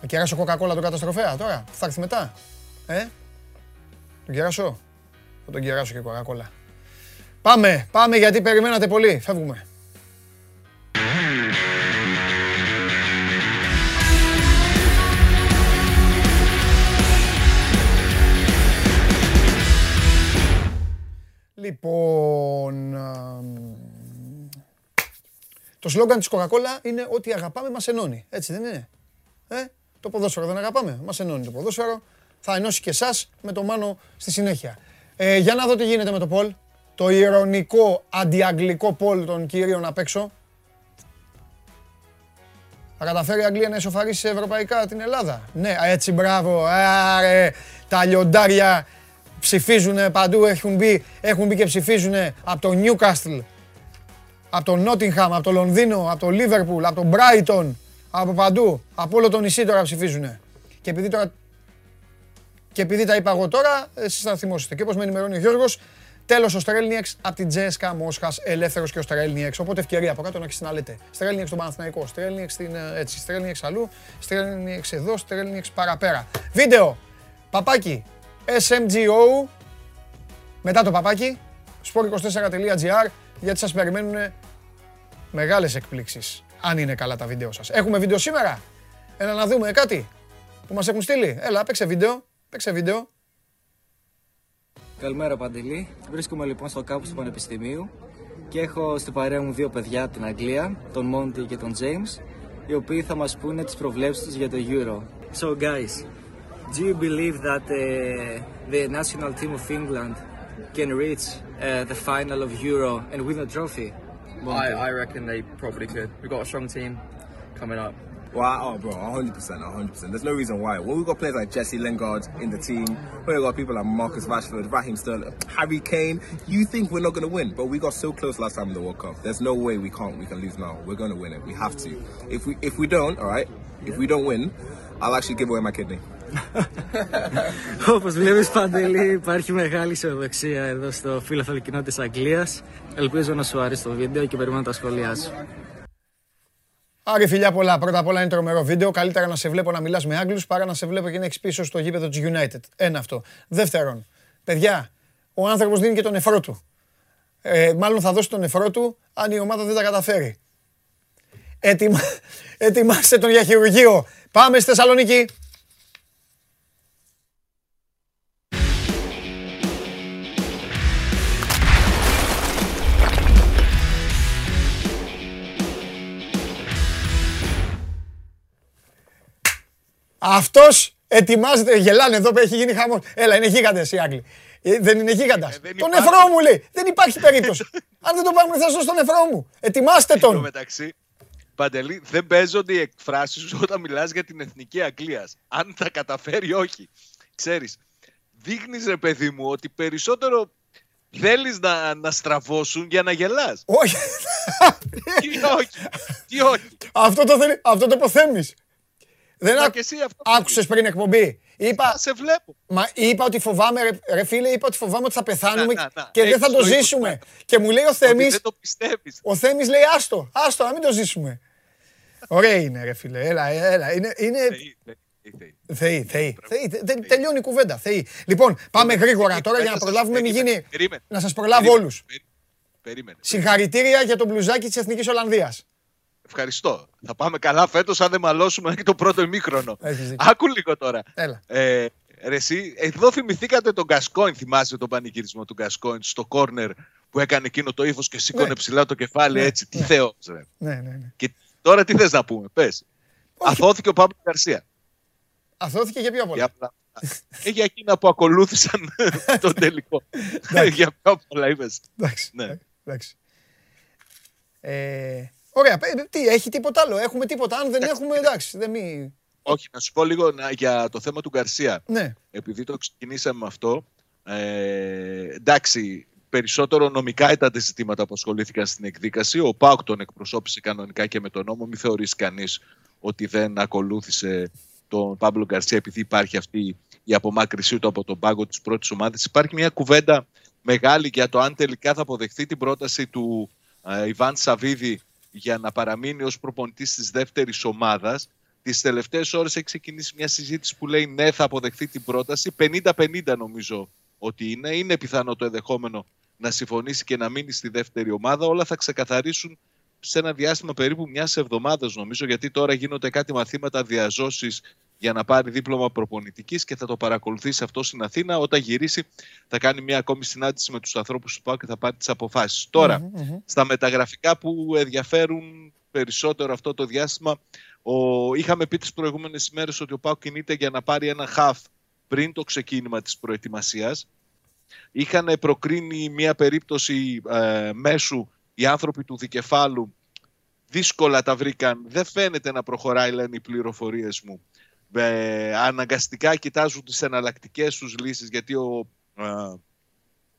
Να κεράσω Coca-Cola τον καταστροφέα τώρα, που θα έρθει μετά. Ε, τον κεράσω. Θα τον κεράσω και Coca-Cola. Πάμε, πάμε γιατί περιμένατε πολύ. Φεύγουμε. Λοιπόν, αμ, το σλόγκαν της Coca-Cola είναι ό,τι αγαπάμε μας ενώνει. Έτσι δεν είναι; Ε, το ποδόσφαιρο δεν αγαπάμε. Μας ενώνει το ποδόσφαιρο. Θα ενώσει και εσάς με το Μάνο στη συνέχεια. Ε, για να δω τι γίνεται με το poll. Το ηρωνικό αντιαγγλικό poll των κυρίων απ' έξω. Θα καταφέρει η Αγγλία να ισοφαρίσει σε ευρωπαϊκά την Ελλάδα; Ναι, έτσι μπράβο. Άρε, τα λιοντάρια ψηφίζουν παντού. Έχουν μπει, έχουν μπει και ψηφίζουν από το Newcastle, από το Nottingham, από το Λονδίνο, από το Liverpool, από το Brighton, από παντού. Από όλο το νησί τώρα ψηφίζουν. Και επειδή τώρα και επειδή τα είπα εγώ τώρα, εσείς θα θυμόσαστε. Και όπως με ενημερώνει ο Γιώργος, τέλος ο Στρέλνιεκς από την ΤΣΣΚΑ Μόσχας, ελεύθερος και ο Στρέλνιεκς. Οπότε ευκαιρία από κάτω να αρχίσει να λέτε. Στρέλνιεκς στον Παναθηναϊκό, Στρέλνιεκς στην, ε, έτσι, Στρέλνιεκς αλλού, Στρέλνιεκς εδώ, Στρέλνιεκς παραπέρα. Βίντεο, παπάκι, SMGO, μετά το παπάκι, sport24.gr, γιατί σας περιμένουν μεγάλες εκπλήξεις, αν είναι καλά τα βίντεο σας. Έχουμε βίντεο σήμερα, ένα να δούμε κάτι που μας έχουν στείλει. Έλα, παίξε βίντεο, παίξε βίντεο. Καλημέρα Παντελή. Βρίσκομαι λοιπόν στο κάμπους του Πανεπιστημίου. και έχω στην παρέα μου δύο παιδιά από την Αγγλία, τον Μόντι και τον James, οι οποίοι θα μας πούνε τις προβλέψεις τους για το Euro. So guys, do you believe that uh, the national team of England can reach uh, the final of Euro and win a trophy? I, I reckon they probably could. We've got a strong team coming up. Well, oh, bro, 100%, 100%. There's no reason why. Well, we've got players like Jesse Lingard in the team. We've got people like Marcus Rashford, Raheem Sterling, Harry Kane. You think we're not going to win, but we got so close last time in the World Cup. There's no way we can't, we can lose now. We're going to win it. We have to. If we, if we don't, all right, if we don't win, I'll actually give away my kidney. Όπως βλέπεις Παντελή υπάρχει μεγάλη ισοδοξία εδώ στο φίλο κοινό της Αγγλίας. Ελπίζω να σου αρέσει το βίντεο και περιμένω τα σχόλιά σου. Άρη φιλιά πολλά. Πρώτα απ' όλα είναι τρομερό βίντεο. Καλύτερα να σε βλέπω να μιλάς με Άγγλους παρά να σε βλέπω και να έχεις πίσω στο γήπεδο της United. Ένα αυτό. Δεύτερον, παιδιά, ο άνθρωπος δίνει και τον νεφρό του. Ε, μάλλον θα δώσει τον νεφρό του αν η ομάδα δεν τα καταφέρει. Έτοιμα, ετοιμάστε τον για χειρουργείο. Πάμε στη Θεσσαλονίκη. Αυτός ετοιμάζεται, γελάνε εδώ που έχει γίνει χαμός. Έλα, είναι γίγαντες οι Άγγλοι. Ε, δεν είναι γίγαντας. δεν τον υπάρχει. νεφρό μου λέει. Δεν υπάρχει περίπτωση. Αν δεν το πάμε θα ζω τον νεφρό μου. Ετοιμάστε Εν τω τον. μεταξύ, Παντελή, δεν παίζονται οι εκφράσεις σου όταν μιλάς για την εθνική Αγγλίας. Αν τα καταφέρει, όχι. Ξέρεις, δείχνεις ρε παιδί μου ότι περισσότερο θέλεις να, να στραβώσουν για να γελάς. Όχι. Τι όχι, τι όχι. αυτό το θέλει, αυτό το υποθέμεις. Δεν Μα άκου- και εσύ αυτό άκουσες πριν εκπομπή. Είπα, Θα σε βλέπω. Μα είπα ότι φοβάμαι, ρε, ρε φίλε, είπα ότι φοβάμαι ότι θα πεθάνουμε Να, να, να. και δεν Έχεις θα το το ύφος ζήσουμε. του. Και μου λέει ο Ότι Θέμης, δεν το πιστεύεις. ο Θέμης λέει άστο, άστο, να μην το ζήσουμε. Ωραία είναι ρε φίλε, έλα, έλα, είναι, είναι Θεοί, θεοί, θεοί. θεοί, θεοί, θεοί, τε- τελειώνει η κουβέντα, θεοί. Λοιπόν, πάμε γρήγορα τώρα για να προλάβουμε, μην Περίμενε, γίνει, περίμενε. να σας προλάβω Περίμενε, όλους. περί- Περίμενε. Συγχαρητήρια για το μπλουζάκι της Εθνικής Ολλανδίας. Ευχαριστώ. Θα πάμε καλά φέτος αν δεν μαλώσουμε και το πρώτο ημίχρονο. Έχεις δίκιο. Άκου λίγο τώρα. Έλα. Ε, ρε εσύ, εδώ θυμηθήκατε τον Γκασκόιν, θυμάσαι τον πανηγυρισμό του Γκασκόιν στο κόρνερ που έκανε εκείνο το ύφος και σήκωνε Ναι. ψηλά το κεφάλι Ναι, έτσι. Τι ναι. θεός ρε. Ναι, ναι, ναι. Και τώρα τι θες να πούμε, πες. Αθώθηκε ο Παύλος Γκαρσία. Αθώθηκε για πιο πολλά. Για, απλά- ε, για εκείνα που ακολούθησαν τον τελικό. για πιο πολλά είπες. Εντάξει. Ναι. εντάξει. Ε, ωραία, πέ- τι, έχει τίποτα άλλο, έχουμε τίποτα, αν δεν έχουμε, εντάξει, δεν μη... Όχι, να σου πω λίγο να- για το θέμα του Γκαρσία. Ναι, επειδή το ξεκινήσαμε με αυτό, ε, εντάξει, περισσότερο νομικά ήταν τα ζητήματα που ασχολήθηκαν στην εκδίκαση. Ο Πάουκ τον εκπροσώπησε κανονικά και με τον νόμο. Μην θεωρήσει κανείς ότι δεν ακολούθησε τον Πάμπλο Γκαρσία επειδή υπάρχει αυτή η απομάκρυσή του από τον πάγκο της πρώτης ομάδας. Υπάρχει μια κουβέντα μεγάλη για το αν τελικά θα αποδεχθεί την πρόταση του ε, Ιβάν Σαββίδη για να παραμείνει ως προπονητής της δεύτερης ομάδας. Τις τελευταίες ώρες έχει ξεκινήσει μια συζήτηση που λέει ναι θα αποδεχθεί την πρόταση. 50-50 νομίζω ότι είναι. Είναι πιθανό το ενδεχόμενο να συμφωνήσει και να μείνει στη δεύτερη ομάδα. Όλα θα ξεκαθαρίσουν σε ένα διάστημα περίπου μιας εβδομάδας, νομίζω, γιατί τώρα γίνονται κάτι μαθήματα διαζώσει για να πάρει δίπλωμα προπονητικής και θα το παρακολουθήσει αυτό στην Αθήνα. Όταν γυρίσει, θα κάνει μια ακόμη συνάντηση με τους ανθρώπους του ΠΑΟ και θα πάρει τις αποφάσεις. Τώρα, στα μεταγραφικά που ενδιαφέρουν περισσότερο αυτό το διάστημα, ο... είχαμε πει τις προηγούμενες ημέρες ότι ο ΠΑΟ κινείται για να πάρει ένα χαφ πριν το ξεκίνημα της προετοιμασίας. Είχαν προκρίνει μια περίπτωση ε, μέσου οι άνθρωποι του δικεφάλου δύσκολα τα βρήκαν. Δεν φαίνεται να προχωράει, λένε οι πληροφορίες μου. Ε, αναγκαστικά κοιτάζουν τις εναλλακτικές τους λύσεις γιατί ο, ε,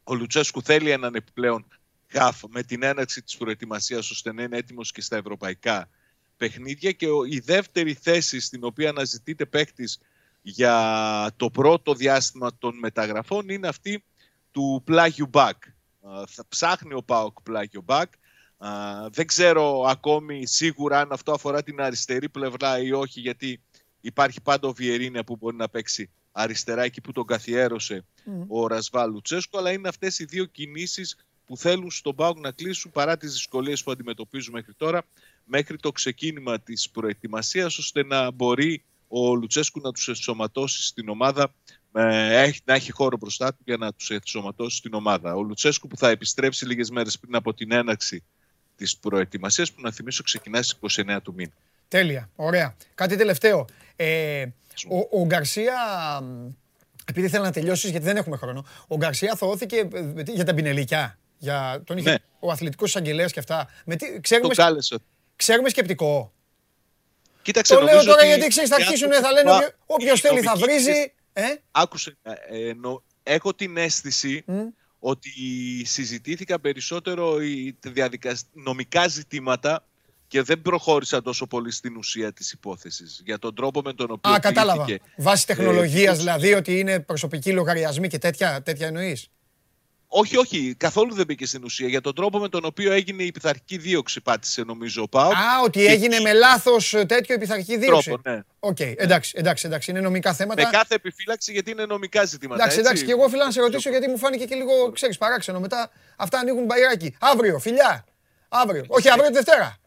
ο Λουτσέσκου θέλει έναν επιπλέον χαφ με την έναρξη της προετοιμασίας ώστε να είναι έτοιμος και στα ευρωπαϊκά παιχνίδια και ο- η δεύτερη θέση στην οποία αναζητείται παίκτης για το πρώτο διάστημα των μεταγραφών είναι αυτή του πλάγιου μπακ. Α, Θα ψάχνει ο Πάοκ πλάγιο μπακ. Α, Δεν ξέρω ακόμη σίγουρα αν αυτό αφορά την αριστερή πλευρά ή όχι γιατί υπάρχει πάντα ο Βιερίνια που μπορεί να παίξει αριστερά εκεί που τον καθιέρωσε ο Ρασβάλ Λουτσέσκο αλλά είναι αυτές οι δύο κινήσεις που θέλουν στον Πάοκ να κλείσουν παρά τις δυσκολίες που αντιμετωπίζουμε μέχρι τώρα μέχρι το ξεκίνημα της προετοιμασίας ώστε να μπορεί ο Λουτσέσκου να τους ενσωματώσει στην ομάδα ε, έχει, να έχει χώρο μπροστά του για να τους ενσωματώσει στην ομάδα. Ο Λουτσέσκου που θα επιστρέψει λίγες μέρες πριν από την έναρξη της προετοιμασίας που να θυμίσω ξεκινάει στις 29 του μήνα. Τέλεια. Ωραία. Κάτι τελευταίο. Ε, ο, ο Γκαρσία, μ, επειδή θέλω να τελειώσεις, γιατί δεν έχουμε χρόνο. Ο Γκαρσία θωώθηκε ε, για τα πινελίκια. Για, τον είχε Ναι. ο αθλητικός εισαγγελέας και αυτά. Με τι, Το ξέρουμε, κάλεσε. ξέρουμε σκεπτικό. Κοίταξε, Το λέω νομίζω τώρα ότι γιατί ξέρεις, θα οι αρχίσουν, άνθρωποι θα λένε που- όποιο- όποιος οι θέλει θα νομικοί βρίζει. Ε; Άκουσε, ε, νο- έχω την αίσθηση Μμ. ότι συζητήθηκαν περισσότερο οι διαδικασ... νομικά ζητήματα και δεν προχώρησαν τόσο πολύ στην ουσία της υπόθεσης. Για τον τρόπο με τον οποίο Α, κατάλαβα. πλήθηκε. Βάσει τεχνολογίας ε, δηλαδή, ότι είναι προσωπικοί λογαριασμοί και τέτοια, τέτοια εννοείς; Όχι, όχι, καθόλου δεν μπήκε στην ουσία. Για τον τρόπο με τον οποίο έγινε η πειθαρχική δίωξη, πάτησε νομίζω ο Πάοκ. Α, ότι Και έγινε εκεί με λάθος τέτοιο επιθαρχική δίωξη. τρόπο, ναι. Οκ, εντάξει, εντάξει, εντάξει, είναι νομικά θέματα. Με κάθε επιφύλαξη γιατί είναι νομικά ζητήματα. Εντάξει, εντάξει, έτσι. και εγώ φίλα να σε ρωτήσω γιατί μου φάνηκε και λίγο, ξέρεις, παράξενο. Μετά αυτά ανοίγουν μπαϊράκι. Αύριο, φιλιά. Αύριο. Όχι, αύριο τη Δευτέρα.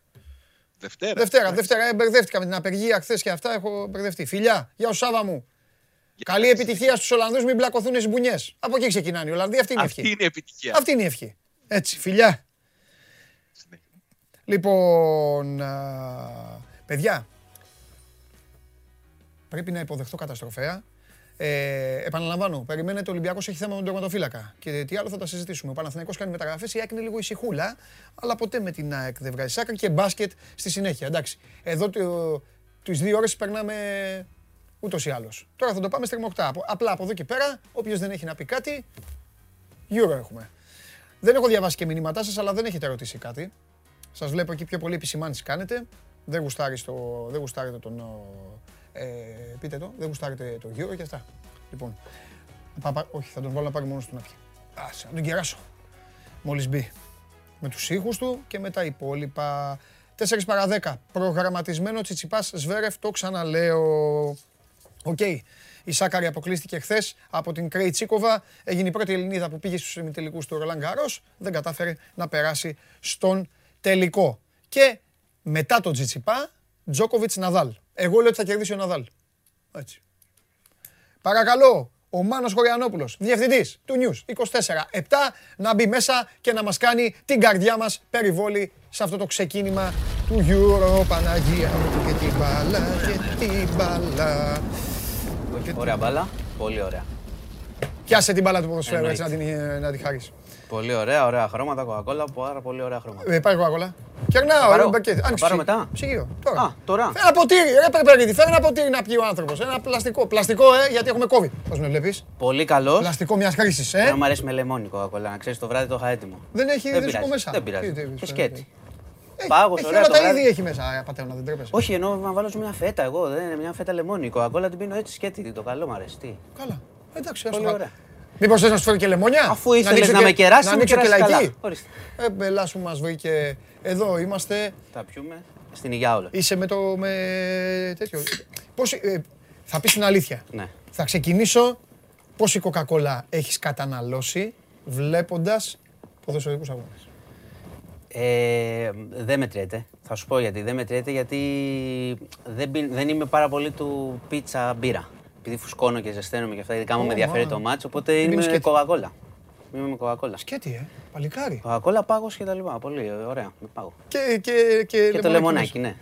Δευτέρα. Δευτέρα, Δευτέρα. Ε, μπερδεύτηκα με την απεργία χθες και αυτά. Έχω μπερδευτεί. Φιλιά, γεια σου Σάβα μου. Καλή επιτυχία στους Ολλανδούς, μην μπλακωθούν οι μπουνιέ. Από εκεί ξεκινάνε οι Ολλανδοί. Αυτή είναι η Αυτή ευχή. είναι η επιτυχία. Αυτή είναι η ευχή. Έτσι, φιλιά. Λοιπόν, α, παιδιά, πρέπει να υποδεχτώ καταστροφέα. Ε, επαναλαμβάνω, περιμένετε ο Ολυμπιακός έχει θέμα με τον τερματοφύλακα. Και τι άλλο θα τα συζητήσουμε. Ο Παναθηναϊκός κάνει μεταγραφές, η ΑΕΚ είναι λίγο ησυχούλα, αλλά ποτέ με την ΑΕΚ δεν βγάζει σάκρα και μπάσκετ στη συνέχεια. Εντάξει, εδώ το, τις δύο ώρες περνάμε ούτως ή άλλως. Τώρα θα το πάμε στριμωκτά. Απο- Απλά από εδώ και πέρα, όποιος δεν έχει να πει κάτι, Euro έχουμε. Δεν έχω διαβάσει και μηνύματά σας, αλλά δεν έχετε ρωτήσει κάτι. Σας βλέπω εκεί πιο πολύ επισημάνσεις κάνετε. Δεν γουστάρεις το, δεν γουστάρετε τον, ο, ε, πείτε το, δεν γουστάρετε το Euro και αυτά. Λοιπόν, πα- πα- όχι, θα τον βάλω να πάρει μόνος του να πιει. Άσε, να τον κεράσω. Μόλις μπει. Με τους ήχους του και με τα υπόλοιπα. 4 παρα 10. Προγραμματισμένο Τσιτσιπάς Σβέρεφ, το ξαναλέω. Οκ. Η Σάκκαρη αποκλείστηκε χθες από την Κρεϊτσίκοβα. Έγινε η πρώτη Ελληνίδα που πήγε στους ημιτελικούς του Ρολάν Γκαρό. Δεν κατάφερε να περάσει στον τελικό. Και μετά τον Τσιτσιπά, Τζόκοβιτς Ναδάλ. Εγώ λέω ότι θα κερδίσει ο Ναδάλ. Έτσι. Παρακαλώ, ο Μάνος Χωριανόπουλος, διευθυντής του News 24-7, να μπει μέσα και να μας κάνει την καρδιά μας περιβόλι σε αυτό το ξεκίνημα του Euro Παναγία μου και την μπάλα και την μπάλα. Ωραία μπάλα. Πολύ ωραία. Πιάσε την μπάλα του ποδοσφαίρου έτσι να Εννοείται. την, ε, να τη χαρίσει. Πολύ ωραία, ωραία χρώματα, κοκακόλα, πάρα πολύ ωραία χρώματα. Ε, πάρε κοκακόλα. Κερνάω, πάρω; ρε μπακέτ. Θα Άνοιξε πάρω ψυγείο. μετά; Ψυγείο, τώρα. Α, τώρα. Φέρε ένα ποτήρι, ρε Περπερίδη, φέρε ένα ποτήρι να πιει ο άνθρωπος. Ένα πλαστικό. Πλαστικό, ε, γιατί έχουμε COVID. Πώς με βλέπεις; Πολύ καλός. Πλαστικό μιας χρήσης, ε. Δεν μου αρέσει με λεμόνι κοκακόλα, να ξέρεις το βράδυ το είχα έτοιμο. Δεν έχει, δεν σου πειράζει, πω μέσα. Δεν πειράζει. Τι- τι- Και τι- σκέτη. Έχει- Πάγος, έχει ωραία όλα το τα βράδυ. είδη έχει μέσα, πατέρα, δεν τρέπεσαι. Όχι, ενώ να βάλω σε μια φέτα εγώ, δεν είναι μια φέτα λεμόνι. Η κοκακόλα την πίνω έτσι σκέτη, το καλό μου αρέσει. Τι. Καλά. Εντάξει, ας Πολύ το ωραία. Μήπως θες να σου φέρει και λεμόνια; Αφού ήθελες ανοίξω να και- με κεράσεις, να με ανοίξω και κεράσεις λαϊκή. καλά. Ορίστε. Ε, μπελά σου μας βρήκε. Εδώ είμαστε. Τα πιούμε στην υγειά όλα. Είσαι με το. με τέτοιο. Πώς, ε, θα πεις την αλήθεια. Ναι. Θα ξεκινήσω πόση κοκακόλα έχεις καταναλώσει βλέποντας ποδοσφαιρικούς αγώνες; Ε, δεν μετριέται. Θα σου πω γιατί. Δεν μετριέται γιατί δεν, πιν- δεν είμαι πάρα πολύ του πίτσα μπύρα. Επειδή φουσκώνω και ζεσταίνομαι και αυτά, ειδικά μου Ω, με ενδιαφέρει μα. το μάτσο, οπότε Μην είμαι πίνεις σκέτη. κοκακόλα. Είμαι με κοκακόλα. Σκέτη, ε. Παλικάρι. Κοκακόλα, πάγος και τα λοιπά. Πολύ ωραία. Με πάγο. Και, και, και, Και το λεμονάκι, ναι.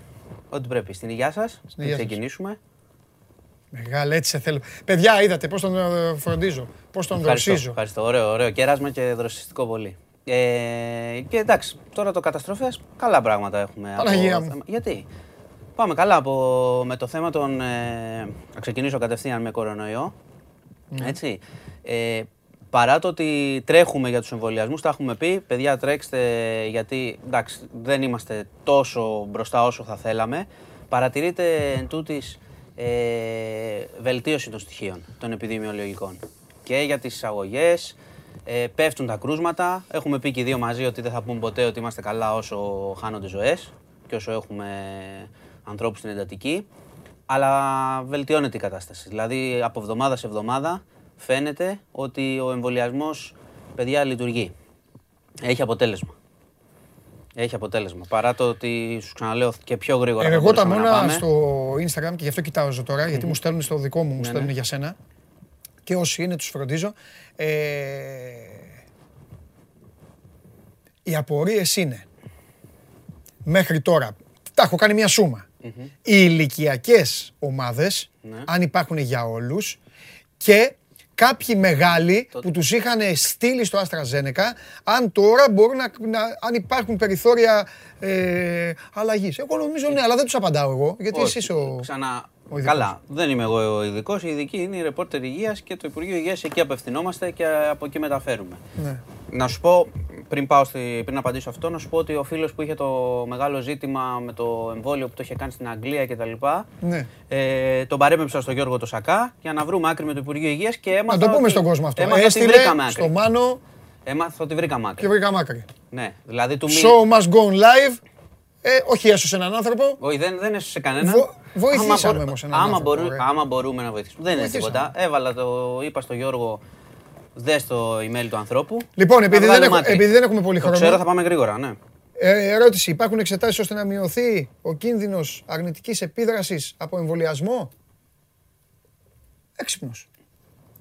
Ό,τι πρέπει. Στην υγειά σας. υγειά Να σας. ξεκινήσουμε. Μεγάλα, έτσι σε θέλω. Παιδιά, είδατε πώς τον ε, φροντίζω, πώς τον Ευχαριστώ, δροσίζω. ευχαριστώ. Ωραίο, ωραίο κέρασμα και δροσιστικό πολύ. Ε, και εντάξει, τώρα το καταστροφές, καλά πράγματα έχουμε. από Παναγία μου. θέμα- Γιατί; Πάμε καλά από, με το θέμα των. Ε, να ξεκινήσω κατευθείαν με κορονοϊό. Ναι. Έτσι. Ε, παρά το ότι τρέχουμε για τους εμβολιασμούς, τα έχουμε πει, παιδιά τρέξτε γιατί εντάξει, δεν είμαστε τόσο μπροστά όσο θα θέλαμε. Παρατηρείται εν τούτης, ε, βελτίωση των στοιχείων των επιδημιολογικών. Και για τις εισαγωγές, ε, πέφτουν τα κρούσματα. Έχουμε πει και οι δύο μαζί ότι δεν θα πούμε ποτέ ότι είμαστε καλά όσο χάνονται ζωές και όσο έχουμε ανθρώπους στην εντατική. Αλλά βελτιώνεται η κατάσταση. Δηλαδή από εβδομάδα σε εβδομάδα φαίνεται ότι ο εμβολιασμός παιδιά λειτουργεί. Έχει αποτέλεσμα. Έχει αποτέλεσμα. Παρά το ότι σου ξαναλέω και πιο γρήγορα. θα Εγώ τα μπορούσαμε να μόνα πάμε. στο Instagram και γι' αυτό κοιτάζω τώρα, γιατί μου στέλνουν στο δικό μου, μου Ναι, στέλνουν ναι. για σένα. και όσοι είναι τους φροντίζω. Ε, οι απορίες είναι μέχρι τώρα, τα έχω κάνει μια σούμα. Οι ηλικιακές ομάδες, Ναι. αν υπάρχουν για όλους, και κάποιοι μεγάλοι που τους είχαν στείλει στο Αστραζένεκα, αν τώρα μπορούν να, να- αν υπάρχουν περιθώρια ε, αλλαγής. Εγώ νομίζω ναι, αλλά δεν τους απαντάω εγώ, γιατί Όχι. εσύ είσαι ο... Ξανά. Ο ειδικός. Καλά, δεν είμαι εγώ ο ειδικός. Οι ειδικοί είναι οι ρεπόρτερ υγείας και το Υπουργείο Υγείας. Εκεί απευθυνόμαστε και από εκεί μεταφέρουμε. Ναι. Να σου πω, πριν, πάω στη, πριν απαντήσω αυτό, να σου πω ότι ο φίλος που είχε το μεγάλο ζήτημα με το εμβόλιο που το είχε κάνει στην Αγγλία κτλ. Ναι. Ε, τον παρέμεψα στον Γιώργο το Σακά για να βρούμε άκρη με το Υπουργείο Υγείας και έμαθα. Να το πούμε ότι- στον κόσμο αυτό. Έμαθα ότι Έστειλε βρήκαμε άκρη. στο Μάνο Έμαθα ότι βρήκαμε άκρη. και βρήκα μάκρη. Ναι, δηλαδή του μη... Show must go on live. Ε, όχι έσωσε έναν άνθρωπο. Όχι, δεν, δεν έσωσε κανέναν. Βο- βοηθήσαμε Άμα όμως έναν άμα, άνθρωπο, μπορού- ρε. άμα μπορούμε να βοηθήσουμε. Δεν είναι Βοηθήσαμε. τίποτα. Έβαλα το, είπα στο Γιώργο, δες το email του ανθρώπου. Λοιπόν, Να επειδή δεν, βγάλουμε έχω- άκρη. επειδή δεν έχουμε πολύ Το χρόνο. ξέρω, θα πάμε γρήγορα, ναι. Ε, ερώτηση, υπάρχουν εξετάσεις ώστε να μειωθεί ο κίνδυνος αρνητικής επίδρασης από εμβολιασμό; Έξυπνος.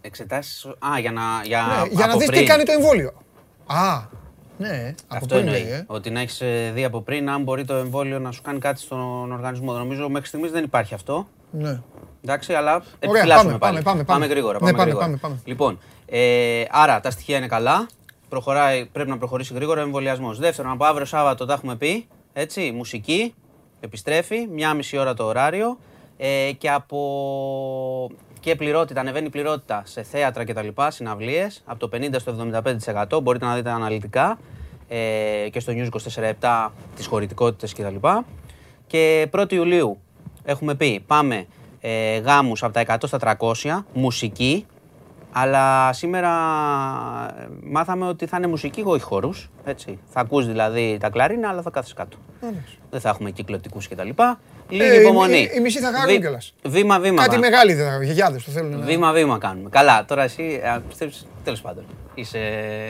Εξετάσεις, α, για να, για, Ναι, για να από δεις τι πριν. κάνει το εμβόλιο. Α, ναι, από Αυτό πριν εννοεί. λέει, ε. Ότι να έχεις δει από πριν αν μπορεί το εμβόλιο να σου κάνει κάτι στον οργανισμό. Νομίζω μέχρι στιγμής δεν υπάρχει αυτό. Ναι. Εντάξει, αλλά Ωραία, επιφυλάσσουμε πάμε, πάλι. πάμε, πάμε. γρήγορα. Ναι, Πάμε, πάμε, γρήγορα. πάμε, πάμε. Λοιπόν, ε, άρα τα στοιχεία είναι καλά. Προχωράει, πρέπει να προχωρήσει γρήγορα ο εμβολιασμός. Δεύτερον, από αύριο Σάββατο τα έχουμε πει. Έτσι, μουσική, επιστρέφει, μία μισή ώρα το ωράριο. Ε, και από και πληρότητα, ανεβαίνει η πληρότητα σε θέατρα κτλ. συναυλίες από το 50% στο 75%. Μπορείτε να δείτε αναλυτικά ε, και στο News 24-7 τις χωρητικότητες κτλ. Και 1η Ιουλίου έχουμε πει πάμε ε, γάμους από τα 100 στα 300, μουσική, αλλά σήμερα ε, μάθαμε ότι θα είναι μουσική, όχι χορούς, έτσι. Θα ακούς δηλαδή τα κλαρίνα, αλλά θα κάθεσαι κάτω. Δεν θα έχουμε κυκλωτικούς κτλ. Λίγη Ε, υπομονή. οι- οι- οι μισοί θα χαρούν Βη- κιόλας. Βήμα-βήμα. Κάτι πάμε. μεγάλοι δεν θα γιαγιάδες το θέλουν. να- Βήμα-βήμα κάνουμε. Καλά, τώρα εσύ α, πιστεύεις, τέλος πάντων, είσαι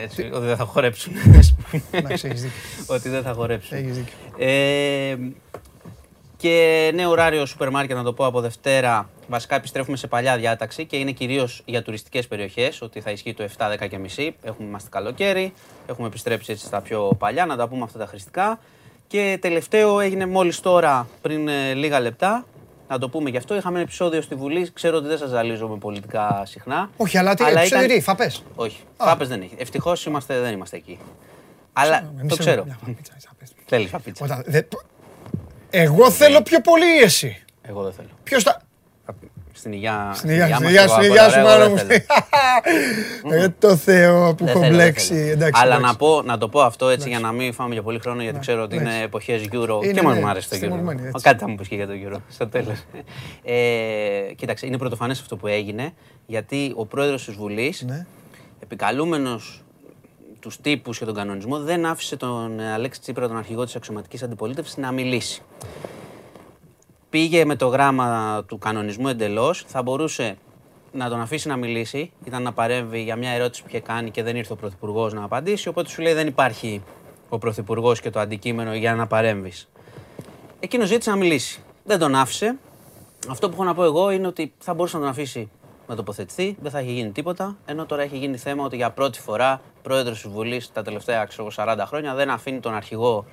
έτσι, ότι δεν θα χορέψουν. Εντάξει, έχεις δίκιο. ότι δεν θα χορέψουν. Έχεις δίκιο. Ε, και νέο ωράριο σούπερ μάρκετ, να το πω από Δευτέρα. Βασικά επιστρέφουμε σε παλιά διάταξη και είναι κυρίως για τουριστικές περιοχές. Ότι θα ισχύει το 7, 10 και μισή. Έχουμε είμαστε καλοκαίρι. Έχουμε επιστρέψει έτσι στα πιο παλιά, να τα πούμε αυτά τα χρηστικά. Και τελευταίο έγινε μόλις τώρα, πριν ε, λίγα λεπτά. Να το πούμε γι' αυτό. Είχαμε ένα επεισόδιο στη Βουλή. Ξέρω ότι δεν σας ζαλίζομαι πολιτικά συχνά. Όχι, αλλά τι, Αλλά επεισόδιο ήταν- τι, φαπές. Όχι. Φάπες δεν έχει. Ευτυχώς δεν είμαστε εκεί. Αλλά Εμείς το έχουμε ξέρω. μια φαπίτσα, έτσι, απες. Θέλεις φαπίτσα. Όταν- δεν- Εγώ θέλω πιο πολύ ή εσύ. Εγώ δεν θέλω. Ποιος τα... Στην υγεία, Στην υγεία, μας στην υγεία, εγώ στην από υγεία τώρα, σου, εγώ μάνα δεν μου. θέλω. Ε, το Θεό που Δεν έχω θέλω, δεν μπλέξει. θέλω. Εντάξει, Αλλά εντάξει. να, πω, να το πω αυτό έτσι για να μην φάμε για πολύ χρόνο, γιατί ξέρω ότι είναι εντάξει. εποχές Euro Είναι, και μας ναι, μου άρεσε το Euro. στιμωγμένη, έτσι. Κάτι θα μου πεις και για το Euro στο τέλος. ε, κοίταξε, είναι πρωτοφανές αυτό που έγινε, γιατί ο πρόεδρος της Βουλής, Ναι. επικαλούμενος τους τύπους και τον κανονισμό, δεν άφησε τον ε, Αλέξη Τσίπρα, τον αρχηγό της αξιωματική αντιπολίτευσης, να μιλήσει. Πήγε με το γράμμα του κανονισμού εντελώς. Θα μπορούσε να τον αφήσει να μιλήσει. Ήταν να παρέμβει για μια ερώτηση που είχε κάνει και δεν ήρθε ο Πρωθυπουργός να απαντήσει. Οπότε σου λέει δεν υπάρχει ο Πρωθυπουργός και το αντικείμενο για να παρέμβεις. Εκείνος ζήτησε να μιλήσει. Δεν τον άφησε. Αυτό που έχω να πω εγώ είναι ότι θα μπορούσε να τον αφήσει να τοποθετηθεί, δεν θα είχε γίνει τίποτα. Ενώ τώρα έχει γίνει θέμα ότι για πρώτη φορά πρόεδρος της Βουλής τα τελευταία ξέρω, 40 χρόνια δεν αφήνει τον αρχηγό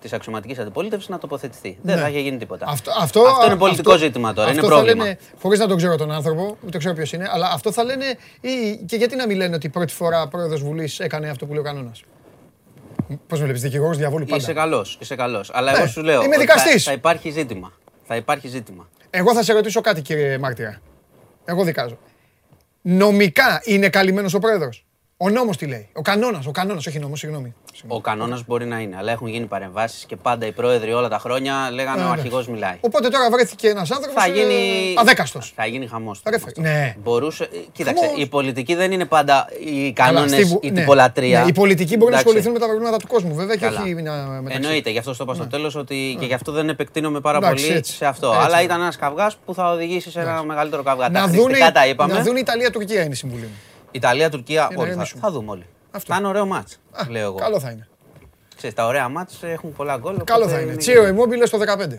της αξιωματικής αντιπολίτευσης να τοποθετηθεί. Δεν Ναι. θα είχε γίνει τίποτα. Αυτό, αυτό, είναι πολιτικό αυτό- ζήτημα τώρα. αυτό είναι θα πρόβλημα. Λένε, χωρίς να τον ξέρω τον άνθρωπο, ούτε ξέρω ποιος είναι, αλλά αυτό θα λένε ή, και γιατί να μην λένε ότι πρώτη φορά πρόεδρος Βουλής έκανε αυτό που λέει ο κανόνας; Πώς με βλέπεις, δικηγόρος διαβόλου πάντα. Είσαι καλός, είσαι καλός. Αλλά Ναι, εγώ σου λέω. είμαι ότι θα- δικαστής. Θα, υπάρχει ζήτημα. Θα υπάρχει ζήτημα. Εγώ θα σε ρωτήσω κάτι κύριε Μάρτυρα. Εγώ δικάζω. Νομικά είναι καλυμμένος ο πρόεδρος; Ο νόμος τι λέει. Ο κανόνας, ο κανόνας, όχι νόμος, συγγνώμη. Ο κανόνας μπορεί να είναι, αλλά έχουν γίνει παρεμβάσεις και πάντα οι πρόεδροι όλα τα χρόνια λέγανε Ε, ο εντάξει. αρχηγός μιλάει. Οπότε τώρα βρέθηκε ένας άνθρωπος Θα γίνει. ε, αδέκαστος. Θα γίνει χαμός. Ρε φίλε, Ναι. Μπορούσε. ε, Κοίταξε, Χαμός. η πολιτική δεν είναι πάντα οι Καλά, κανόνε, στη Βου- η ναι. τυπολατρεία. Ναι, οι πολιτικοί μπορούν να Εντάξει. ασχοληθούν με τα προβλήματα του κόσμου, βέβαια, και Καλά. όχι να μεταξύ. Εννοείται, γι' αυτό στο είπα στο τέλος ότι και γι' αυτό δεν επεκτείνομαι πάρα Εντάξει, πολύ έτσι. σε αυτό. Έτσι. Αλλά ήταν ένας καυγάς που θα οδηγήσει σε ένα μεγαλύτερο καυγά. Τα Να δουν, χρηστικά τα είπαμε. να δουν Ιταλία-Τουρκία είναι η συμβουλή μου. Ιταλία-Τουρκία, να όλοι θα, ηρεμήσουμε. θα δούμε όλοι. Αυτό. Θα είναι ωραίο μάτς, λέω εγώ. Καλό θα είναι. Ξέρεις, τα ωραία μάτς έχουν πολλά γκολ. Καλό οπότε θα είναι. Τσίρο Immobile στο 15.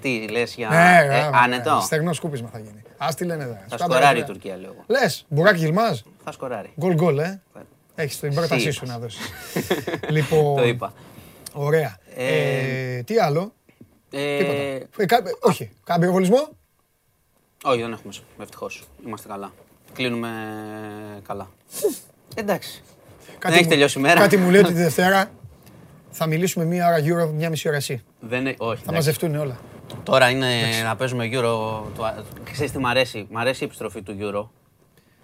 Τι λες για. Ναι, ε, γράμμα, άνετο. ναι. Στεγνό σκούπισμα θα γίνει. Α τι λένε εδώ. Θα σκοράρει η Τουρκία λίγο. Λες, μπουράκι γιλμάζ. Θα σκοράρει. Γκολ γκολ, ε. Έχεις την πρότασή είπας. σου να δώσεις. λοιπόν. Το είπα. Ωραία. Ε, Ε, τι άλλο; Ε, Τίποτα. Ε, κα- όχι. Κάμπιο βολισμό. όχι, δεν έχουμε. Ευτυχώς. Είμαστε καλά. Κλείνουμε καλά. Εντάξει. Δεν έχει μου- τελειώσει η μέρα. Κάτι μου λέει ότι τη Δευτέρα θα μιλήσουμε μία ώρα Euro, μία μισή ώρα εσύ. Δεν, έχει- όχι, Θα εντάξει. μαζευτούν όλα. Τώρα είναι να παίζουμε Euro. Το... Ξέρεις τι μ' αρέσει; Μ' αρέσει η επιστροφή του Euro.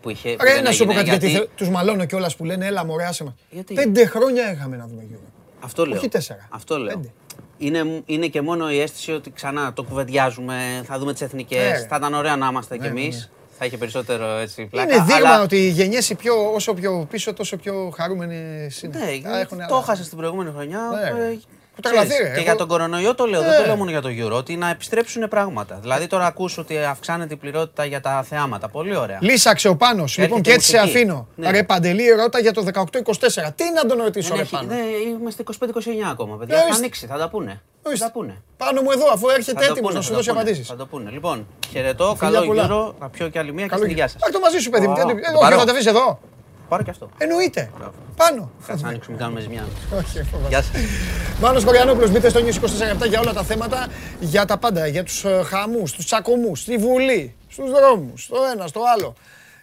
Που είχε, που Ρε, δεν να σου πω έγινε, κάτι, γιατί, γιατί... τους μαλώνω κιόλας που λένε έλα μωρέ άσε μας. Γιατί; Πέντε χρόνια είχαμε να δούμε Euro. Αυτό λέω. Όχι τέσσερα. Αυτό λέω. Πέντε. Είναι, είναι και μόνο η αίσθηση ότι ξανά το κουβεντιάζουμε, θα δούμε τις εθνικές. Ναι. Θα ήταν ωραίο να είμαστε κι Ναι, ναι, εμείς. ναι. Θα είχε περισσότερο έτσι πλάκα. Είναι δείγμα αλλά- ότι οι γενιές οι πιο, όσο πιο πίσω τόσο πιο χαρούμενες είναι. Ναι, Τα έχουν το άλλα. έχασε την προηγούμενη χρονιά. Ναι. ε, Που τα ξέρεις, γλαφύρε, Και εγώ- για τον κορονοϊό το λέω, δεν Ναι. το λέω μόνο για το Euro, ότι να επιστρέψουν πράγματα. Δηλαδή τώρα ακούς ότι αυξάνεται η πληρότητα για τα θεάματα. Πολύ ωραία. Λύσαξε ο Πάνος. Λοιπόν, και έτσι σε μουσική. αφήνω. Ναι. Ρε Παντελή, ρώτα για το 18-24. Τι να τον ρωτήσω, Δεν ρε έχει- Πάνο; ναι, είμαστε 25-29 ακόμα, παιδιά. Ορίστε. Θα ανοίξει, θα τα πούνε. Θα Ορίστε. τα πούνε. Πάνω μου εδώ, αφού Θα έρχεται το έτοιμος πούνε, να θα σου το δώσει πούνε, απαντήσεις. Θα το πούνε. Λοιπόν, χαιρετώ, Φιλιά καλό πολλά. Euro, να πιω και άλλη μία και Καλό στην υγεία σας. Πάρ' το μαζί σου, παιδί μου. Α, τι- το ε, Όχι, πάρω. θα τα βρεις εδώ. Πάρω και αυτό. Εννοείται. Πάνω. Κάτσε να ανοίξουμε, κάνουμε ζημιά. Όχι, φοβάμαι. Γεια σας. Μάνος Κοριανόπουλος, μπείτε στο News 24 για όλα τα θέματα, για τα πάντα, για τους ε, χαμούς, τους τσακωμούς, στη Βουλή, στους δρόμους, στο ένα, στο άλλο.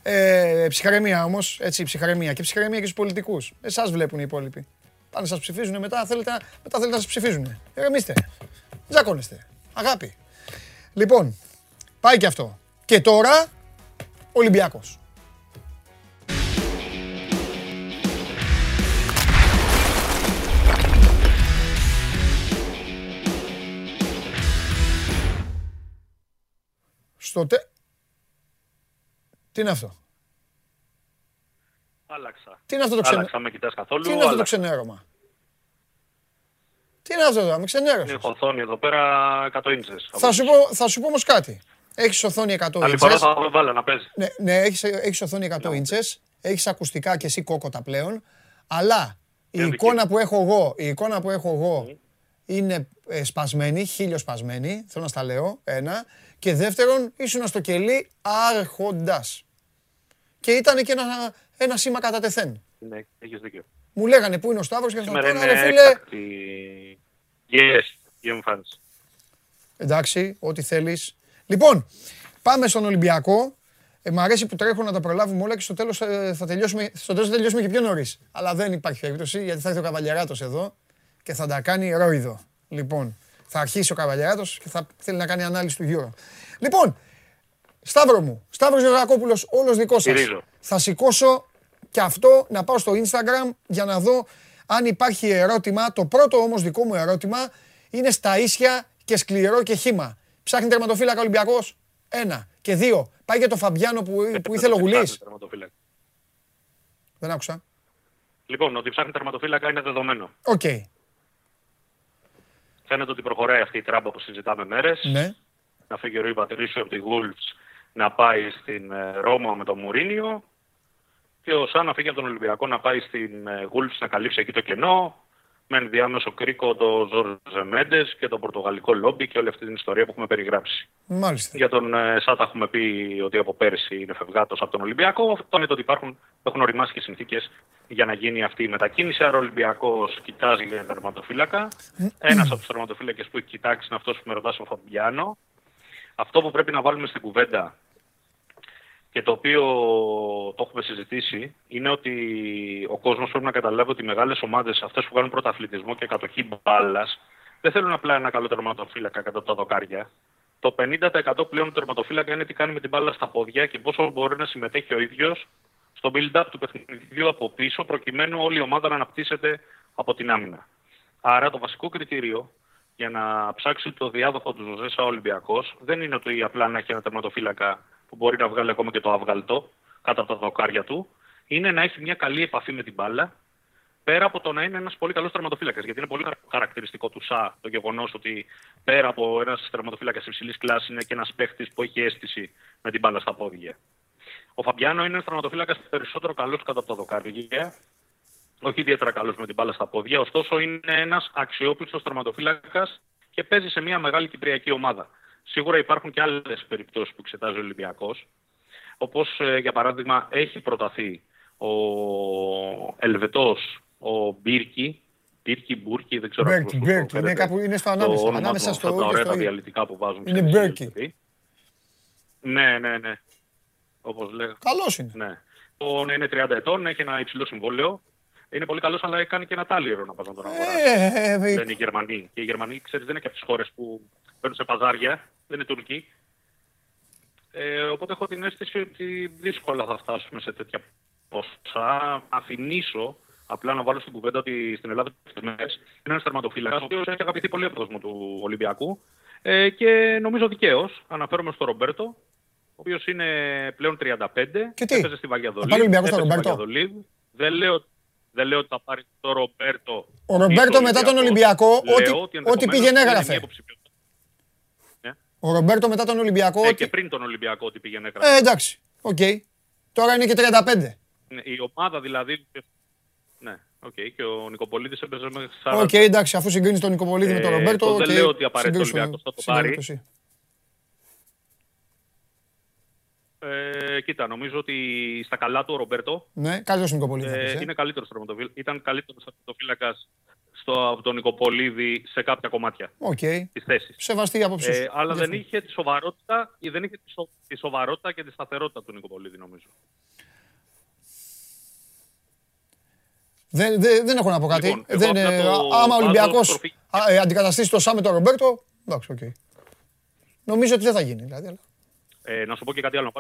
Ε, ψυχαρεμία όμως, έτσι, ψυχαρεμία και ψυχαρεμία και στους πολιτικούς. Εσάς βλέπουν οι υπόλοιποι. Πάνε σας ψηφίζουν, μετά θέλετε, να- μετά θέλετε να σας ψηφίζουν. Ερεμήστε. Τζακώνεστε. Αγάπη. Λοιπόν, πάει και αυτό. Και τώρα, Ολυμπιακός. Στο τε... Τι είναι αυτό; Άλλαξα. Τι είναι αυτό το ξενε... Άλλαξα, με κοιτάς καθόλου. Τι είναι αυτό το άλλαξα. ξενέρωμα; Τι είναι αυτό εδώ, με ξενέρωσες. Έχω οθόνη εδώ πέρα 100 ίντσες. Θα σου πω, θα σου πω όμως κάτι. Έχεις οθόνη 100 Άλλη φορά ίντσες. θα βάλω να παίζει. Ναι, ναι έχεις, έχεις οθόνη 100 ίντσες. Έχεις ακουστικά και εσύ κόκοτα πλέον. Αλλά η Είναι δική εικόνα που έχω εγώ, η εικόνα που έχω εγώ είναι ε, σπασμένη, χίλιο σπασμένη. Θέλω να στα λέω, ένα. Και δεύτερον, ήσουν στο κελί άρχοντας. Και ήταν και ένα, ένα σήμα κατά τεθέν. Ναι, έχεις δίκιο. Μου λέγανε πού είναι ο Σταύρος; και θα Σήμερα πω, είναι ρε φίλε, έκτακτη yes, η εμφάνιση. Εντάξει, ό,τι θέλεις. Λοιπόν, πάμε στον Ολυμπιακό. Ε, μ' αρέσει που τρέχω να τα προλάβουμε όλα και στο τέλος, ε, θα, τελειώσουμε, στο τέλος θα τελειώσουμε και πιο νωρίς. Αλλά δεν υπάρχει περίπτωση γιατί θα έρθει ο Καβαλιαράτος εδώ και θα τα κάνει ρόιδο. Λοιπόν, θα αρχίσει ο Καβαλιαράτος και θα θέλει να κάνει ανάλυση του Euro. Λοιπόν, Σταύρο μου, Σταύρος Γεωργακόπουλος, όλος δικός σας. Στηρίζω. Θα σηκώσω και αυτό να πάω στο Instagram για να δω αν υπάρχει ερώτημα. Το πρώτο όμως δικό μου ερώτημα είναι στα ίσια και σκληρό και χύμα. Ψάχνει τερματοφύλακα Ολυμπιακός. Ένα. Και δύο. Πάει για το Φαμπιάνο που, που ήθελε ο Ότι ψάχνει Γουλής. τερματοφύλακα. Δεν άκουσα. Λοιπόν, ότι ψάχνει τερματοφύλακα είναι δεδομένο. Οκ. Φαίνεται ότι προχωράει αυτή η τράμπα που συζητάμε μέρες. Ναι. Να φύγει ο Ρουί Πατρίσιο από τη Wolves να πάει στην ε, Ρώμα με τον Μουρίνιο και ο Σαν να φύγει από τον Ολυμπιακό να πάει στην ε, Wolves να καλύψει εκεί το κενό με ενδιάμεσο κρίκο το Ζορζε Μέντες και το πορτογαλικό λόμπι και όλη αυτή την ιστορία που έχουμε περιγράψει. Μάλιστα. Για τον ε, Σάτα έχουμε πει ότι από πέρσι είναι φευγάτος από τον Ολυμπιακό. Αυτό είναι το ότι υπάρχουν, έχουν οριμάσει και συνθήκες για να γίνει αυτή η μετακίνηση. Άρα ο Ολυμπιακός κοιτάζει για τερματοφύλακα. Ένας από τους τερματοφύλακες που έχει κοιτάξει είναι αυτός που με ρωτάς ο Φαμπιάνο. Αυτό που πρέπει να βάλουμε στην κουβέντα και το οποίο το έχουμε συζητήσει είναι ότι ο κόσμος πρέπει να καταλάβει ότι οι μεγάλες ομάδες, αυτές που κάνουν πρωταθλητισμό και κατοχή μπάλας, δεν θέλουν απλά ένα καλό τερματοφύλακα κατά τα δοκάρια. Το 50% πλέον του τερματοφύλακα είναι τι κάνει με την μπάλα στα πόδια και πόσο μπορεί να συμμετέχει ο ίδιος στο build-up του παιχνιδιού από πίσω προκειμένου όλη η ομάδα να αναπτύσσεται από την άμυνα. Άρα το βασικό κριτήριο για να ψάξει το διάδοχο του Ζωζέσα Ολυμπιακός δεν είναι ότι απλά να έχει ένα τερματοφύλακα που μπορεί να βγάλει ακόμα και το αυγαλτό κάτω από τα δοκάρια του. Είναι να έχει μια καλή επαφή με την μπάλα πέρα από το να είναι ένας πολύ καλός τερματοφύλακας. Γιατί είναι πολύ χαρακτηριστικό του ΣΑ το γεγονός ότι πέρα από ένας τερματοφύλακας υψηλής κλάσης είναι και ένας παίχτης που έχει αίσθηση με την μπάλα στα πόδια. Ο Φαμπιάνο είναι ένας τερματοφύλακας περισσότερο καλός κάτω από τα δοκάρια. Όχι ιδιαίτερα καλός με την μπάλα στα πόδια, ωστόσο είναι ένας αξιόπιστος τερματοφύλακας και και παίζει σε μια μεγάλη κυπριακή ομάδα. Σίγουρα υπάρχουν και άλλες περιπτώσεις που εξετάζει ο Ολυμπιακός. Όπως για παράδειγμα έχει προταθεί ο Ελβετός, ο Μπίρκι, Μπίρκι, Μπούρκι, δεν ξέρω Μπέρκι, πώς το Μπέρκι. φέρετε. Είναι κάπου είναι στο Το ανάμεσα. όνομα Ανάμεσα του, στο αυτά τα και ωραία στο τα «η». διαλυτικά που βάζουν. Είναι ξέρεις, Μπέρκι. δηλαδή. Ναι, ναι, ναι. Όπως λέγα. Καλός είναι. Ναι. Ο, ναι, είναι 30 ετών, έχει ένα υψηλό συμβόλαιο. Είναι πολύ καλός, αλλά κάνει και ένα τάλιρο να πας να τον αγοράσει. Ε, ε, Δεν είναι οι Γερμανοί. Και οι Γερμανοί, ξέρεις, δεν είναι και από τις χώρες που παίρνουν σε παζάρια. Δεν είναι Τουρκοί. Ε, οπότε έχω την αίσθηση ότι δύσκολα θα φτάσουμε σε τέτοια ποσά. Να θυμίσω, απλά να βάλω στην κουβέντα ότι στην Ελλάδα είναι ένας τερματοφύλακα, ο οποίος έχει αγαπηθεί πολύ από τον κόσμο του Ολυμπιακού ε, και νομίζω δικαίως. Αναφέρομαι στον Ρομπέρτο, ο οποίος είναι πλέον 35. Και τι; Έπαιζε στη Θα Βαγιαδολίδ. πάρει ο Ολυμπιακός τον έπαιζε στη Ρομπέρτο; Βαγιαδολίδ. Δεν λέω, δεν λέω ότι θα πάρει τον Ρομπέρτο. Ο Ρομπέρτο μετά τον Ολυμπιακός, Λέω ό,τι- ότι ό,τι ενδεχομένως πήγαινε είναι έγραφε. μια υποψηφιότητα. Ο Ρομπέρτο μετά τον Ολυμπιακό. Ε, ότι- και πριν τον Ολυμπιακό ότι πήγαινε έγραφε. Ε, εντάξει. Οκ. Τώρα είναι και 35. Ναι, Η ομάδα δηλαδή. Ναι, οκ. Και ο Νικοπολίδης έπαιζε μέχρι 40. Οκ, εντάξει, αφού συγκρίνεις τον Νικοπολίδη με τον Ε, Ρομπέρτο. το δεν οκ, λέω ότι απαραίτητα ο συγκρίνεις Ολυμπιακός θα το στην πάρει. περίπτωση. Ε, κοίτα, νομίζω ότι στα καλά του ο Ρομπέρτο Ναι, καλύτερο Νικοπολίδης. ε, είναι καλύτερος τερματοφύλακα. Ήταν καλύτερος τερματοφύλακα από τον Νικοπολίδη σε κάποια κομμάτια Οκ. της θέσης. Σεβαστή η άποψή σου. Ε, αλλά δεν Γι' αυτό. είχε τη σοβαρότητα, ή δεν είχε τη, σο- τη σοβαρότητα και τη σταθερότητα του Νικοπολίδη, νομίζω. Δεν, δεν, δεν έχω να πω κάτι. Λοιπόν, Ε, εγώ δεν, απλά ε, το άμα ο βάζω Ολυμπιακό στροφή. αντικαταστήσει το Σα με τον Ρομπέρτο. Εντάξει, οκ. Νομίζω ότι δεν θα γίνει. Δηλαδή, αλλά- Ε, να σου πω και κάτι άλλο.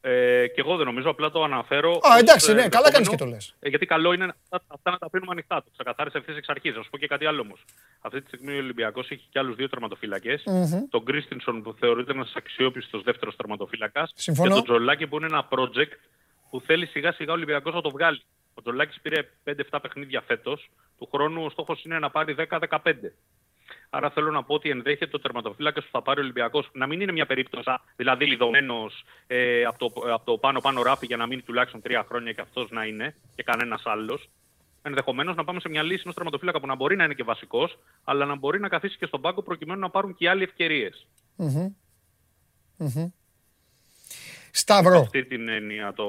Ε, και εγώ δεν νομίζω, απλά το αναφέρω. Α, ως, εντάξει, ε, ναι, καλά κάνεις ενδεχόμενο, και το λες. Ε, γιατί καλό είναι αυτά, αυτά να τα αφήνουμε ανοιχτά. Το ξεκαθάρισε ευθύ εξ αρχής. Να σου πω και κάτι άλλο όμως. Αυτή τη στιγμή ο Ολυμπιακός έχει και άλλους δύο τερματοφύλακες. Μμμ. Τον Κρίστινσον που θεωρείται ένας αξιόπιστος δεύτερος τερματοφύλακας. Και Συμφωνώ. τον Τζολάκη που είναι ένα project που θέλει σιγά σιγά ο Ολυμπιακός να το βγάλει. Ο Τζολάκης πήρε 5-7 παιχνίδια φέτος. Του χρόνου ο στόχος είναι να πάρει 10-15. Άρα θέλω να πω ότι ενδέχεται ο τερματοφύλακας που θα πάρει ο Ολυμπιακός να μην είναι μια περίπτωση, δηλαδή λιδωμένος ε, από, το, από το πάνω-πάνω ράφι για να μείνει τουλάχιστον τρία χρόνια και αυτός να είναι και κανένας άλλος. Ενδεχομένως να πάμε σε μια λύση ενός τερματοφύλακα που να μπορεί να είναι και βασικός, αλλά να μπορεί να καθίσει και στον πάγκο προκειμένου να πάρουν και οι άλλοι ευκαιρίες. Μμμ. Μμμ. Σταύρο. Αυτή την έννοια το,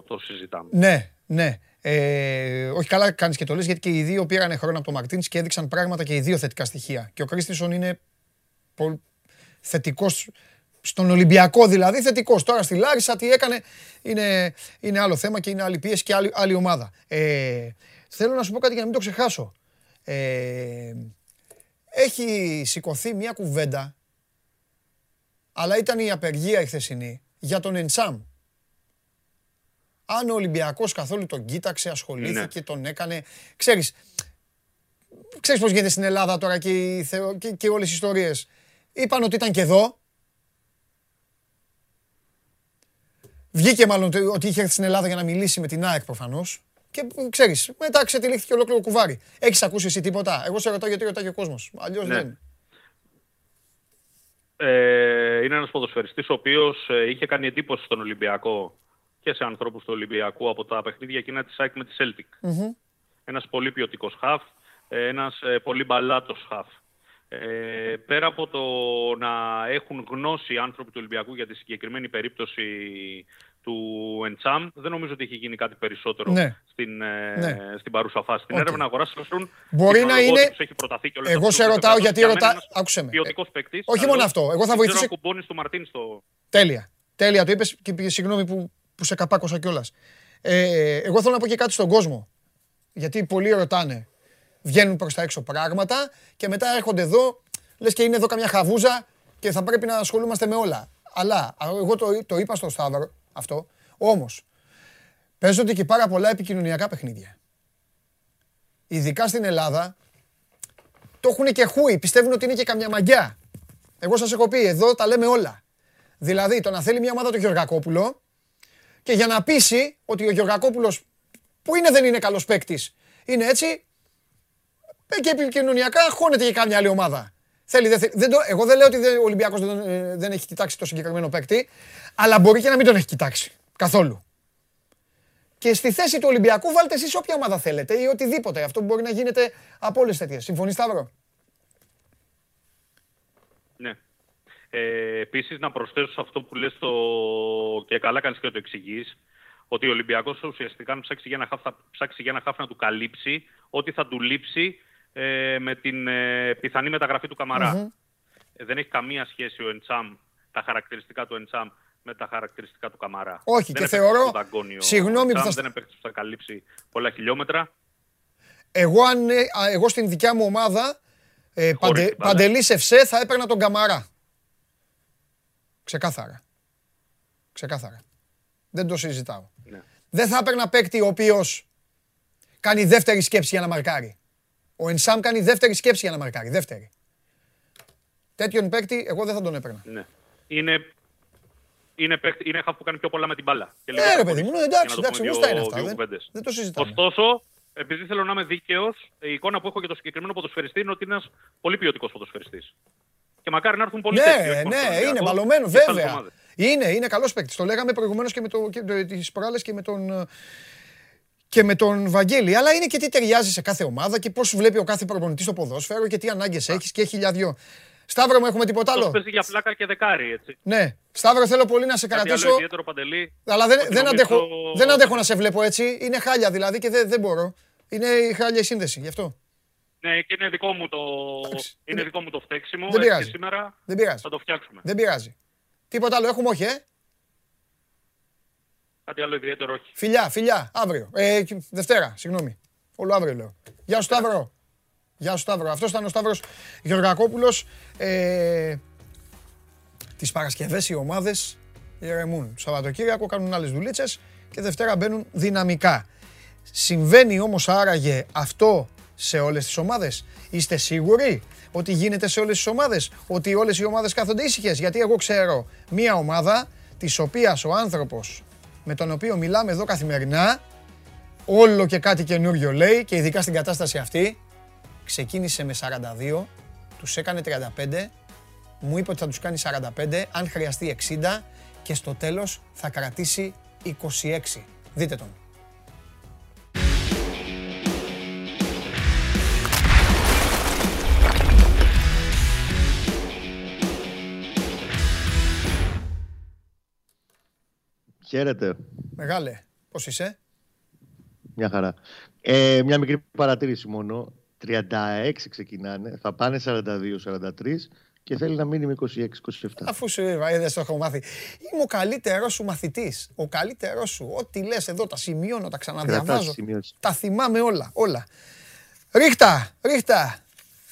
το συζητάμε. Ναι, ναι. Ε, όχι καλά κάνεις και το λες γιατί και οι δύο πήραν χρόνο από τον Μαρτίνς και έδειξαν πράγματα και οι δύο θετικά στοιχεία. Και ο Κρίστινσον είναι πολύ θετικός στον Ολυμπιακό δηλαδή θετικός. Τώρα στη Λάρισα τι έκανε είναι, είναι άλλο θέμα και είναι άλλη πίεση και άλλη, άλλη ομάδα. Ε, θέλω να σου πω κάτι για να μην το ξεχάσω. Ε, έχει σηκωθεί μια κουβέντα αλλά ήταν η απεργία η χθεσινή για τον Εντσάμ. Αν ο Ολυμπιακός καθόλου τον κοίταξε, ασχολήθηκε, τον έκανε. Ξέρεις, ξέρεις πώς γίνεται στην Ελλάδα τώρα και, οι θεω- και, και όλες οι ιστορίες. Είπαν ότι ήταν και εδώ. Βγήκε μάλλον το- ότι είχε έρθει στην Ελλάδα για να μιλήσει με την ΑΕΚ προφανώς. Και ξέρεις, μετά ξετυλίχθηκε ολόκληρο κουβάρι. Έχεις ακούσει εσύ τίποτα; Εγώ σε ρωτάω γιατί ρωτάει και ο κόσμος. Αλλιώς Ναι. δεν. Ε, είναι ένας ποδοσφαιριστής ο οποίος ε, είχε κάνει εντύπωση στον Ολυμπιακό και σε ανθρώπους του Ολυμπιακού από τα παιχνίδια εκείνα της ΑΕΚ με τη Celtic. Μμμ. Ένας πολύ ποιοτικός χαφ, ε, ένας ε, πολύ μπαλάτος χαφ. Ε, πέρα από το να έχουν γνώση οι άνθρωποι του Ολυμπιακού για τη συγκεκριμένη περίπτωση του Εντσάμ, δεν νομίζω ότι έχει γίνει κάτι περισσότερο Ναι. στην, ε, Ναι. στην παρούσα φάση. Στην Οκ. έρευνα αγοράς συμμετέχουν Μπορεί να είναι- Έχει προταθεί και όλα Εγώ αυτά σε που ρωτάω είπε, γιατί για μένα ρωτά- ένας άκουσε με. ποιοτικός παίκτης, όχι καλός. μόνο αυτό, εγώ θα Δεν ξέρω βοηθήσω- αν κουμπώνεις του Μαρτίν στο... Τέλεια. Τέλεια το είπες και πήγε- συγγνώμη που, που σε καπάκωσα κιόλας. Ε, εγώ θέλω να πω και κάτι στον κόσμο. Γιατί πολλοί ρωτάνε. Βγαίνουν προς τα έξω πράγματα και μετά έρχονται εδώ, λες και είναι εδώ καμιά χαβούζα και θα πρέπει να ασχολούμαστε με όλα. Αλλά α, εγώ το, το είπα στο Σταύρο αυτό, όμως παίζονται και πάρα πολλά επικοινωνιακά παιχνίδια. Ειδικά στην Ελλάδα, το έχουν και χούι, πιστεύουν ότι είναι και καμιά μαγιά. Εγώ σας έχω πει, εδώ τα λέμε όλα. Δηλαδή, το να θέλει μια ομάδα το Γεωργακόπουλο και για να πείσει ότι ο Γεωργακόπουλος που είναι δεν είναι καλός παίκτης, είναι έτσι, ε, και επικοινωνιακά χώνεται και κάμια άλλη ομάδα. Θέλει, δεν θέλει. Δεν το, εγώ δεν λέω ότι δεν- ο Ολυμπιακός δεν, ε, δεν έχει κοιτάξει το συγκεκριμένο παίκτη, αλλά μπορεί και να μην τον έχει κοιτάξει καθόλου. Και στη θέση του Ολυμπιακού βάλτε εσείς όποια ομάδα θέλετε ή οτιδήποτε. Αυτό μπορεί να γίνεται από όλες τις τέτοιες. Συμφωνείς Σταύρο; Ναι. Ε, Επίσης, να προσθέσω σε αυτό που λες το... και καλά κάνεις και το εξηγείς, ότι ο Ολυμπιακός ουσιαστικά αν ψάξει για ένα χάφ, θα ψάξει για ένα χάφ να του καλύψει ό,τι θα του λείψει ε, με την ε, πιθανή μεταγραφή του καμαρα Μμμ. Ε, δεν έχει καμία σχέση ο Εντσάμ, τα χαρακτηριστικά του Εντσάμ με τα χαρακτηριστικά του Καμαρά. Όχι, δεν και είναι θεωρώ- παίκτης του Δαγκώνη ο συγγνώμη που Εντσάμ, θα- Δεν είναι παίκτης που θα καλύψει πολλά χιλιόμετρα. Εγώ, αν, ε, α, εγώ στην δικιά μου ομάδα, ε, παντε, την μπάλα. Παντελής Ευσέ, θα έπαιρνα τον Καμαρά. Ξεκάθαρα. Ξεκάθαρα. Δεν το συζητάω. Ναι. Δεν θα έπαιρνα παίκτη ο οποίος κάνει δεύτερη σκέψη για να μαρκάρει. Ο Ενσάμ κάνει δεύτερη σκέψη για να μαρκάρει. Δεύτερη. Τέτοιον παίκτη εγώ δεν θα τον έπαιρνα. Ναι. Είναι, είναι, παίκτη, είναι χαφ που κάνει πιο πολλά με την μπάλα. Και Ναι, ρε λιγότερο παιδί μου, χωρίς. εντάξει, Για να το εντάξει, πούμε γνωστά δύο- είναι αυτά. δύο Δεν, κουβέντες. δεν το συζητάμε. Ωστόσο, επειδή θέλω να είμαι δίκαιος, η εικόνα που έχω για το συγκεκριμένο ποδοσφαιριστή είναι ότι είναι ένας πολύ ποιοτικός ποδοσφαιριστής. Και μακάρι να έρθουν πολλοί τέτοιοι, όχι Ναι, μόνο στον ναι, Ολυμπιακό, είναι μπαλωμένος, και στις άλλες βέβαια. ομάδες. Είναι, είναι καλός παίκτης. Το λέγαμε προηγουμένως και με το, και, το, τις προάλλες και με τον. ε, Και με τον Βαγγέλη. Αλλά είναι και τι ταιριάζει σε κάθε ομάδα και πώς βλέπει ο κάθε προπονητής στο ποδόσφαιρο και τι ανάγκες έχεις και χιλιάδιο. Σταύρο μου, έχουμε τίποτα Αυτός άλλο. παίζει για πλάκα και δεκάρι, έτσι. Ναι. Σταύρο, θέλω πολύ να σε Κάτι άλλο κρατήσω. ιδιαίτερο, Παντελή. Αλλά δεν, ότι δεν, νομίζω- αντέχω, δεν αντέχω να σε βλέπω έτσι. Είναι χάλια δηλαδή και δεν, δεν μπορώ. Είναι η χάλια η σύνδεση, γι' αυτό. Ναι, και είναι δικό μου το, Εντάξει. είναι δικό μου το φταίξιμο. Δεν έτσι πειράζει. και σήμερα Δεν πειράζει. θα το φτιάξουμε. Δεν πειράζει. Τίποτα άλλο έχουμε, όχι, ε; Κάτι άλλο ιδιαίτερο όχι. Φιλιά, φιλιά, αύριο. Ε, και- Δευτέρα, συγγνώμη. Όλο αύριο λέω. Γεια σου Σταύρο. Γεια σου Σταύρο. Αυτός ήταν ο Σταύρος Γεωργακόπουλος. Ε, τις Παρασκευές οι ομάδες ηρεμούν. Σαββατοκύριακο κάνουν άλλες δουλίτσες και Δευτέρα μπαίνουν δυναμικά. Συμβαίνει όμως άραγε αυτό σε όλες τις ομάδες. Είστε σίγουροι ότι γίνεται σε όλες τις ομάδες, ότι όλες οι ομάδες κάθονται ήσυχες; Γιατί εγώ ξέρω μία ομάδα της οποίας ο άνθρωπος με τον οποίο μιλάμε εδώ καθημερινά όλο και κάτι καινούριο λέει και ειδικά στην κατάσταση αυτή ξεκίνησε με 42, τους έκανε 35, μου είπε ότι θα τους κάνει 45, αν χρειαστεί 60 και στο τέλος θα κρατήσει 26. Δείτε τον. Χαίρετε. Μεγάλε, πώς είσαι; Μια χαρά. Ε, μια μικρή παρατήρηση μόνο. 36 ξεκινάνε, θα πάνε 42-43 και θέλει να μείνει με 26-27. Αφού σου είπα, είδες το έχω μάθει. Είμαι ο καλύτερός σου μαθητής. Ο καλύτερός σου. Ό,τι λες εδώ τα σημειώνω, τα ξαναδιαβάζω. Κρατάς σημειώσεις. Τα θυμάμαι όλα, όλα. Ρίχτα, ρίχτα.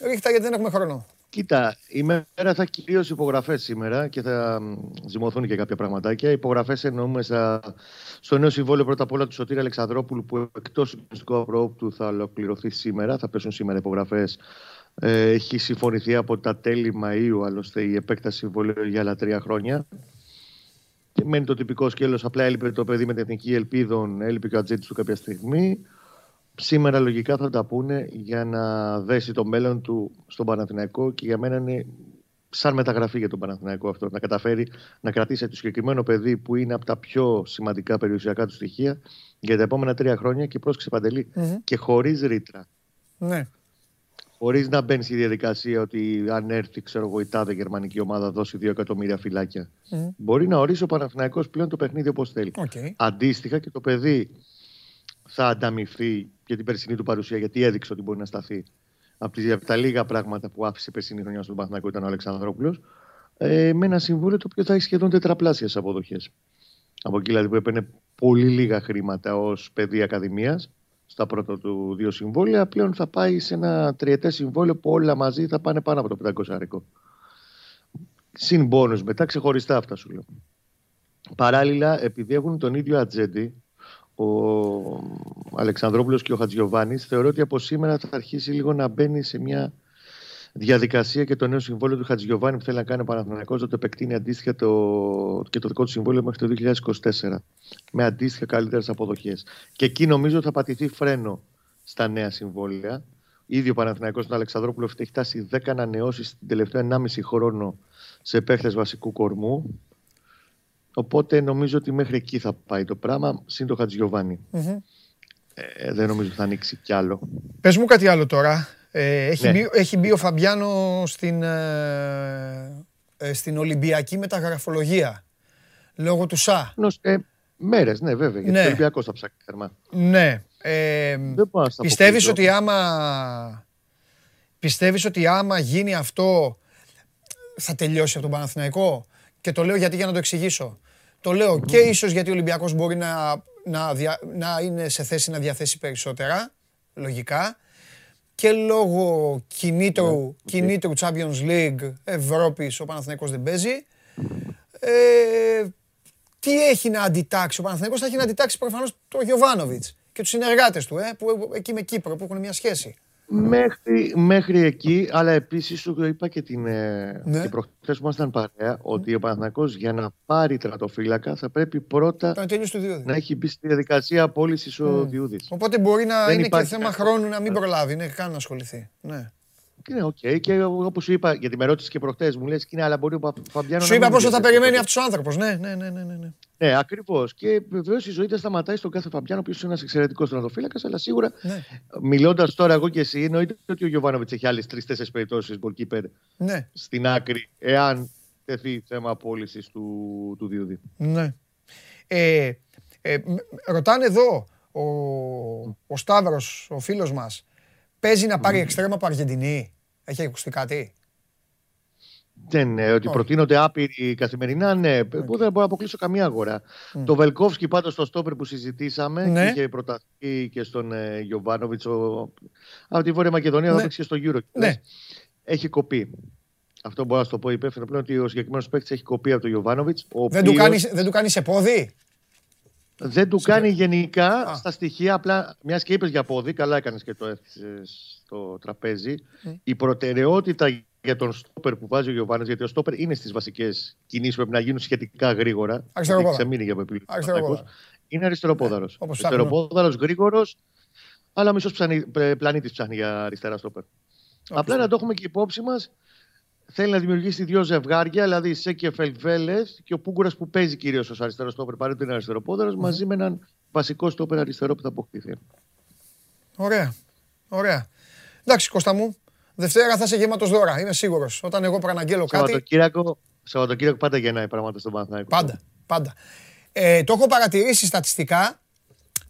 Ρίχτα γιατί δεν έχουμε χρόνο. Κοίτα, η μέρα θα κυρίως υπογραφές σήμερα και θα μ, ζυμωθούν και κάποια πραγματάκια. Υπογραφές εννοούμε στα, στο νέο συμβόλαιο πρώτα απ' όλα του Σωτήρη Αλεξανδρόπουλου που εκτός συγκλονιστικού απρόπτου θα ολοκληρωθεί σήμερα. Θα πέσουν σήμερα υπογραφές. Ε, έχει συμφωνηθεί από τα τέλη Μαΐου άλλωστε η επέκταση συμβολέου για άλλα τρία χρόνια. Και μένει το τυπικό σκέλος. Απλά έλειπε το παιδί με την εθνική ελπίδων, έλειπε και ο ατζέντης του κάποια στιγμή. Σήμερα λογικά θα τα πούνε για να δέσει το μέλλον του στον Παναθηναϊκό και για μένα είναι σαν μεταγραφή για τον Παναθηναϊκό αυτό. Να καταφέρει να κρατήσει το συγκεκριμένο παιδί που είναι από τα πιο σημαντικά περιουσιακά του στοιχεία για τα επόμενα τρία χρόνια και πρόσεξε Παντελή Μμμ. και χωρίς ρήτρα. Ναι. Χωρίς να μπαίνει στη διαδικασία ότι αν έρθει ξέρω εγώ, η τάδε γερμανική ομάδα δώσει 2 εκατομμύρια φιλάκια. Μμ. Μπορεί να ορίσει ο Παναθηναϊκός πλέον το παιχνίδι όπως θέλει. Οκ. Αντίστοιχα και το παιδί θα ανταμειφθεί για την περσινή του παρουσία, γιατί έδειξε ότι μπορεί να σταθεί. Από, τις, από τα λίγα πράγματα που άφησε η περσινή χρονιά στον Παναθηναϊκό ήταν ο Αλεξανδρόπουλος. Ε, με ένα συμβόλαιο το οποίο θα έχει σχεδόν τετραπλάσιες αποδοχές. Από εκεί δηλαδή που έπαιρνε πολύ λίγα χρήματα ως παιδί Ακαδημίας στα πρώτα του δύο συμβόλαια, πλέον θα πάει σε ένα τριετές συμβόλαιο που όλα μαζί θα πάνε πάνω από το 500 αρικό. Συν μπόνους μετά, ξεχωριστά αυτά σου λέω. Παράλληλα, επειδή έχουν τον ίδιο ατζέντη, ο Αλεξανδρόπουλος και ο Χατζιωβάνης, θεωρώ ότι από σήμερα θα αρχίσει λίγο να μπαίνει σε μια διαδικασία και το νέο συμβόλαιο του Χατζιωβάνη που θέλει να κάνει ο Παναθηναϊκός να το επεκτείνει αντίστοιχα το, και το δικό του συμβόλαιο μέχρι το 2024 με αντίστοιχα καλύτερες αποδοχές. Και εκεί νομίζω θα πατηθεί φρένο στα νέα συμβόλαια. Ήδη ο Παναθηναϊκός τον Αλεξανδρόπουλο έχει φτάσει 10 ανανεώσεις την τελευταία 1,5 χρόνο σε παίχτες βασικού κορμού. Οπότε νομίζω ότι μέχρι εκεί θα πάει το πράγμα, συν το Χατζιωβάνη. Μμμ. Ε, δεν νομίζω ότι θα ανοίξει κι άλλο. Πες μου κάτι άλλο τώρα. Ε, έχει, Ναι. μπει, έχει μπει ο Φαμπιάνο στην, ε, ε, στην Ολυμπιακή μεταγραφολογία. Λόγω του ΣΑ. Νος, ε, μέρες, ναι βέβαια, γιατί Ναι. ο Ολυμπιακός θα ψάξει θερμά. Ναι. Ε, Δεν μπορώ να στα πιστεύεις αποκλείσω. ότι άμα πιστεύεις ότι άμα γίνει αυτό θα τελειώσει από τον Παναθηναϊκό; Και το λέω γιατί για να το εξηγήσω. Το λέω και ίσως γιατί ο Ολυμπιακός μπορεί να, να, δια- να είναι σε θέση να διαθέσει περισσότερα, λογικά, και λόγω κινήτρου, κινήτρου Champions League Ευρώπης ο Παναθηναϊκός δεν παίζει. Ε, τι έχει να αντιτάξει; Ο Παναθηναϊκός, θα έχει να αντιτάξει προφανώς το Γιωβάνοβιτς και τους συνεργάτες του, ε, που εκεί με Κύπρο, που έχουν μια σχέση. Μέχρι, μέχρι εκεί, αλλά επίσης σου το είπα και, την, ε, Ναι. και προχθές που ήμασταν παρέα, ότι ο Παναθηναϊκός για να πάρει τρατοφύλακα θα πρέπει πρώτα Να τελειώσει το Διούδης. να έχει μπει στη διαδικασία απόλυσης ο Μμ. Διούδης. Οπότε μπορεί να Δεν είναι υπάρχει και θέμα κανένα. χρόνου να μην προλάβει, ναι, καν να ασχοληθεί. Ναι. Και ναι, οκ. Και όπως σου είπα, γιατί με ρώτησες και προχτές, μου λες: Κοίτα, αλλά μπορεί ο Πα- Φαμπιάνο. Σου να είπα μην πόσο θα διαθέσει περιμένει το αυτός ο άνθρωπος. Ναι, ναι, ναι, ναι, ναι, ναι. Ναι, ακριβώς. Και βεβαίως η ζωή δεν σταματάει στον κάθε Φαμπιάνο, ο οποίος είναι ένας εξαιρετικός τερματοφύλακα, αλλά σίγουρα Ναι. μιλώντας τώρα εγώ και εσύ, εννοείται ότι ο Γιωβάνοβιτς έχει άλλες τρει-τέσσερι περιπτώσεις goalkeeper Ναι. στην άκρη, εάν τεθεί θέμα απόλυσης του, του Διούδη. Ναι. Ε, ε, μ- ρωτάνε εδώ, ο, ο Σταύρος, ο φίλος μας, παίζει να πάρει εξτρέμα από Αργεντινή; Έχει ακουστεί κάτι; Δεν είναι ότι Όχι. προτείνονται άπειροι καθημερινά, ναι. Εγώ δεν μπορώ να αποκλείσω καμία αγορά. Το Βελκόφσκι πάντως στο στόπερ που συζητήσαμε Ναι. και είχε προταθεί και στον ε, Γιωβάνοβιτς από τη Βόρεια Μακεδονία, Ναι. θα παίξει και στο Euro. Ναι. Έχει κοπεί. Αυτό μπορώ να σου το πω υπεύθυνο πλέον ότι ο συγκεκριμένος παίκτης έχει κοπεί από τον Γιωβάνοβιτς. Δεν του, κάνει, δεν του κάνει σε πόδι; Δεν του κάνει γενικά στα στοιχεία. Απλά μιας και είπες για πόδι, καλά έκανες και το έθεσε στο τραπέζι. Η προτεραιότητα για τον στόπερ που βάζει ο Γιωβάνο, γιατί ο στόπερ είναι στις βασικές κινήσεις που πρέπει να γίνουν σχετικά γρήγορα. Αριστεροπόδαρο. Έχει ξεμείνει για επιλογή. Αριστεροπόδαρο. Είναι αριστεροπόδαρος. Όπως ψάχνουμε. Αριστεροπόδαρος, γρήγορος, αλλά μισός πλανήτης ψάχνει για αριστερά στόπερ. Απλά να το έχουμε και υπόψη μας. Θέλει να δημιουργήσει δύο ζευγάρια, δηλαδή Σέκεφελ Βέλε και ο Πούγκουρας που παίζει κυρίως ως αριστερό στόπερ, παρότι είναι αριστεροπόδαρος, μαζί με έναν βασικό στόπερ αριστερό που θα αποκτηθεί. Ωραία. Ωραία. Εντάξει, Κώστα μου. Δευτέρα θα είσαι γεμάτος δώρα, είμαι σίγουρος. Όταν εγώ προαναγγέλω κάτι, Σαββατοκύριακο, Σαββατοκύριακο πάντα γεννάει πράγματα στον Παναθηναϊκό. Πάντα, πάντα. Ε, το έχω παρατηρήσει στατιστικά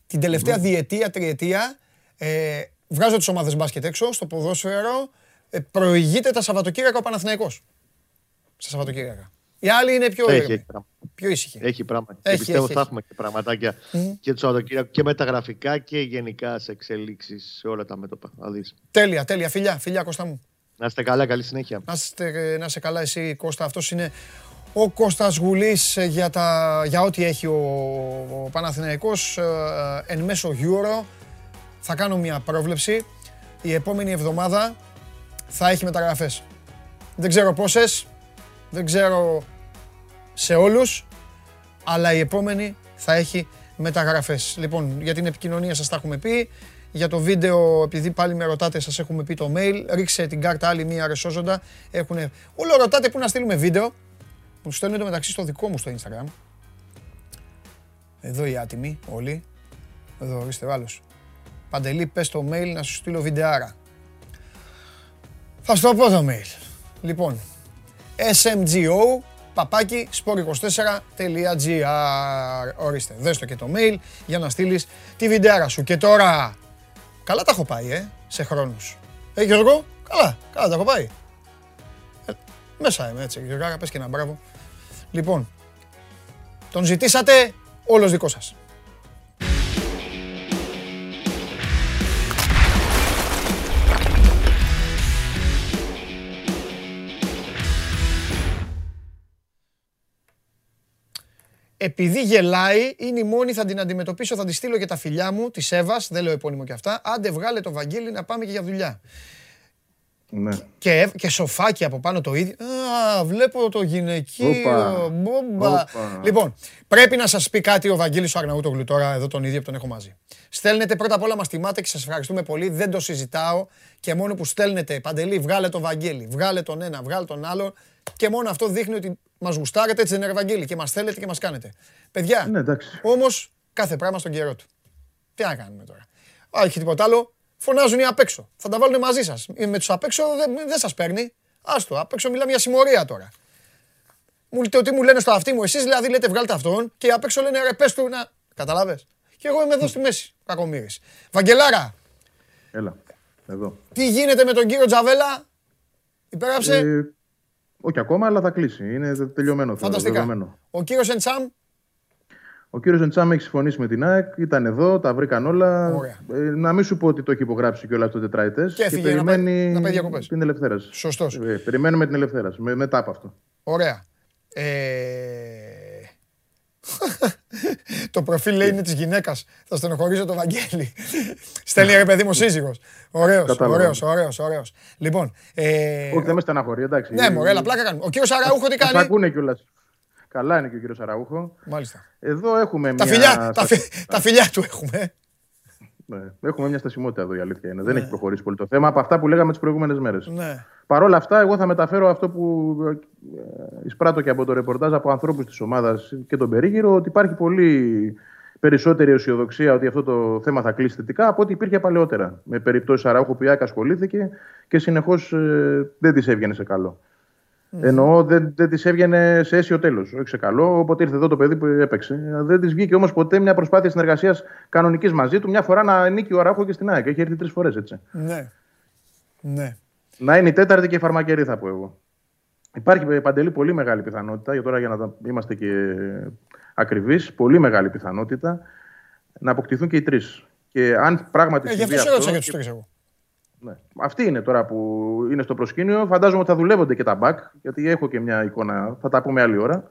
την τελευταία διετία, τριετία. Ε, βγάζω τις ομάδες μπάσκετ έξω, στο ποδόσφαιρο. Ε, προηγείται τα Σαββατοκύριακα ο Παναθηναϊκός. Στα Σαββατοκύριακα. Οι άλλοι είναι πιο, Έχει, ήρεμοι, έχει πράγμα. πιο ήσυχοι. Έχει πράγμα. Έχει, και πιστεύω έχει, θα έχει. έχουμε και πραγματάκια Μμμ. και το Σαββατοκύριακο και με τα γραφικά και γενικά σε εξελίξεις σε όλα τα μέτωπα. Θα δεις. Τέλεια, τέλεια. Φιλιά, φιλιά Κώστα μου. Να είστε καλά, καλή συνέχεια. Να είστε, να είσαι καλά εσύ Κώστα. Αυτός είναι ο Κώστας Γουλής ε, για, τα, για ό,τι έχει ο, ο Παναθηναϊκός ε, εν μέσω Euro. Θα κάνω μια πρόβλεψη. Η επόμενη εβδομάδα θα έχει μεταγραφές. Δεν ξέρω πόσες, δεν ξέρω σε όλους, αλλά η επόμενη θα έχει μεταγραφές. Λοιπόν, για την επικοινωνία σας τα έχουμε πει. Για το βίντεο, επειδή πάλι με ρωτάτε, σας έχουμε πει το mail. Ρίξε την κάρτα άλλη μία ρεσόζοντα. Έχουνε... Όλο ρωτάτε πού να στείλουμε βίντεο. Μου στέλνουν το μεταξύ στο δικό μου στο Instagram. Εδώ οι άτιμοι, όλοι. Εδώ, ορίστε ο άλλος. Παντελή, πες το mail να σου στείλω βιντεάρα. Θα σου το πω το mail. Λοιπόν, smgo παπάκι sport24.gr Ορίστε, δες το και το mail για να στείλεις τη βιντεάρα σου. Και τώρα, καλά τα έχω πάει, ε, σε χρόνους. Ε, Γιώργο, καλά, καλά τα έχω πάει. Ε, μέσα είμαι έτσι, Γιώργο, πες και ένα μπράβο. Λοιπόν, τον ζητήσατε, όλος δικός σας. Επειδή γελάει, είναι η μόνη, θα την αντιμετωπίσω, θα τη στείλω και τα φιλιά μου, τη Εύα, δεν λέω επώνυμο και αυτά. Άντε, βγάλε το Βαγγέλη να πάμε και για δουλειά. Ναι. Και, ευ- και σοφάκι από πάνω το ίδιο. Α, βλέπω το γυναικείο. Όπα. Μπόμπα. Όπα. Λοιπόν, πρέπει να σας πει κάτι ο Βαγγέλης ο Αρναούτογλου τώρα, εδώ τον ίδιο που τον έχω μαζί. Στέλνετε πρώτα απ' όλα μας τιμάτε και σας ευχαριστούμε πολύ. Δεν το συζητάω και μόνο που στέλνετε, Παντελή, βγάλε το Βαγγέλη, βγάλε τον ένα, βγάλε τον άλλο και μόνο αυτό δείχνει ότι μας γουστάρετε, έτσι δεν είναι ρε Βαγγέλη, και μας θέλετε και μας κάνετε. Παιδιά, Ναι, εντάξει. όμως κάθε πράγμα στον καιρό του. Τι να κάνουμε τώρα. Α, έχει τίποτα άλλο. φωνάζουν οι απ' έξω. Θα τα βάλουν μαζί σας. Ε, Με τους απ' έξω δεν, δεν σας παίρνει. Άστο, απ' έξω μιλάμε για συμμορία τώρα. Μου λέτε ότι μου λένε στο αυτί μου, εσείς δηλαδή λέτε βγάλτε αυτόν και οι απ' έξω λένε ρε πες του να... Καταλάβες; Και εγώ είμαι εδώ στη μέση, κακομύρης. Βαγγελάρα, Έλα, εδώ. τι γίνεται με τον κύριο Τζαβέλα, υπέγραψε; Ε, όχι ακόμα, αλλά θα κλείσει. Είναι τε- τελειωμένο. θεωρώ, Φανταστικά. δεδομένο. Ο κύριος Εντσάμ, Ο κύριος Εντσάμ έχει συμφωνήσει με την ΑΕΚ, ήταν εδώ, τα βρήκαν όλα. Ωραία. Ε, να μην σου πω ότι το έχει υπογράψει κιόλας το τετραετές. Και έφυγε να πάει- περιμένει να πάει διακοπές. την ελευθέρωση. Σωστός. Ε, περιμένουμε την ελευθέρωση. Με, μετά από αυτό. Ωραία. Ε... το προφίλ λέει είναι της γυναίκας. Θα στενοχωρήσω το Βαγγέλη. Στέλνει ρε παιδί μου σύζυγος. Ωραίος, Κατάλαβα. ωραίος, ωραίος, ωραίος. Λοιπόν, ε... Όχι, δεν με στεναχωρεί, εντάξει. ναι μωρέ, έλα πλάκα κάνουμε. Ο κύριος Αραούχο τι Μας κάνει; ακούνε κιόλας. Καλά είναι και ο κύριος Αραούχο. Μάλιστα. Εδώ έχουμε Τα μια. φιλιά, τα, φι- τα φιλιά του έχουμε. Ναι, έχουμε μια στασιμότητα εδώ η αλήθεια είναι. Δεν έχει προχωρήσει πολύ το θέμα από αυτά που λέγαμε τις προηγούμενες μέρες. Ναι. Παρ' όλα αυτά, εγώ θα μεταφέρω αυτό που ε, εισπράττω και από το ρεπορτάζ από ανθρώπους της ομάδας και τον περίγυρο, ότι υπάρχει πολύ περισσότερη αισιοδοξία ότι αυτό το θέμα θα κλείσει θετικά από ό,τι υπήρχε παλαιότερα. Με περιπτώσεις Αραούχου που η ΑΕΚ ασχολήθηκε και συνεχώς δεν της έβγαινε σε καλό. Εννοώ δεν, δεν της έβγαινε σε αίσιο τέλος, όχι σε καλό. Όποτε ήρθε εδώ το παιδί που έπαιξε. Δεν της βγήκε όμως ποτέ μια προσπάθεια συνεργασίας κανονικής μαζί του. Μια φορά να νίκει ο Αραούχο και στην ΑΕΚ. Έχει έρθει τρεις φορές έτσι. Ναι. Ναι. Να είναι η τέταρτη και η φαρμακερή, θα πω εγώ. Υπάρχει ε, παντελή πολύ μεγάλη πιθανότητα, για τώρα για να τα- είμαστε και ακριβείς, πολύ μεγάλη πιθανότητα να αποκτηθούν και οι τρεις. Και αν πράγματι Ε, γι' συμβεί αυτό σε ρώτησα αυτό. για τους τρεις εγώ. Ναι. Αυτή είναι τώρα που είναι στο προσκήνιο. Φαντάζομαι ότι θα δουλεύονται και τα back, γιατί έχω και μια εικόνα, θα τα πούμε άλλη ώρα.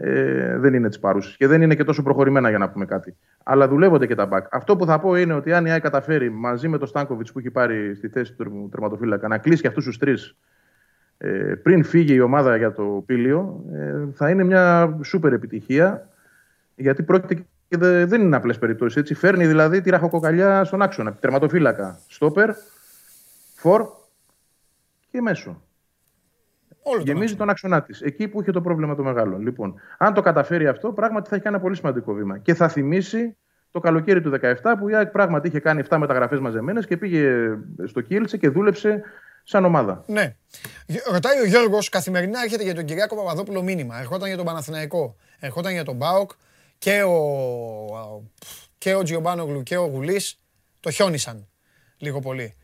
Ε, δεν είναι της παρούσης και δεν είναι και τόσο προχωρημένα για να πούμε κάτι. Αλλά δουλεύονται και τα back. Αυτό που θα πω είναι ότι αν η ΑΕΚ καταφέρει μαζί με τον Στάνκοβιτς που έχει πάρει στη θέση του τερμ- τερματοφύλακα να κλείσει και αυτούς τους τρεις ε, πριν φύγει η ομάδα για το Πήλιο, ε, θα είναι μια σούπερ επιτυχία. Γιατί πρόκειται και δε- δεν είναι απλές περιπτώσεις. Έτσι. Φέρνει δηλαδή τη ραχοκοκαλιά στον άξονα. Τερματοφύλακα, στόπερ, φορ και μέσο. Όλο Γεμίζει τον άξονα της. Εκεί που είχε το πρόβλημα το μεγάλο. Λοιπόν, αν το καταφέρει αυτό, πράγματι θα έχει κάνει ένα πολύ σημαντικό βήμα. Και θα θυμίσει το καλοκαίρι του 2017 που η ΑΕΚ πράγματι είχε κάνει 7 μεταγραφές μαζεμένες και πήγε στο Κίελτσε και δούλεψε σαν ομάδα. Ναι. Γε- Ρωτάει ο Γιώργος, καθημερινά έρχεται για τον Κυριάκο Παπαδόπουλο μήνυμα. Ερχόταν για τον Παναθηναϊκό, ερχόταν για τον Μπάοκ και ο, και ο Τζιομπάνογλου και ο Γουλής το χιόνισαν λίγο πολύ.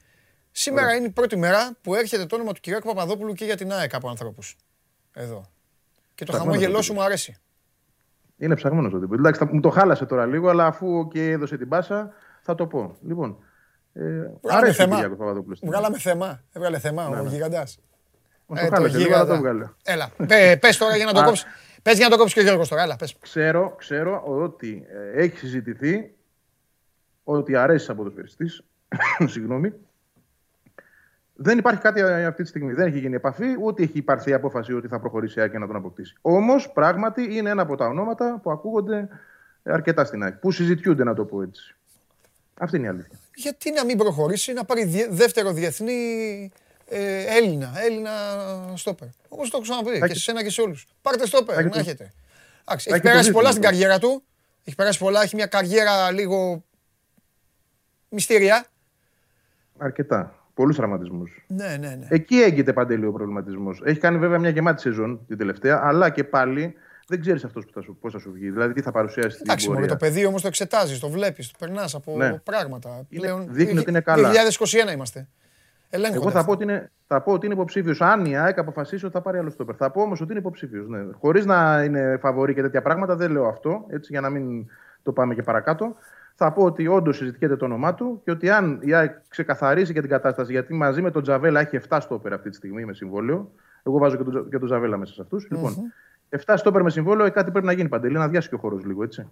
Σήμερα είναι η πρώτη μέρα που έρχεται το όνομα του Κυριάκου Παπαδόπουλου και για την ΑΕΚ από ανθρώπου. Εδώ. Και το Ψαγμένο χαμόγελό το σου μου αρέσει. Είναι ψαγμένο ο τύπο. Εντάξει, θα- μου το χάλασε τώρα λίγο, αλλά αφού και έδωσε την πάσα, θα το πω. Λοιπόν, ε, Βγάλαμε αρέσει ο θέμα. Κυριάκος Παπαδόπουλος. Βγάλαμε θέμα. Έβγαλε θέμα Ναι, ο ναι. γιγαντάς. Μας Ε, το χάλασε λίγο, αλλά το βγάλε. Έλα. Πε, πες τώρα για να το Α. κόψεις. Πες για να το κόψεις και ο Γιώργος τώρα. Έλα, πες. Ξέρω, ξέρω ότι ε, έχει συζητηθεί ότι αρέσεις σαν ποδοσφαιριστής, συγγνώμη, δεν υπάρχει κάτι ε, αυτή τη στιγμή. Δεν έχει γίνει επαφή, ούτε έχει υπάρξει η απόφαση ότι θα προχωρήσει η ΑΕΚ και να τον αποκτήσει. Όμως, πράγματι, είναι ένα από τα ονόματα που ακούγονται αρκετά στην ΑΕΚ. Που συζητιούνται, να το πω έτσι. Αυτή είναι η αλήθεια. Γιατί να μην προχωρήσει, να πάρει διε- δεύτερο διεθνή ε, Έλληνα, Έλληνα στόπερ. Όπως το έχω ξαναπεί Θα και έχει- σε ένα και σε όλους. Πάρτε στόπερ, θα έχει να το- έχετε. Εντάξει, θα έχει έχει το περάσει ζήτημα πολλά στην αυτό. καριέρα του. Έχει περάσει πολλά, έχει μια καριέρα λίγο μυστήρια. Αρκετά. Πολλούς τραυματισμούς. Ναι, ναι, ναι. Εκεί έγκυται παντελή ο προβληματισμός. Έχει κάνει βέβαια μια γεμάτη σεζόν την τελευταία, αλλά και πάλι δεν ξέρεις αυτός πώς θα σου βγει. Δηλαδή τι θα παρουσιάσει στην Εντάξει, μωρέ, πορεία. το παιδί όμως το εξετάζεις, το βλέπεις, το περνάς από Ναι. πράγματα. Πλέον, δείχνει ότι είναι καλά. 2021 είμαστε. Ελέγχονται Εγώ θα αυτά. πω ότι είναι, θα πω ότι είναι υποψήφιος. Αν η ΑΕΚ αποφασίσει ότι θα πάρει άλλο στόπερ. Θα πω όμως ότι είναι υποψήφιος. Ναι. Χωρίς να είναι φαβορή και τέτοια πράγματα, δεν λέω αυτό, έτσι, για να μην το πάμε και παρακάτω. Θα πω ότι όντως συζητιέται το όνομά του και ότι αν η ΑΕΚ ξεκαθαρίσει και την κατάσταση, γιατί μαζί με τον Τζαβέλα έχει 7 στόπερ αυτή τη στιγμή με συμβόλαιο. Εγώ βάζω και τον, Τζα- και τον Τζαβέλα μέσα σε αυτούς. Λοιπόν, 7 στόπερ με συμβόλαιο, ε, κάτι πρέπει να γίνει παντελή, να διάσει και ο χώρος λίγο, έτσι.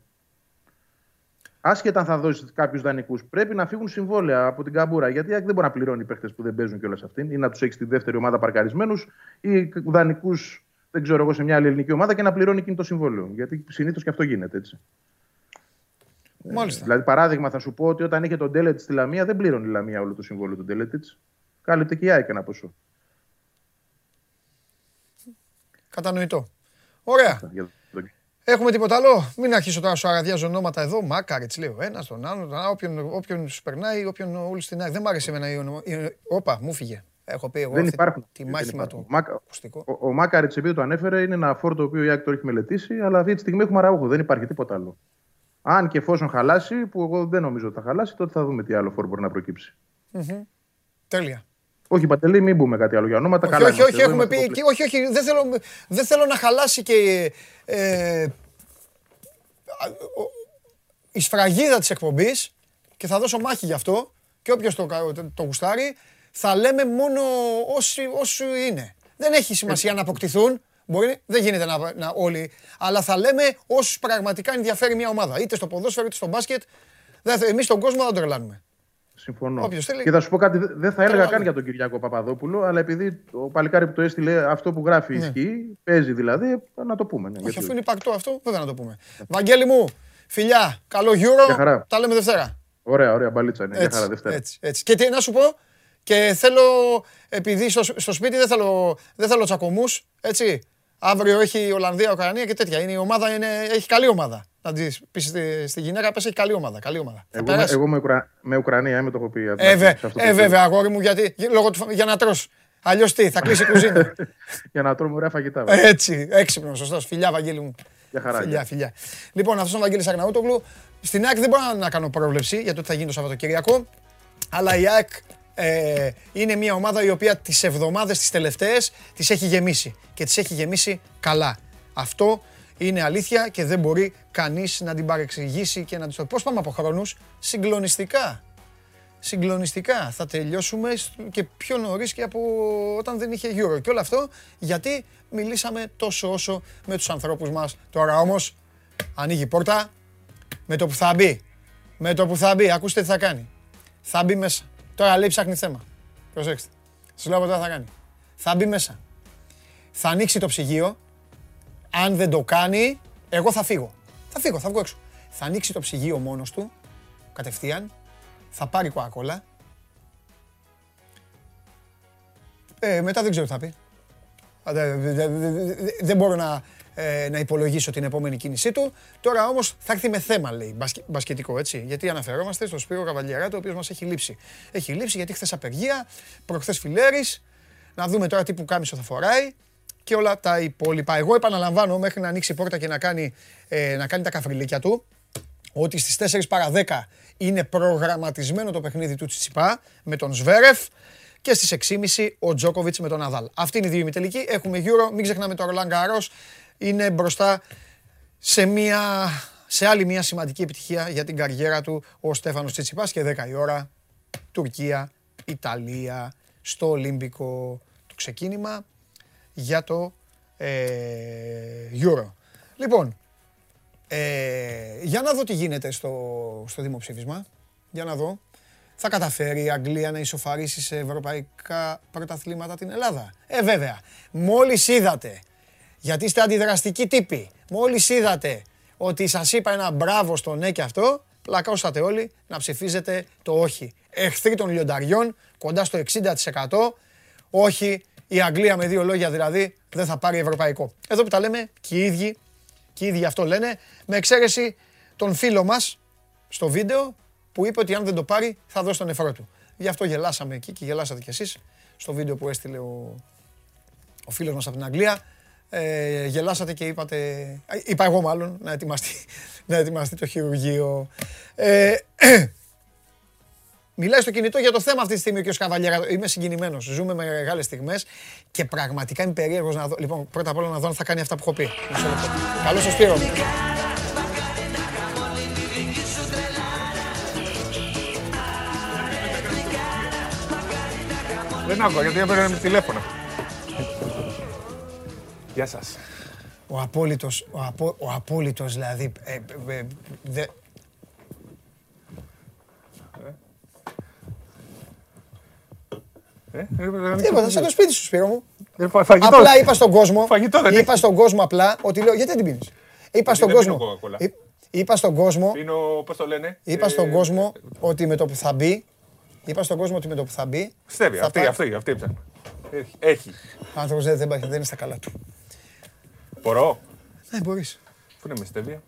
Άσχετα αν θα δώσει κάποιους δανεικούς, πρέπει να φύγουν συμβόλαια από την καμπούρα. Γιατί η ΑΕΚ δεν μπορεί να πληρώνει παίχτες που δεν παίζουν κιόλα αυτήν ή να τους έχει στη δεύτερη ομάδα παρκαρισμένους ή δανεικούς, δεν ξέρω εγώ, σε μια άλλη ελληνική ομάδα και να πληρώνει εκείνο το συμβόλαιο. Γιατί συνήθως και αυτό γίνεται έτσι. Μάλιστα. Δηλαδή, παράδειγμα, θα σου πω ότι όταν είχε τον Τέλετ στη Λαμία, δεν πλήρωνε η Λαμία όλο το συμβόλαιο του Τέλετ. Κάλυπτε και η ΑΕΚ ένα ποσό. Κατανοητό. Ωραία. Για το- Έχουμε τίποτα άλλο; Μην αρχίσω τώρα σου αραδιάζω ονόματα εδώ. Μάκαριτ λέω. Ένα τον άλλο. τον άλλο, Όποιον, όποιον σου περνάει, όποιον όλοι στην άκρη. Δεν μ' άρεσε εμένα η όνομα. η- Όπα, μου φύγε. Έχω πει εγώ Δεν αυτή υπάρχουν. τη Δεν μάχημα υπάρχουν. του. Ο Μάκα- ακουστικό. Ο, ο Μάκαριτ, επειδή το ανέφερε, είναι ένα φόρ το οποίο η Άκη το έχει μελετήσει, αλλά αυτή τη στιγμή έχουμε αραούχο. Δεν υπάρχει τίποτα άλλο. Αν και εφόσον χαλάσει, που εγώ δεν νομίζω ότι θα χαλάσει, τότε θα δούμε τι άλλο φόρ μπορεί να προκύψει. Μμμ. Τέλεια. Όχι, Παντελή, μην πούμε κάτι άλλο για ονόματα. Όχι, καλά όχι, είμαστε, όχι, εδώ έχουμε είμαστε πει. και- Όχι, όχι, δεν θέλω, δεν θέλω να χαλάσει και ε, ο- η σφραγίδα της εκπομπής και θα δώσω μάχη γι' αυτό και όποιος το, κα- το, το γουστάρει θα λέμε μόνο όσοι, όσοι είναι. Δεν έχει σημασία να αποκτηθούν, μπορεί, δεν γίνεται να, να όλοι, αλλά θα λέμε όσους πραγματικά ενδιαφέρει μια ομάδα. Είτε στο ποδόσφαιρο είτε στο μπάσκετ. Δεν θα- Εμείς τον κόσμο δεν τον τρελάνουμε. Συμφωνώ. Όποιος θέλει. Και θα σου πω κάτι, δε- δεν θα έλεγα Καλά. καν για τον Κυριάκο Παπαδόπουλο, αλλά επειδή ο παλικάρι που το έστειλε αυτό που γράφει Ναι. ισχύει, παίζει δηλαδή, να το πούμε. Ναι, Όχι, γιατί αφού είναι υπαρκτό αυτό, βέβαια να το πούμε. Βαγγέλη μου, φιλιά, καλό Euro. Γεια χαρά. Τα λέμε Δευτέρα. Ωραία, ωραία, μπαλίτσα είναι. Για χαρά, Δευτέρα. έτσι, έτσι. Και τι να σου πω, και θέλω, επειδή στο, στο σπίτι δεν θέλω, δεν θέλω τσακωμούς, έτσι. Αύριο έχει Ολλανδία, Ουκρανία και τέτοια. Είναι, η ομάδα είναι, έχει καλή ομάδα. Να τη πεις στη, στη γυναίκα, πες έχει καλή ομάδα. Καλή ομάδα. Θα Εγώ, με, περάσει. εγώ με, Ουκρα... με Ουκρανία, είμαι το έχω πει. Ε, βε- σε αυτό το ε, επίπεδο. βέβαια, αγόρι μου, γιατί, λόγω του, για να τρως. Αλλιώς τι, θα κλείσει η κουζίνα. Για να τρώμε ωραία φαγητά. βέβαια. Έτσι, έξυπνος, σωστός. Φιλιά, Βαγγέλη μου. Για χαρά. Φιλιά, γεια. φιλιά. Λοιπόν, αυτός είναι ο Βαγγέλης Αγναούτογλου. Στην ΑΕΚ δεν μπορώ να κάνω πρόβλεψη για το τι θα γίνει το Σαββατοκύριακο. Αλλά η ΑΕΚ ε, είναι μια ομάδα η οποία τις εβδομάδες τις τελευταίες τις έχει γεμίσει. Και τις έχει γεμίσει καλά. Αυτό είναι αλήθεια και δεν μπορεί κανείς να την παρεξηγήσει και να της το... Πώς πάμε από χρόνους, συγκλονιστικά. Συγκλονιστικά. Θα τελειώσουμε σ- και πιο νωρίς και από όταν δεν είχε Euro. Και όλο αυτό γιατί μιλήσαμε τόσο όσο με τους ανθρώπους μας. Τώρα όμως ανοίγει η πόρτα με το που θα μπει. Με το που θα μπει. Ακούστε τι θα κάνει. Θα μπει μέσα. Τώρα λέει ψάχνει θέμα. Προσέξτε. Σας λέω από τώρα θα κάνει. Θα μπει μέσα. Θα ανοίξει το ψυγείο. Αν δεν το κάνει, εγώ θα φύγω. Θα φύγω, θα βγω έξω. Θα ανοίξει το ψυγείο μόνος του, κατευθείαν. Θα πάρει κοακόλα. Ε, μετά δεν ξέρω τι θα πει. Α, δε- δε- δε- δε- δε- Δεν μπορώ να, ε, να υπολογίσω την επόμενη κίνησή του. Τώρα όμως θα έρθει με θέμα, λέει, μπασκε- μπασκετικό, έτσι. Γιατί αναφερόμαστε στο Σπύρο Καβαλιαράτο, ο οποίος μας έχει λείψει. Έχει λείψει γιατί χθες απεργία, προχθές φιλέρης. Να δούμε τώρα τι που κάμισο θα φοράει και όλα τα υπόλοιπα. Εγώ επαναλαμβάνω μέχρι να ανοίξει η πόρτα και να κάνει, ε, να κάνει τα καφριλίκια του ότι στις 4 παρα 10 είναι προγραμματισμένο το παιχνίδι του Τσιτσιπά με τον Σβέρεφ και στις 6.30 ο Τζόκοβιτς με τον Ναδάλ. Αυτή είναι η δύο ημιτελική. Έχουμε Euro. Μην ξεχνάμε το Ρολάν Γκαρός. Είναι μπροστά σε, μια, σε άλλη μια σημαντική επιτυχία για την καριέρα του ο Στέφανος Τσιτσιπάς και 10 η ώρα Τουρκία, Ιταλία στο Ολύμπικο το ξεκίνημα για το ε, Euro. Λοιπόν, ε, για να δω τι γίνεται στο, στο δημοψήφισμα. Για να δω. Θα καταφέρει η Αγγλία να ισοφαρίσει σε ευρωπαϊκά πρωταθλήματα την Ελλάδα. Ε, βέβαια. Μόλις είδατε, γιατί είστε αντιδραστικοί τύποι, μόλις είδατε ότι σας είπα ένα μπράβο στο ναι και αυτό, πλακώσατε όλοι να ψηφίζετε το όχι. Εχθροί των λιονταριών, κοντά στο 60%, όχι η Αγγλία με δύο λόγια δηλαδή δεν θα πάρει ευρωπαϊκό. Εδώ που τα λέμε και οι ίδιοι και οι ίδιοι αυτό λένε, με εξαίρεση τον φίλο μας στο βίντεο που είπε ότι αν δεν το πάρει θα δώσει τον νεφρό του. Γι' αυτό γελάσαμε εκεί και γελάσατε κι εσείς στο βίντεο που έστειλε ο, ο φίλος μας από την Αγγλία. Ε, γελάσατε και είπατε, ε, είπα εγώ μάλλον, να ετοιμαστεί, να ετοιμαστεί το χειρουργείο. Ε, Μιλάει στο κινητό για το θέμα αυτή τη στιγμή ο κ. Καβαλιέρα. Είμαι συγκινημένος. Ζούμε με μεγάλες στιγμές και πραγματικά είμαι περίεργος να δω. Λοιπόν, πρώτα απ' όλα να δω αν θα κάνει αυτά που έχω πει. Μισό λεπτό. Καλώς σας Σπύρο. Δεν άκουγα γιατί έπαιρνε τηλέφωνο. Γεια σας. Ο απόλυτος, ο, απο, ο απόλυτος δηλαδή. Ε, ε, ε, δε- Ε, Τίποτα, σαν το σπίτι σου, Σπύρο μου. Ε, φα- φαγητό. Απλά είπα στον κόσμο, Φαγητό δεν είπα στον κόσμο απλά ότι λέω, γιατί δεν την πίνεις. Είπα στον δεν κόσμο, πίνω Coca-Cola. εί- είπα στον κόσμο, Πίνω, πώς το λένε. είπα ε, στον κόσμο ότι με το που θα μπει, είπα στον κόσμο ότι με το που θα μπει, Στέβη, θα αυτή, πάρει- αυτή, αυτή ψάχνω. Έχει. Έχει. ο άνθρωπος δεν, δεν, πάει- δεν είναι στα καλά του. Μπορώ; Ναι, μπορείς. Πού είναι με στέβια;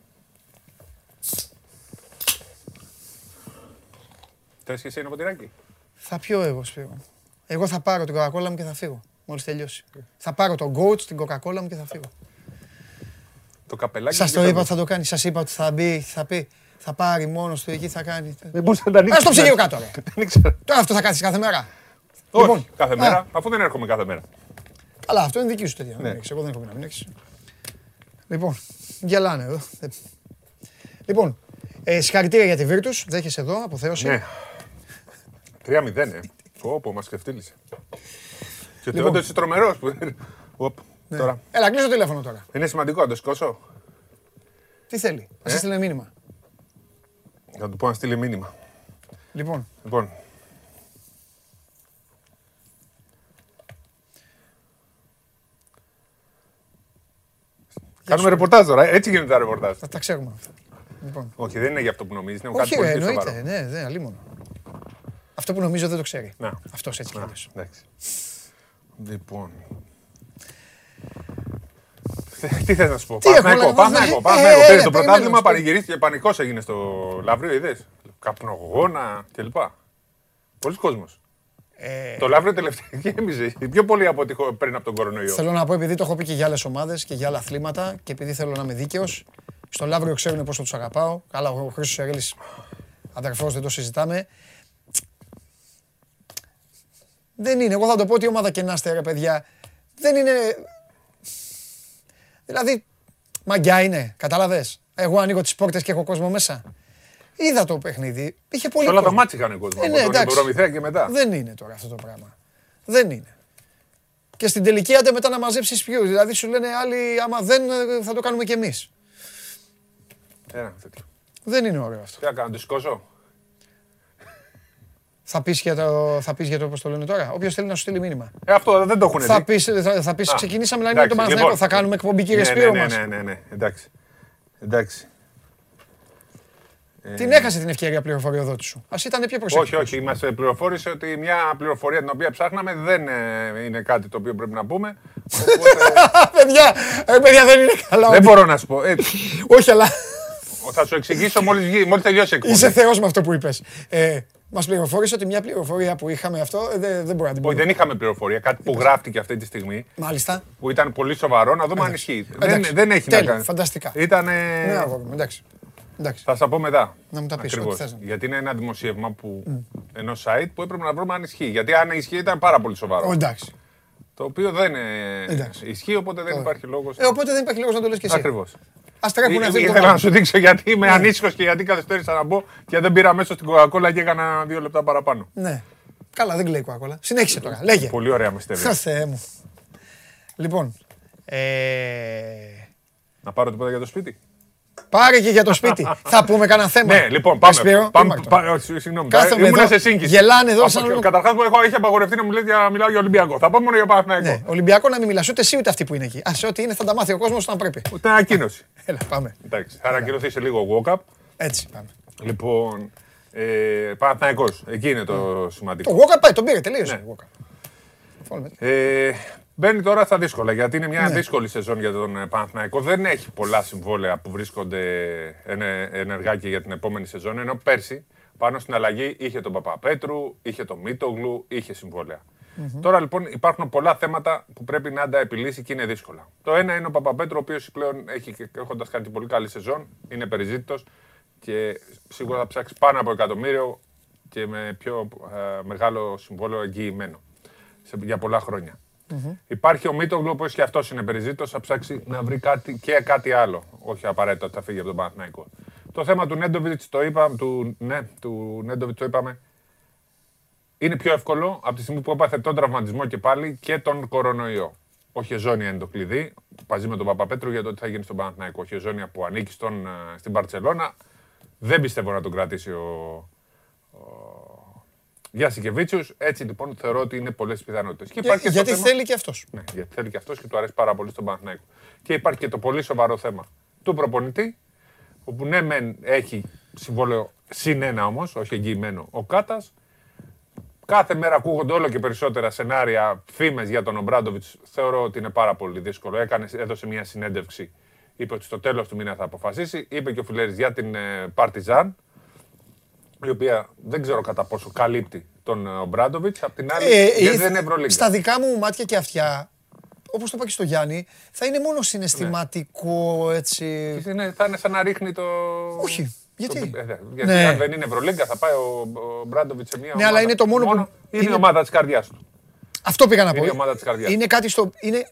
Θες και εσύ ένα ποτηράκι; Θα πιω εγώ, Σπύρο. Εγώ θα πάρω την Coca-Cola μου και θα φύγω. Μόλις τελειώσει. Θα πάρω τον coach, την Coca-Cola μου και θα φύγω. Το καπελάκι. Σας τι το θα είπα δώσει. ότι θα το κάνει. Σας είπα ότι θα μπει, θα πει. Θα πάρει μόνος του εκεί, θα κάνει. Δεν μπορείς να τα ανοίξεις. Ας το ψυγείο κάτω, ρε. Δεν ξέρω. Τώρα αυτό θα κάτσεις κάθε μέρα. Όχι, Λοιπόν, κάθε α. μέρα, αφού δεν έρχομαι κάθε μέρα. Αλλά αυτό είναι δική σου τέτοια. Ναι. Ναι. Εγώ δεν έχω πει να μην έχεις. Λοιπόν, γελάνε εδώ. Ε, Λοιπόν, ε, συγχαρητήρια για τη Virtus. Δέχεσαι εδώ, αποθέωση. Ναι. 3-0, ε. Πω, πω, μας ξεφτύλισε. Και Λοιπόν. όντως είσαι τρομερός που... Οπ, Ναι. Τώρα. Έλα, κλείσω το τηλέφωνο τώρα. Είναι σημαντικό να το σηκώσω. Τι θέλει. Θα Ε; σε στείλε μήνυμα. Θα του πω να στείλει μήνυμα. Λοιπόν, Λοιπόν. Κάνουμε ρεπορτάζ τώρα. Έτσι γίνονται τα ρεπορτάζ. θα τα ξέρουμε αυτά. Λοιπόν. Όχι, δεν είναι για αυτό που νομίζεις. Είναι κάτι Όχι, πολύ ρε, πιο εννοείται. σοβαρός. Ναι, ναι, αλίμονο. Αυτό που νομίζω δεν το ξέρει. Να. Αυτός έτσι κι Να, αλλιώς. εντάξει. Λοιπόν. Τι θες να σου πω, Τι έχω, Παναθηναϊκό, να- Παναθηναϊκό, ε, Παναθηναϊκό. ε, Πήρε ε, το περιμένω, πρωτάθλημα, στο- πανηγυρίστηκε, πανικός έγινε στο Λαύριο, είδες. Καπνογόνα κλπ. Πολλοί κόσμος. Ε, Το Λαύριο τελευταία γέμιζε. Πιο πολύ από ό,τι πριν από τον κορονοϊό. Θέλω να πω, επειδή το έχω πει και για άλλες ομάδες και για άλλα αθλήματα και επειδή θέλω να είμαι δίκαιος, στο Λαύριο ξέρουν πόσο τους αγαπάω. Καλά, ο Χρήστος Σερέλη, αδερφός, δεν το συζητάμε. Δεν είναι. Εγώ θα το πω ότι ομάδα και να είστε, ρε παιδιά. Δεν είναι. Δηλαδή, μαγκιά είναι. Κατάλαβες. Εγώ ανοίγω τις πόρτες και έχω κόσμο μέσα. Είδα το παιχνίδι. Είχε πολύ Σε όλα τα κόσμο. μάτια είχαν κόσμο. Ε, από ναι, τον εντάξει. Προμηθέα και μετά. Δεν είναι τώρα αυτό το πράγμα. Δεν είναι. Και στην τελική άντε μετά να μαζέψεις ποιους. Δηλαδή σου λένε άλλοι, άμα δεν ε, θα το κάνουμε κι εμείς. Ένα τέτοιο. Δεν είναι ωραίο αυτό. Τι να κάνω, το σηκώσω; Θα πεις για το, θα πεις για το πώς το λένε τώρα; Όποιος θέλει να σου στείλει μήνυμα. Ε, αυτό δεν το έχουν Θα δει. πεις, θα, θα πεις Α, ξεκινήσαμε να είναι τον εντάξει, Παναθηναϊκό. λοιπόν. Θα κάνουμε εκπομπή κύριε Ναι, Σπύρο ναι, μας. ναι, ναι, ναι, εντάξει. Εντάξει. Την έχασε την ευκαιρία πληροφοριοδότη σου. Α ήταν πιο προσεκτικός. Όχι, όχι. Μας πληροφόρησε ότι μια πληροφορία την οποία ψάχναμε δεν ε, είναι κάτι το οποίο πρέπει να πούμε. παιδιά, ε, παιδιά δεν είναι καλά. δεν μπορώ να σου πω. Ε, Όχι, αλλά θα σου εξηγήσω μόλις μόλις τελειώσει η εκπομπή. είσαι θεός με αυτό που είπες. Ε, Μας πληροφόρησε ότι μια πληροφορία που είχαμε αυτό ε, δεν, δεν μπορεί να την Όχι, πούμε. δεν είχαμε πληροφορία. Κάτι που γράφτηκε αυτή τη στιγμή Μάλιστα. που ήταν πολύ σοβαρό να δούμε αν ισχύει. Δεν, Εντάξει. δεν έχει να Τέλεια, κάνει. Φανταστικά. Ήταν. Ναι, αγόρι μου, εντάξει. Εντάξει. Θα σας πω μετά. Να μου τα πεις, Ακριβώς. ό,τι θες. Γιατί είναι ένα δημοσίευμα που, ενό site που έπρεπε να βρούμε αν ισχύει. Γιατί αν ισχύει ήταν πάρα πολύ σοβαρό. Ω, εντάξει. Το οποίο δεν ε, Εντάξει. ισχύει, οπότε δεν υπάρχει λόγος. Ε, οπότε δεν υπάρχει λόγος να το λες και εσύ. Ακριβώς. Α τρέχουν αυτοί που το Ήθελα να κάνουν. σου δείξω γιατί είμαι Ναι. ανήσυχος και γιατί καθυστέρησα να μπω και δεν πήρα μέσω στην Coca-Cola και έκανα δύο λεπτά παραπάνω. Ναι. Καλά, δεν κλαίει η Coca-Cola. Συνέχισε τώρα. Λέγε. Πολύ ωραία με στέλνεις. Ω, Θεέ μου. Λοιπόν. Ε... Να πάρω τίποτα για το σπίτι; Πάρε και για το σπίτι. Θα πούμε κανένα θέμα. Ναι, λοιπόν, πάμε. Εσπύρο, πάμε, Μάρτο. πάμε όχι, συγγνώμη. Κάθομαι Ήμουν εδώ, σε σύγκριση. γελάνε εδώ Από- σαν- Καταρχάς μου έχω, έχει απαγορευτεί να μου λέτε για να μιλάω για Ολυμπιακό. Θα πάμε μόνο για Παναθηναϊκό. Ναι, Ολυμπιακό να μην μιλάς ούτε εσύ ούτε αυτοί που είναι εκεί. Α, ό,τι είναι θα τα μάθει ο κόσμος όταν πρέπει. Ούτε ανακοίνωση. Έλα, πάμε. Εντάξει, θα ανακοινωθεί σε λίγο walk-up. Έτσι, πάμε. Λοιπόν, ε, Παναθηναϊκός, εκεί είναι το σημαντικό. Το Walker πάει, τον πήρε, τελείωσε. Ναι. ο Walker. Φόλμε. Ε, μπαίνει τώρα στα δύσκολα γιατί είναι μια Ναι. δύσκολη σεζόν για τον ε, Παναθηναϊκό. Δεν έχει πολλά συμβόλαια που βρίσκονται ενε- ενεργά και για την επόμενη σεζόν. Ενώ πέρσι πάνω στην αλλαγή είχε τον Παπαπέτρου, είχε τον Μίτογλου, είχε συμβόλαια. Τώρα λοιπόν υπάρχουν πολλά θέματα που πρέπει να τα επιλύσει και είναι δύσκολα. Το ένα είναι ο Παπαπέτρου, ο οποίος πλέον έχει, έχοντας κάνει πολύ καλή σεζόν, είναι περιζήτητος και σίγουρα θα ψάξει πάνω από εκατομμύριο και με πιο ε, μεγάλο συμβόλαιο εγγυημένο σε, για πολλά χρόνια. Υπάρχει ο Μίτογλου, ο οποίο και αυτός είναι περιζήτητος, θα ψάξει να βρει κάτι και κάτι άλλο. Όχι απαραίτητα ότι θα φύγει από τον Παναθηναϊκό. Το θέμα του Νέντοβιτς το είπαμε, του, ναι, του Νέντοβιτς το είπαμε. Είναι πιο εύκολο από τη στιγμή που έπαθε τον τραυματισμό και πάλι και τον κορονοϊό. Ο Χεζόνια είναι το κλειδί, μαζί με τον Παπαπέτρου για το τι θα γίνει στον Παναθηναϊκό. Ο Χεζόνια που ανήκει στον, ε, στην Παρσελώνα. Δεν πιστεύω να τον κρατήσει ο, για Σικεβίτσιους. Έτσι λοιπόν θεωρώ ότι είναι πολλές πιθανότητες. Για- γιατί θέλει και αυτός. Ναι, γιατί θέλει και αυτός και του αρέσει πάρα πολύ στον Παναθηναϊκό. Και υπάρχει και το πολύ σοβαρό θέμα του προπονητή, όπου ναι, μεν έχει συμβόλαιο συν ένα όμως, όχι εγγυημένο, ο Κάτας. Κάθε μέρα ακούγονται όλο και περισσότερα σενάρια, φήμες για τον Ομπράντοβιτς. Θεωρώ ότι είναι πάρα πολύ δύσκολο. Έκανε, έδωσε μια συνέντευξη είπε ότι στο τέλος του μήνα θα αποφασίσει. Είπε και ο Φιλέρης για την ε, Παρτιζάν, η οποία δεν ξέρω κατά πόσο καλύπτει τον ε, Ομπράντοβιτ. Απ' την άλλη, Ε, γιατί ε, δεν είναι Ευρωλίγκα. Στα δικά μου μάτια και αυτιά, όπως το είπα και στο Γιάννη, θα είναι μόνο συναισθηματικό έτσι. Είναι, θα είναι σαν να ρίχνει το. Όχι. Γιατί; Το- ε, δε- γιατί Ναι. αν δεν είναι Ευρωλίγκα, θα πάει ο, ο Μπράντοβιτς σε μια ομάδα. αλλά είναι το μόνο που- Είναι, η είναι- ομάδα της καρδιάς του. Αυτό πήγα να πω. Είναι η ομάδα της καρδιάς. Είναι κάτι στο. Είναι,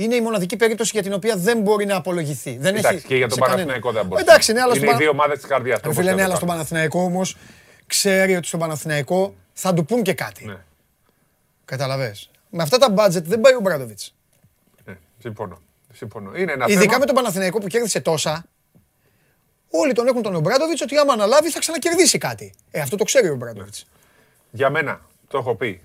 είναι η μοναδική περίπτωση για την οποία δεν μπορεί να απολογηθεί. Δεν Εντάξει, έχει και για τον σε κανένα. Παναθηναϊκό δεν μπορεί. Εντάξει, ναι, αλλά είναι στον οι δύο ομάδες της καρδιάς Ρε φίλε, ναι, αλλά στον Παναθηναϊκό όμως ξέρει ότι στον Παναθηναϊκό θα του πούν και κάτι. Ναι. Καταλαβες. Με αυτά τα budget δεν πάει ο Μπράντοβιτς. Ναι, συμφωνώ. συμφωνώ. Είναι ένα Ειδικά θέμα. με τον Παναθηναϊκό που κέρδισε τόσα. Όλοι τον έχουν τον Ομπράντοβιτς ότι άμα αναλάβει θα ξανακερδίσει κάτι. Ε, αυτό το ξέρει ο Ομπράντοβιτς. Για μένα, το έχω πει,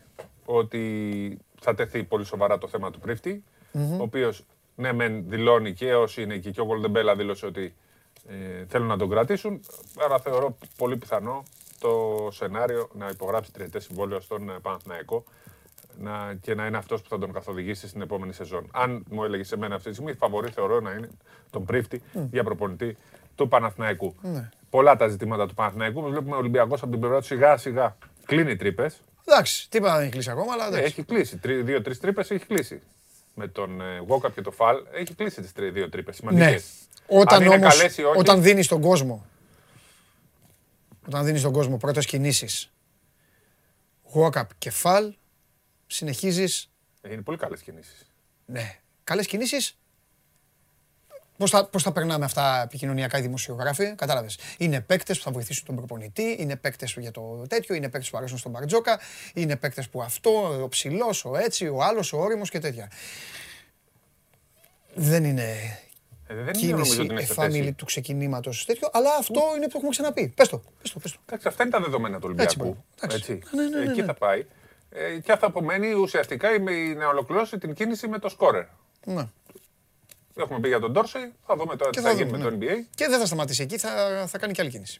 ότι θα τεθεί πολύ σοβαρά το θέμα του πρίφτη, Μμμ. Ο οποίος ναι, μεν δηλώνει και όσοι είναι εκεί και ο Γκολντεμπέλα δήλωσε ότι ε, θέλουν να τον κρατήσουν. Άρα θεωρώ πολύ πιθανό το σενάριο να υπογράψει τριετές συμβόλαιο στον ε, Παναθηναϊκό να, και να είναι αυτός που θα τον καθοδηγήσει στην επόμενη σεζόν. Αν μου έλεγες σε μένα αυτή τη στιγμή, φαβορή θεωρώ να είναι τον πρίφτη Μμ. για προπονητή του Παναθηναϊκού. Ναι. Πολλά τα ζητήματα του Παναθηναϊκού. Όμως Βλέπουμε ο Ολυμπιακός από την πλευρά του σιγά σιγά κλείνει τρύπες. Εντάξει, τίποτα δεν έχει κλείσει ακόμα, αλλά εντάξει. Έχει κλείσει. Τρι- Δύο-τρει τρύπες έχει κλείσει. Με τον ε, Γουόκαπ και το Φαλ έχει κλείσει τις δύο τρύπες. Σημαντικές. Ναι. Όταν Αν είναι όμως, καλές ή όχι, όταν δίνεις τον κόσμο, όταν δίνεις τον κόσμο πρώτες κινήσεις, Γουόκαπ και Φαλ, συνεχίζεις, Είναι πολύ καλές κινήσεις. ναι, καλές κινήσεις, Πώς θα, πώς θα περνάμε αυτά επικοινωνιακά οι δημοσιογράφοι, κατάλαβες. Είναι παίκτες που θα βοηθήσουν τον προπονητή, είναι παίκτες για το τέτοιο, είναι παίκτες που αρέσουν στον Μπαρτζόκα, είναι παίκτες που αυτό, ο ψηλός, ο έτσι, ο άλλος, ο όριμος και τέτοια. Δεν είναι Ε, δεν είναι νομίζω κίνηση ότι είναι σε εφάμιλη θέση. του ξεκινήματος τέτοιο, αλλά αυτό είναι που έχουμε ξαναπεί. Πες το. Πες το, πες το. Εντάξει, αυτά είναι τα δεδομένα του Έτσι, Ολυμπιακού. μπράβο. Έτσι. Ναι, ναι, ναι, Εκεί ναι. θα πάει. Ε, και θα απομένει ουσιαστικά η- να ολοκληρώσει την κίνηση με το σκόρερ. Ναι. Έχουμε πει για τον Ντόρσεϊ, θα δούμε τώρα Και τι θα θα γίνει δούμε, με το ναι. NBA. Και δεν θα σταματήσει εκεί, θα, θα κάνει και άλλη κίνηση.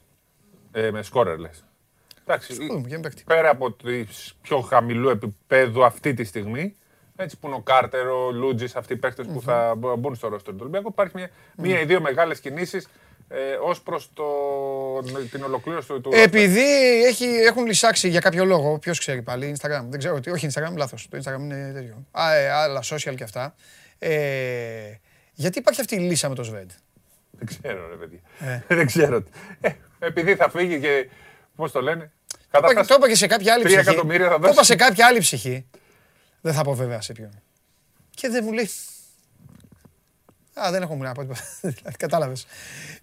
Ε, με σκόρερ λες. Εντάξει, Θα δούμε, για παίκτη. πέρα από τις πιο χαμηλού επίπεδου αυτή τη στιγμή, έτσι που είναι ο Κάρτερ, ο Λούτζης, αυτοί οι παίκτε που θα μπο- μπουν στο ρόστο του Ολυμπιακού, υπάρχει μια, μία ή δύο μεγάλες κινήσεις ε, ως προς την ολοκλήρωση του. του Επειδή έχει, έχουν λυσάξει για κάποιο λόγο, ποιος ξέρει πάλι, Instagram. Δεν ξέρω τι, όχι Instagram, λάθος. Το Instagram είναι τέτοιο. Α, ε, άλλα social και αυτά. Ε, γιατί υπάρχει αυτή η λύσα με το Σβέντ; Δεν ξέρω, ρε παιδιά. Ε. Δεν ξέρω. Ε, επειδή θα φύγει και. Πώς το λένε. Το είπα- Το είπα και σε κάποια άλλη Τρία ψυχή. εκατομμύρια θα Το είπα δώσει. σε κάποια άλλη ψυχή. Δεν θα πω βέβαια σε ποιον. Και δεν μου λέει. Α, δεν έχω μου να πω τίποτα. Δηλαδή, Κατάλαβες.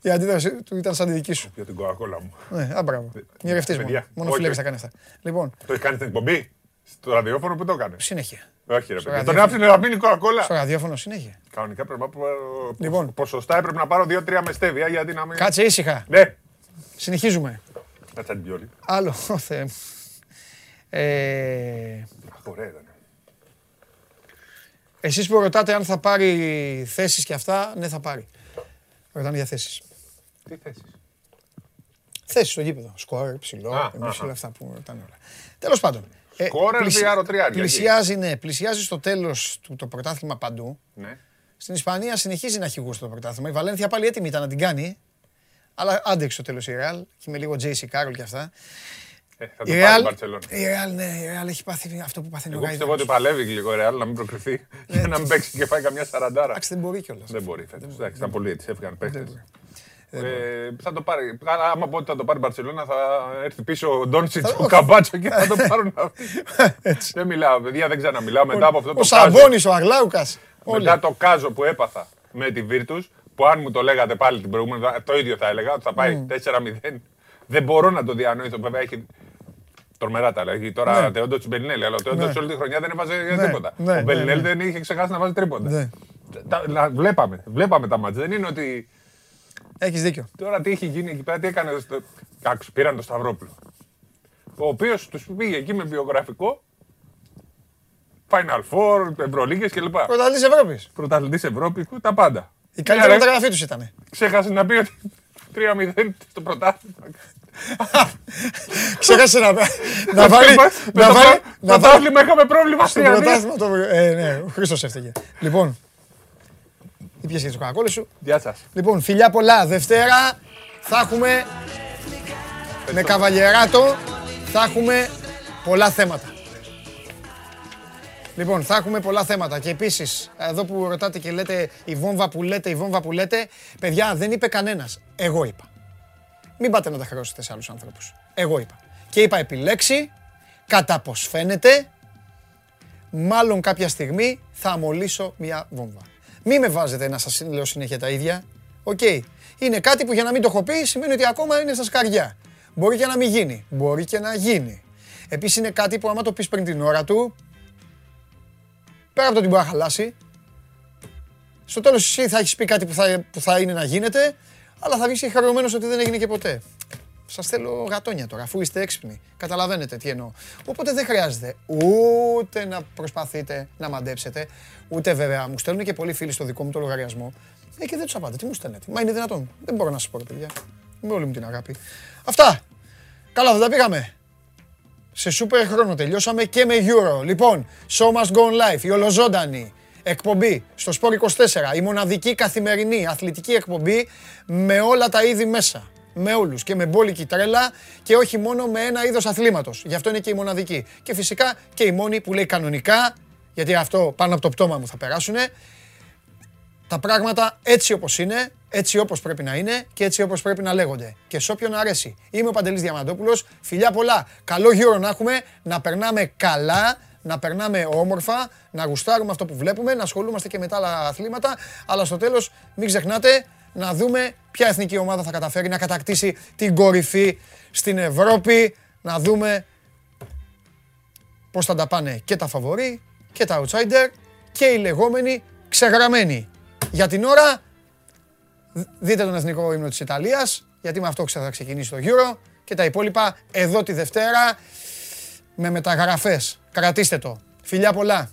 Η αντίδραση του ήταν σαν τη δική σου. Για την κοκακόλα μου. Ναι, α, μπράβο. Νιρευτής μόνο. Παιδιά, Μόνο όχι, φιλέρες όχι. θα κάνει αυτά. Λοιπόν, Το έχεις κάνει στην εκπομπή; Στο ραδιόφωνο που το έκανες; συνέχεια. Όχι, ρε Στο παιδί. Τον ραδιόφωνο. άφηνε να μείνει κοκακόλα. Στο ραδιόφωνο συνέχεια. Κανονικά πρέπει να πάρω. Λοιπόν. Ποσοστά έπρεπε να πάρω 2-3 με στέβια γιατί να μην. Κάτσε ήσυχα. Ναι. Συνεχίζουμε. Κάτσε την πιόλη. Άλλο, ο Θεέ μου. Ε, Αχ, ωραία ήταν. εσείς που ρωτάτε αν θα πάρει θέσεις και αυτά, ναι θα πάρει. Ρωτάνε για θέσεις. Τι θέσεις; Θέσεις στο γήπεδο. Σκόρ, ψηλό, Α, εμείς α, όλα αυτά που ρωτάνε όλα. Τέλος πάντων. Ε, Σκόρερ πλησι- διάρο τριάρια, Πλησιάζει, ναι, πλησιάζει στο τέλος του το πρωτάθλημα παντού. Ναι. Στην Ισπανία συνεχίζει να έχει γούστο το πρωτάθλημα. Η Βαλένθια πάλι έτοιμη ήταν να την κάνει. Αλλά άντεξε στο τέλος η Ρεάλ και με λίγο Τζέισι Κάρολ και αυτά. Ε, θα Η το πάρει η Ρεάλ, Μπαρσελόνα. η Ρεάλ, ναι, η Ρεάλ έχει πάθει αυτό που πάθαίνει ο Εγώ πιστεύω Γάιδαρος. ότι παλεύει λίγο η Ρεάλ να μην προκριθεί και να μην παίξει και φάει καμιά σαραντάρα. Εντάξει, δεν μπορεί κιόλας. Δεν μπορεί φέτος. Εντάξει, ήταν πολύ έτσι. Έφυγαν παίχτες. Μπορεί. Ε, θα το πάρει. Άρα, Άμα πω ότι θα το πάρει η Μπαρσελόνα, θα έρθει πίσω ο Ντόνσιτς, ο Καμπάτσο και θα το πάρουν αυτοί. Δεν μιλάω, παιδιά, δεν ξαναμιλάω. Μετά από αυτό Ο το κάζο, Σαμπόνις, ο Αγλάουκας. Όλοι. μετά το κάζο που έπαθα με τη Virtus, που αν μου το λέγατε πάλι την προηγούμενη, θα- το ίδιο θα έλεγα, ότι θα πάει 4-0. Δεν μπορώ να το διανοηθώ. Βέβαια έχει τρομερά τα λέγει. Τώρα Ναι. Τεόντος Μπελινέλη, αλλά ο Τεόντος Ναι. όλη τη χρονιά δεν έβαζε Ναι, τίποτα. ναι, ο ναι, Μπελινέλη ναι. δεν είχε ξεχάσει να βάζει τρίποντα. Ναι. Τα- να- Βλέπαμε, βλέπαμε τα μάτια. Δεν είναι ότι Έχεις δίκιο. Τώρα τι έχει γίνει εκεί πέρα, τι έκανε. Στο... Άκουσε, πήραν τον Σταυρόπουλο. Ο οποίος τους πήγε εκεί με βιογραφικό. Final Four, Ευρωλίγε κλπ. Πρωταθλητής Ευρώπης. Πρωταθλητής Ευρώπης, τα πάντα. Η καλύτερη Ναι, ρε, μεταγραφή τους ήταν. Ξέχασε να πει ότι 3-0 στο πρωτάθλημα. Ξέχασε να, να βάλει. Με να το βάλει. πρω- να το πρωτάθλημα είχαμε πρόβλημα στο στην πρωτάθλημα. Το, ε, ναι, ο Χρήστος έφταιγε. Λοιπόν, Ή πιες και τις κοκακόλες σου. Γεια σας. Λοιπόν, φιλιά πολλά. Δευτέρα θα έχουμε με καβαλιεράτο θα έχουμε πολλά θέματα. Λοιπόν, θα έχουμε πολλά θέματα. Και επίσης, εδώ που ρωτάτε και λέτε η βόμβα που λέτε, η βόμβα που λέτε, παιδιά, δεν είπε κανένας. Εγώ είπα. Μην πάτε να τα χρεώσετε σε άλλους άνθρωπου. Εγώ είπα. Και είπα επιλέξει, κατά πώ φαίνεται, μάλλον κάποια στιγμή θα αμολήσω μια βόμβα. Μη με βάζετε να σας λέω συνέχεια τα ίδια. Οκ. Είναι κάτι που για να μην το έχω πει σημαίνει ότι ακόμα είναι στα σκαριά. Μπορεί και να μην γίνει. Μπορεί και να γίνει. Επίσης είναι κάτι που άμα το πεις πριν την ώρα του, πέρα από το ότι μπορεί να χαλάσει, στο τέλος εσύ θα έχεις πει κάτι που θα, που θα είναι να γίνεται, αλλά θα βγεις και χαρούμενος ότι δεν έγινε και ποτέ. Σας θέλω γατόνια τώρα, αφού είστε έξυπνοι. Καταλαβαίνετε τι εννοώ. Οπότε δεν χρειάζεται ούτε να προσπαθείτε να μαντέψετε, ούτε βέβαια μου στέλνουν και πολλοί φίλοι στο δικό μου το λογαριασμό. Ε, και δεν τους απαντώ. Τι μου στέλνετε. Μα είναι δυνατόν. Δεν μπορώ να σας πω, ρε παιδιά. Με όλη μου την αγάπη. Αυτά. Καλά, δεν τα πήγαμε. Σε σούπερ χρόνο τελειώσαμε και με Euro. Λοιπόν, Show Must Go On Live, η ολοζώντανη εκπομπή στο Sport 24, η μοναδική καθημερινή αθλητική εκπομπή με όλα τα είδη μέσα. Με όλους και με μπόλικη τρέλα και όχι μόνο με ένα είδος αθλήματος. Γι' αυτό είναι και η μοναδική. Και φυσικά και η μόνη που λέει κανονικά, γιατί αυτό πάνω από το πτώμα μου θα περάσουνε, τα πράγματα έτσι όπως είναι, έτσι όπως πρέπει να είναι και έτσι όπως πρέπει να λέγονται. Και σε όποιον αρέσει. Είμαι ο Παντελής Διαμαντόπουλος. Φιλιά πολλά. Καλό γύρο να έχουμε, να περνάμε καλά, να περνάμε όμορφα, να γουστάρουμε αυτό που βλέπουμε, να ασχολούμαστε και με τα άλλα αθλήματα. Αλλά στο τέλος μην ξεχνάτε να δούμε ποια εθνική ομάδα θα καταφέρει να κατακτήσει την κορυφή στην Ευρώπη. Να δούμε πώς θα τα πάνε και τα φαβορή και τα outsider και οι λεγόμενοι ξεγραμμένοι. Για την ώρα, δείτε τον εθνικό ύμνο της Ιταλίας, γιατί με αυτό θα ξεκινήσει το Euro και τα υπόλοιπα εδώ τη Δευτέρα με μεταγραφές. Κρατήστε το. Φιλιά πολλά.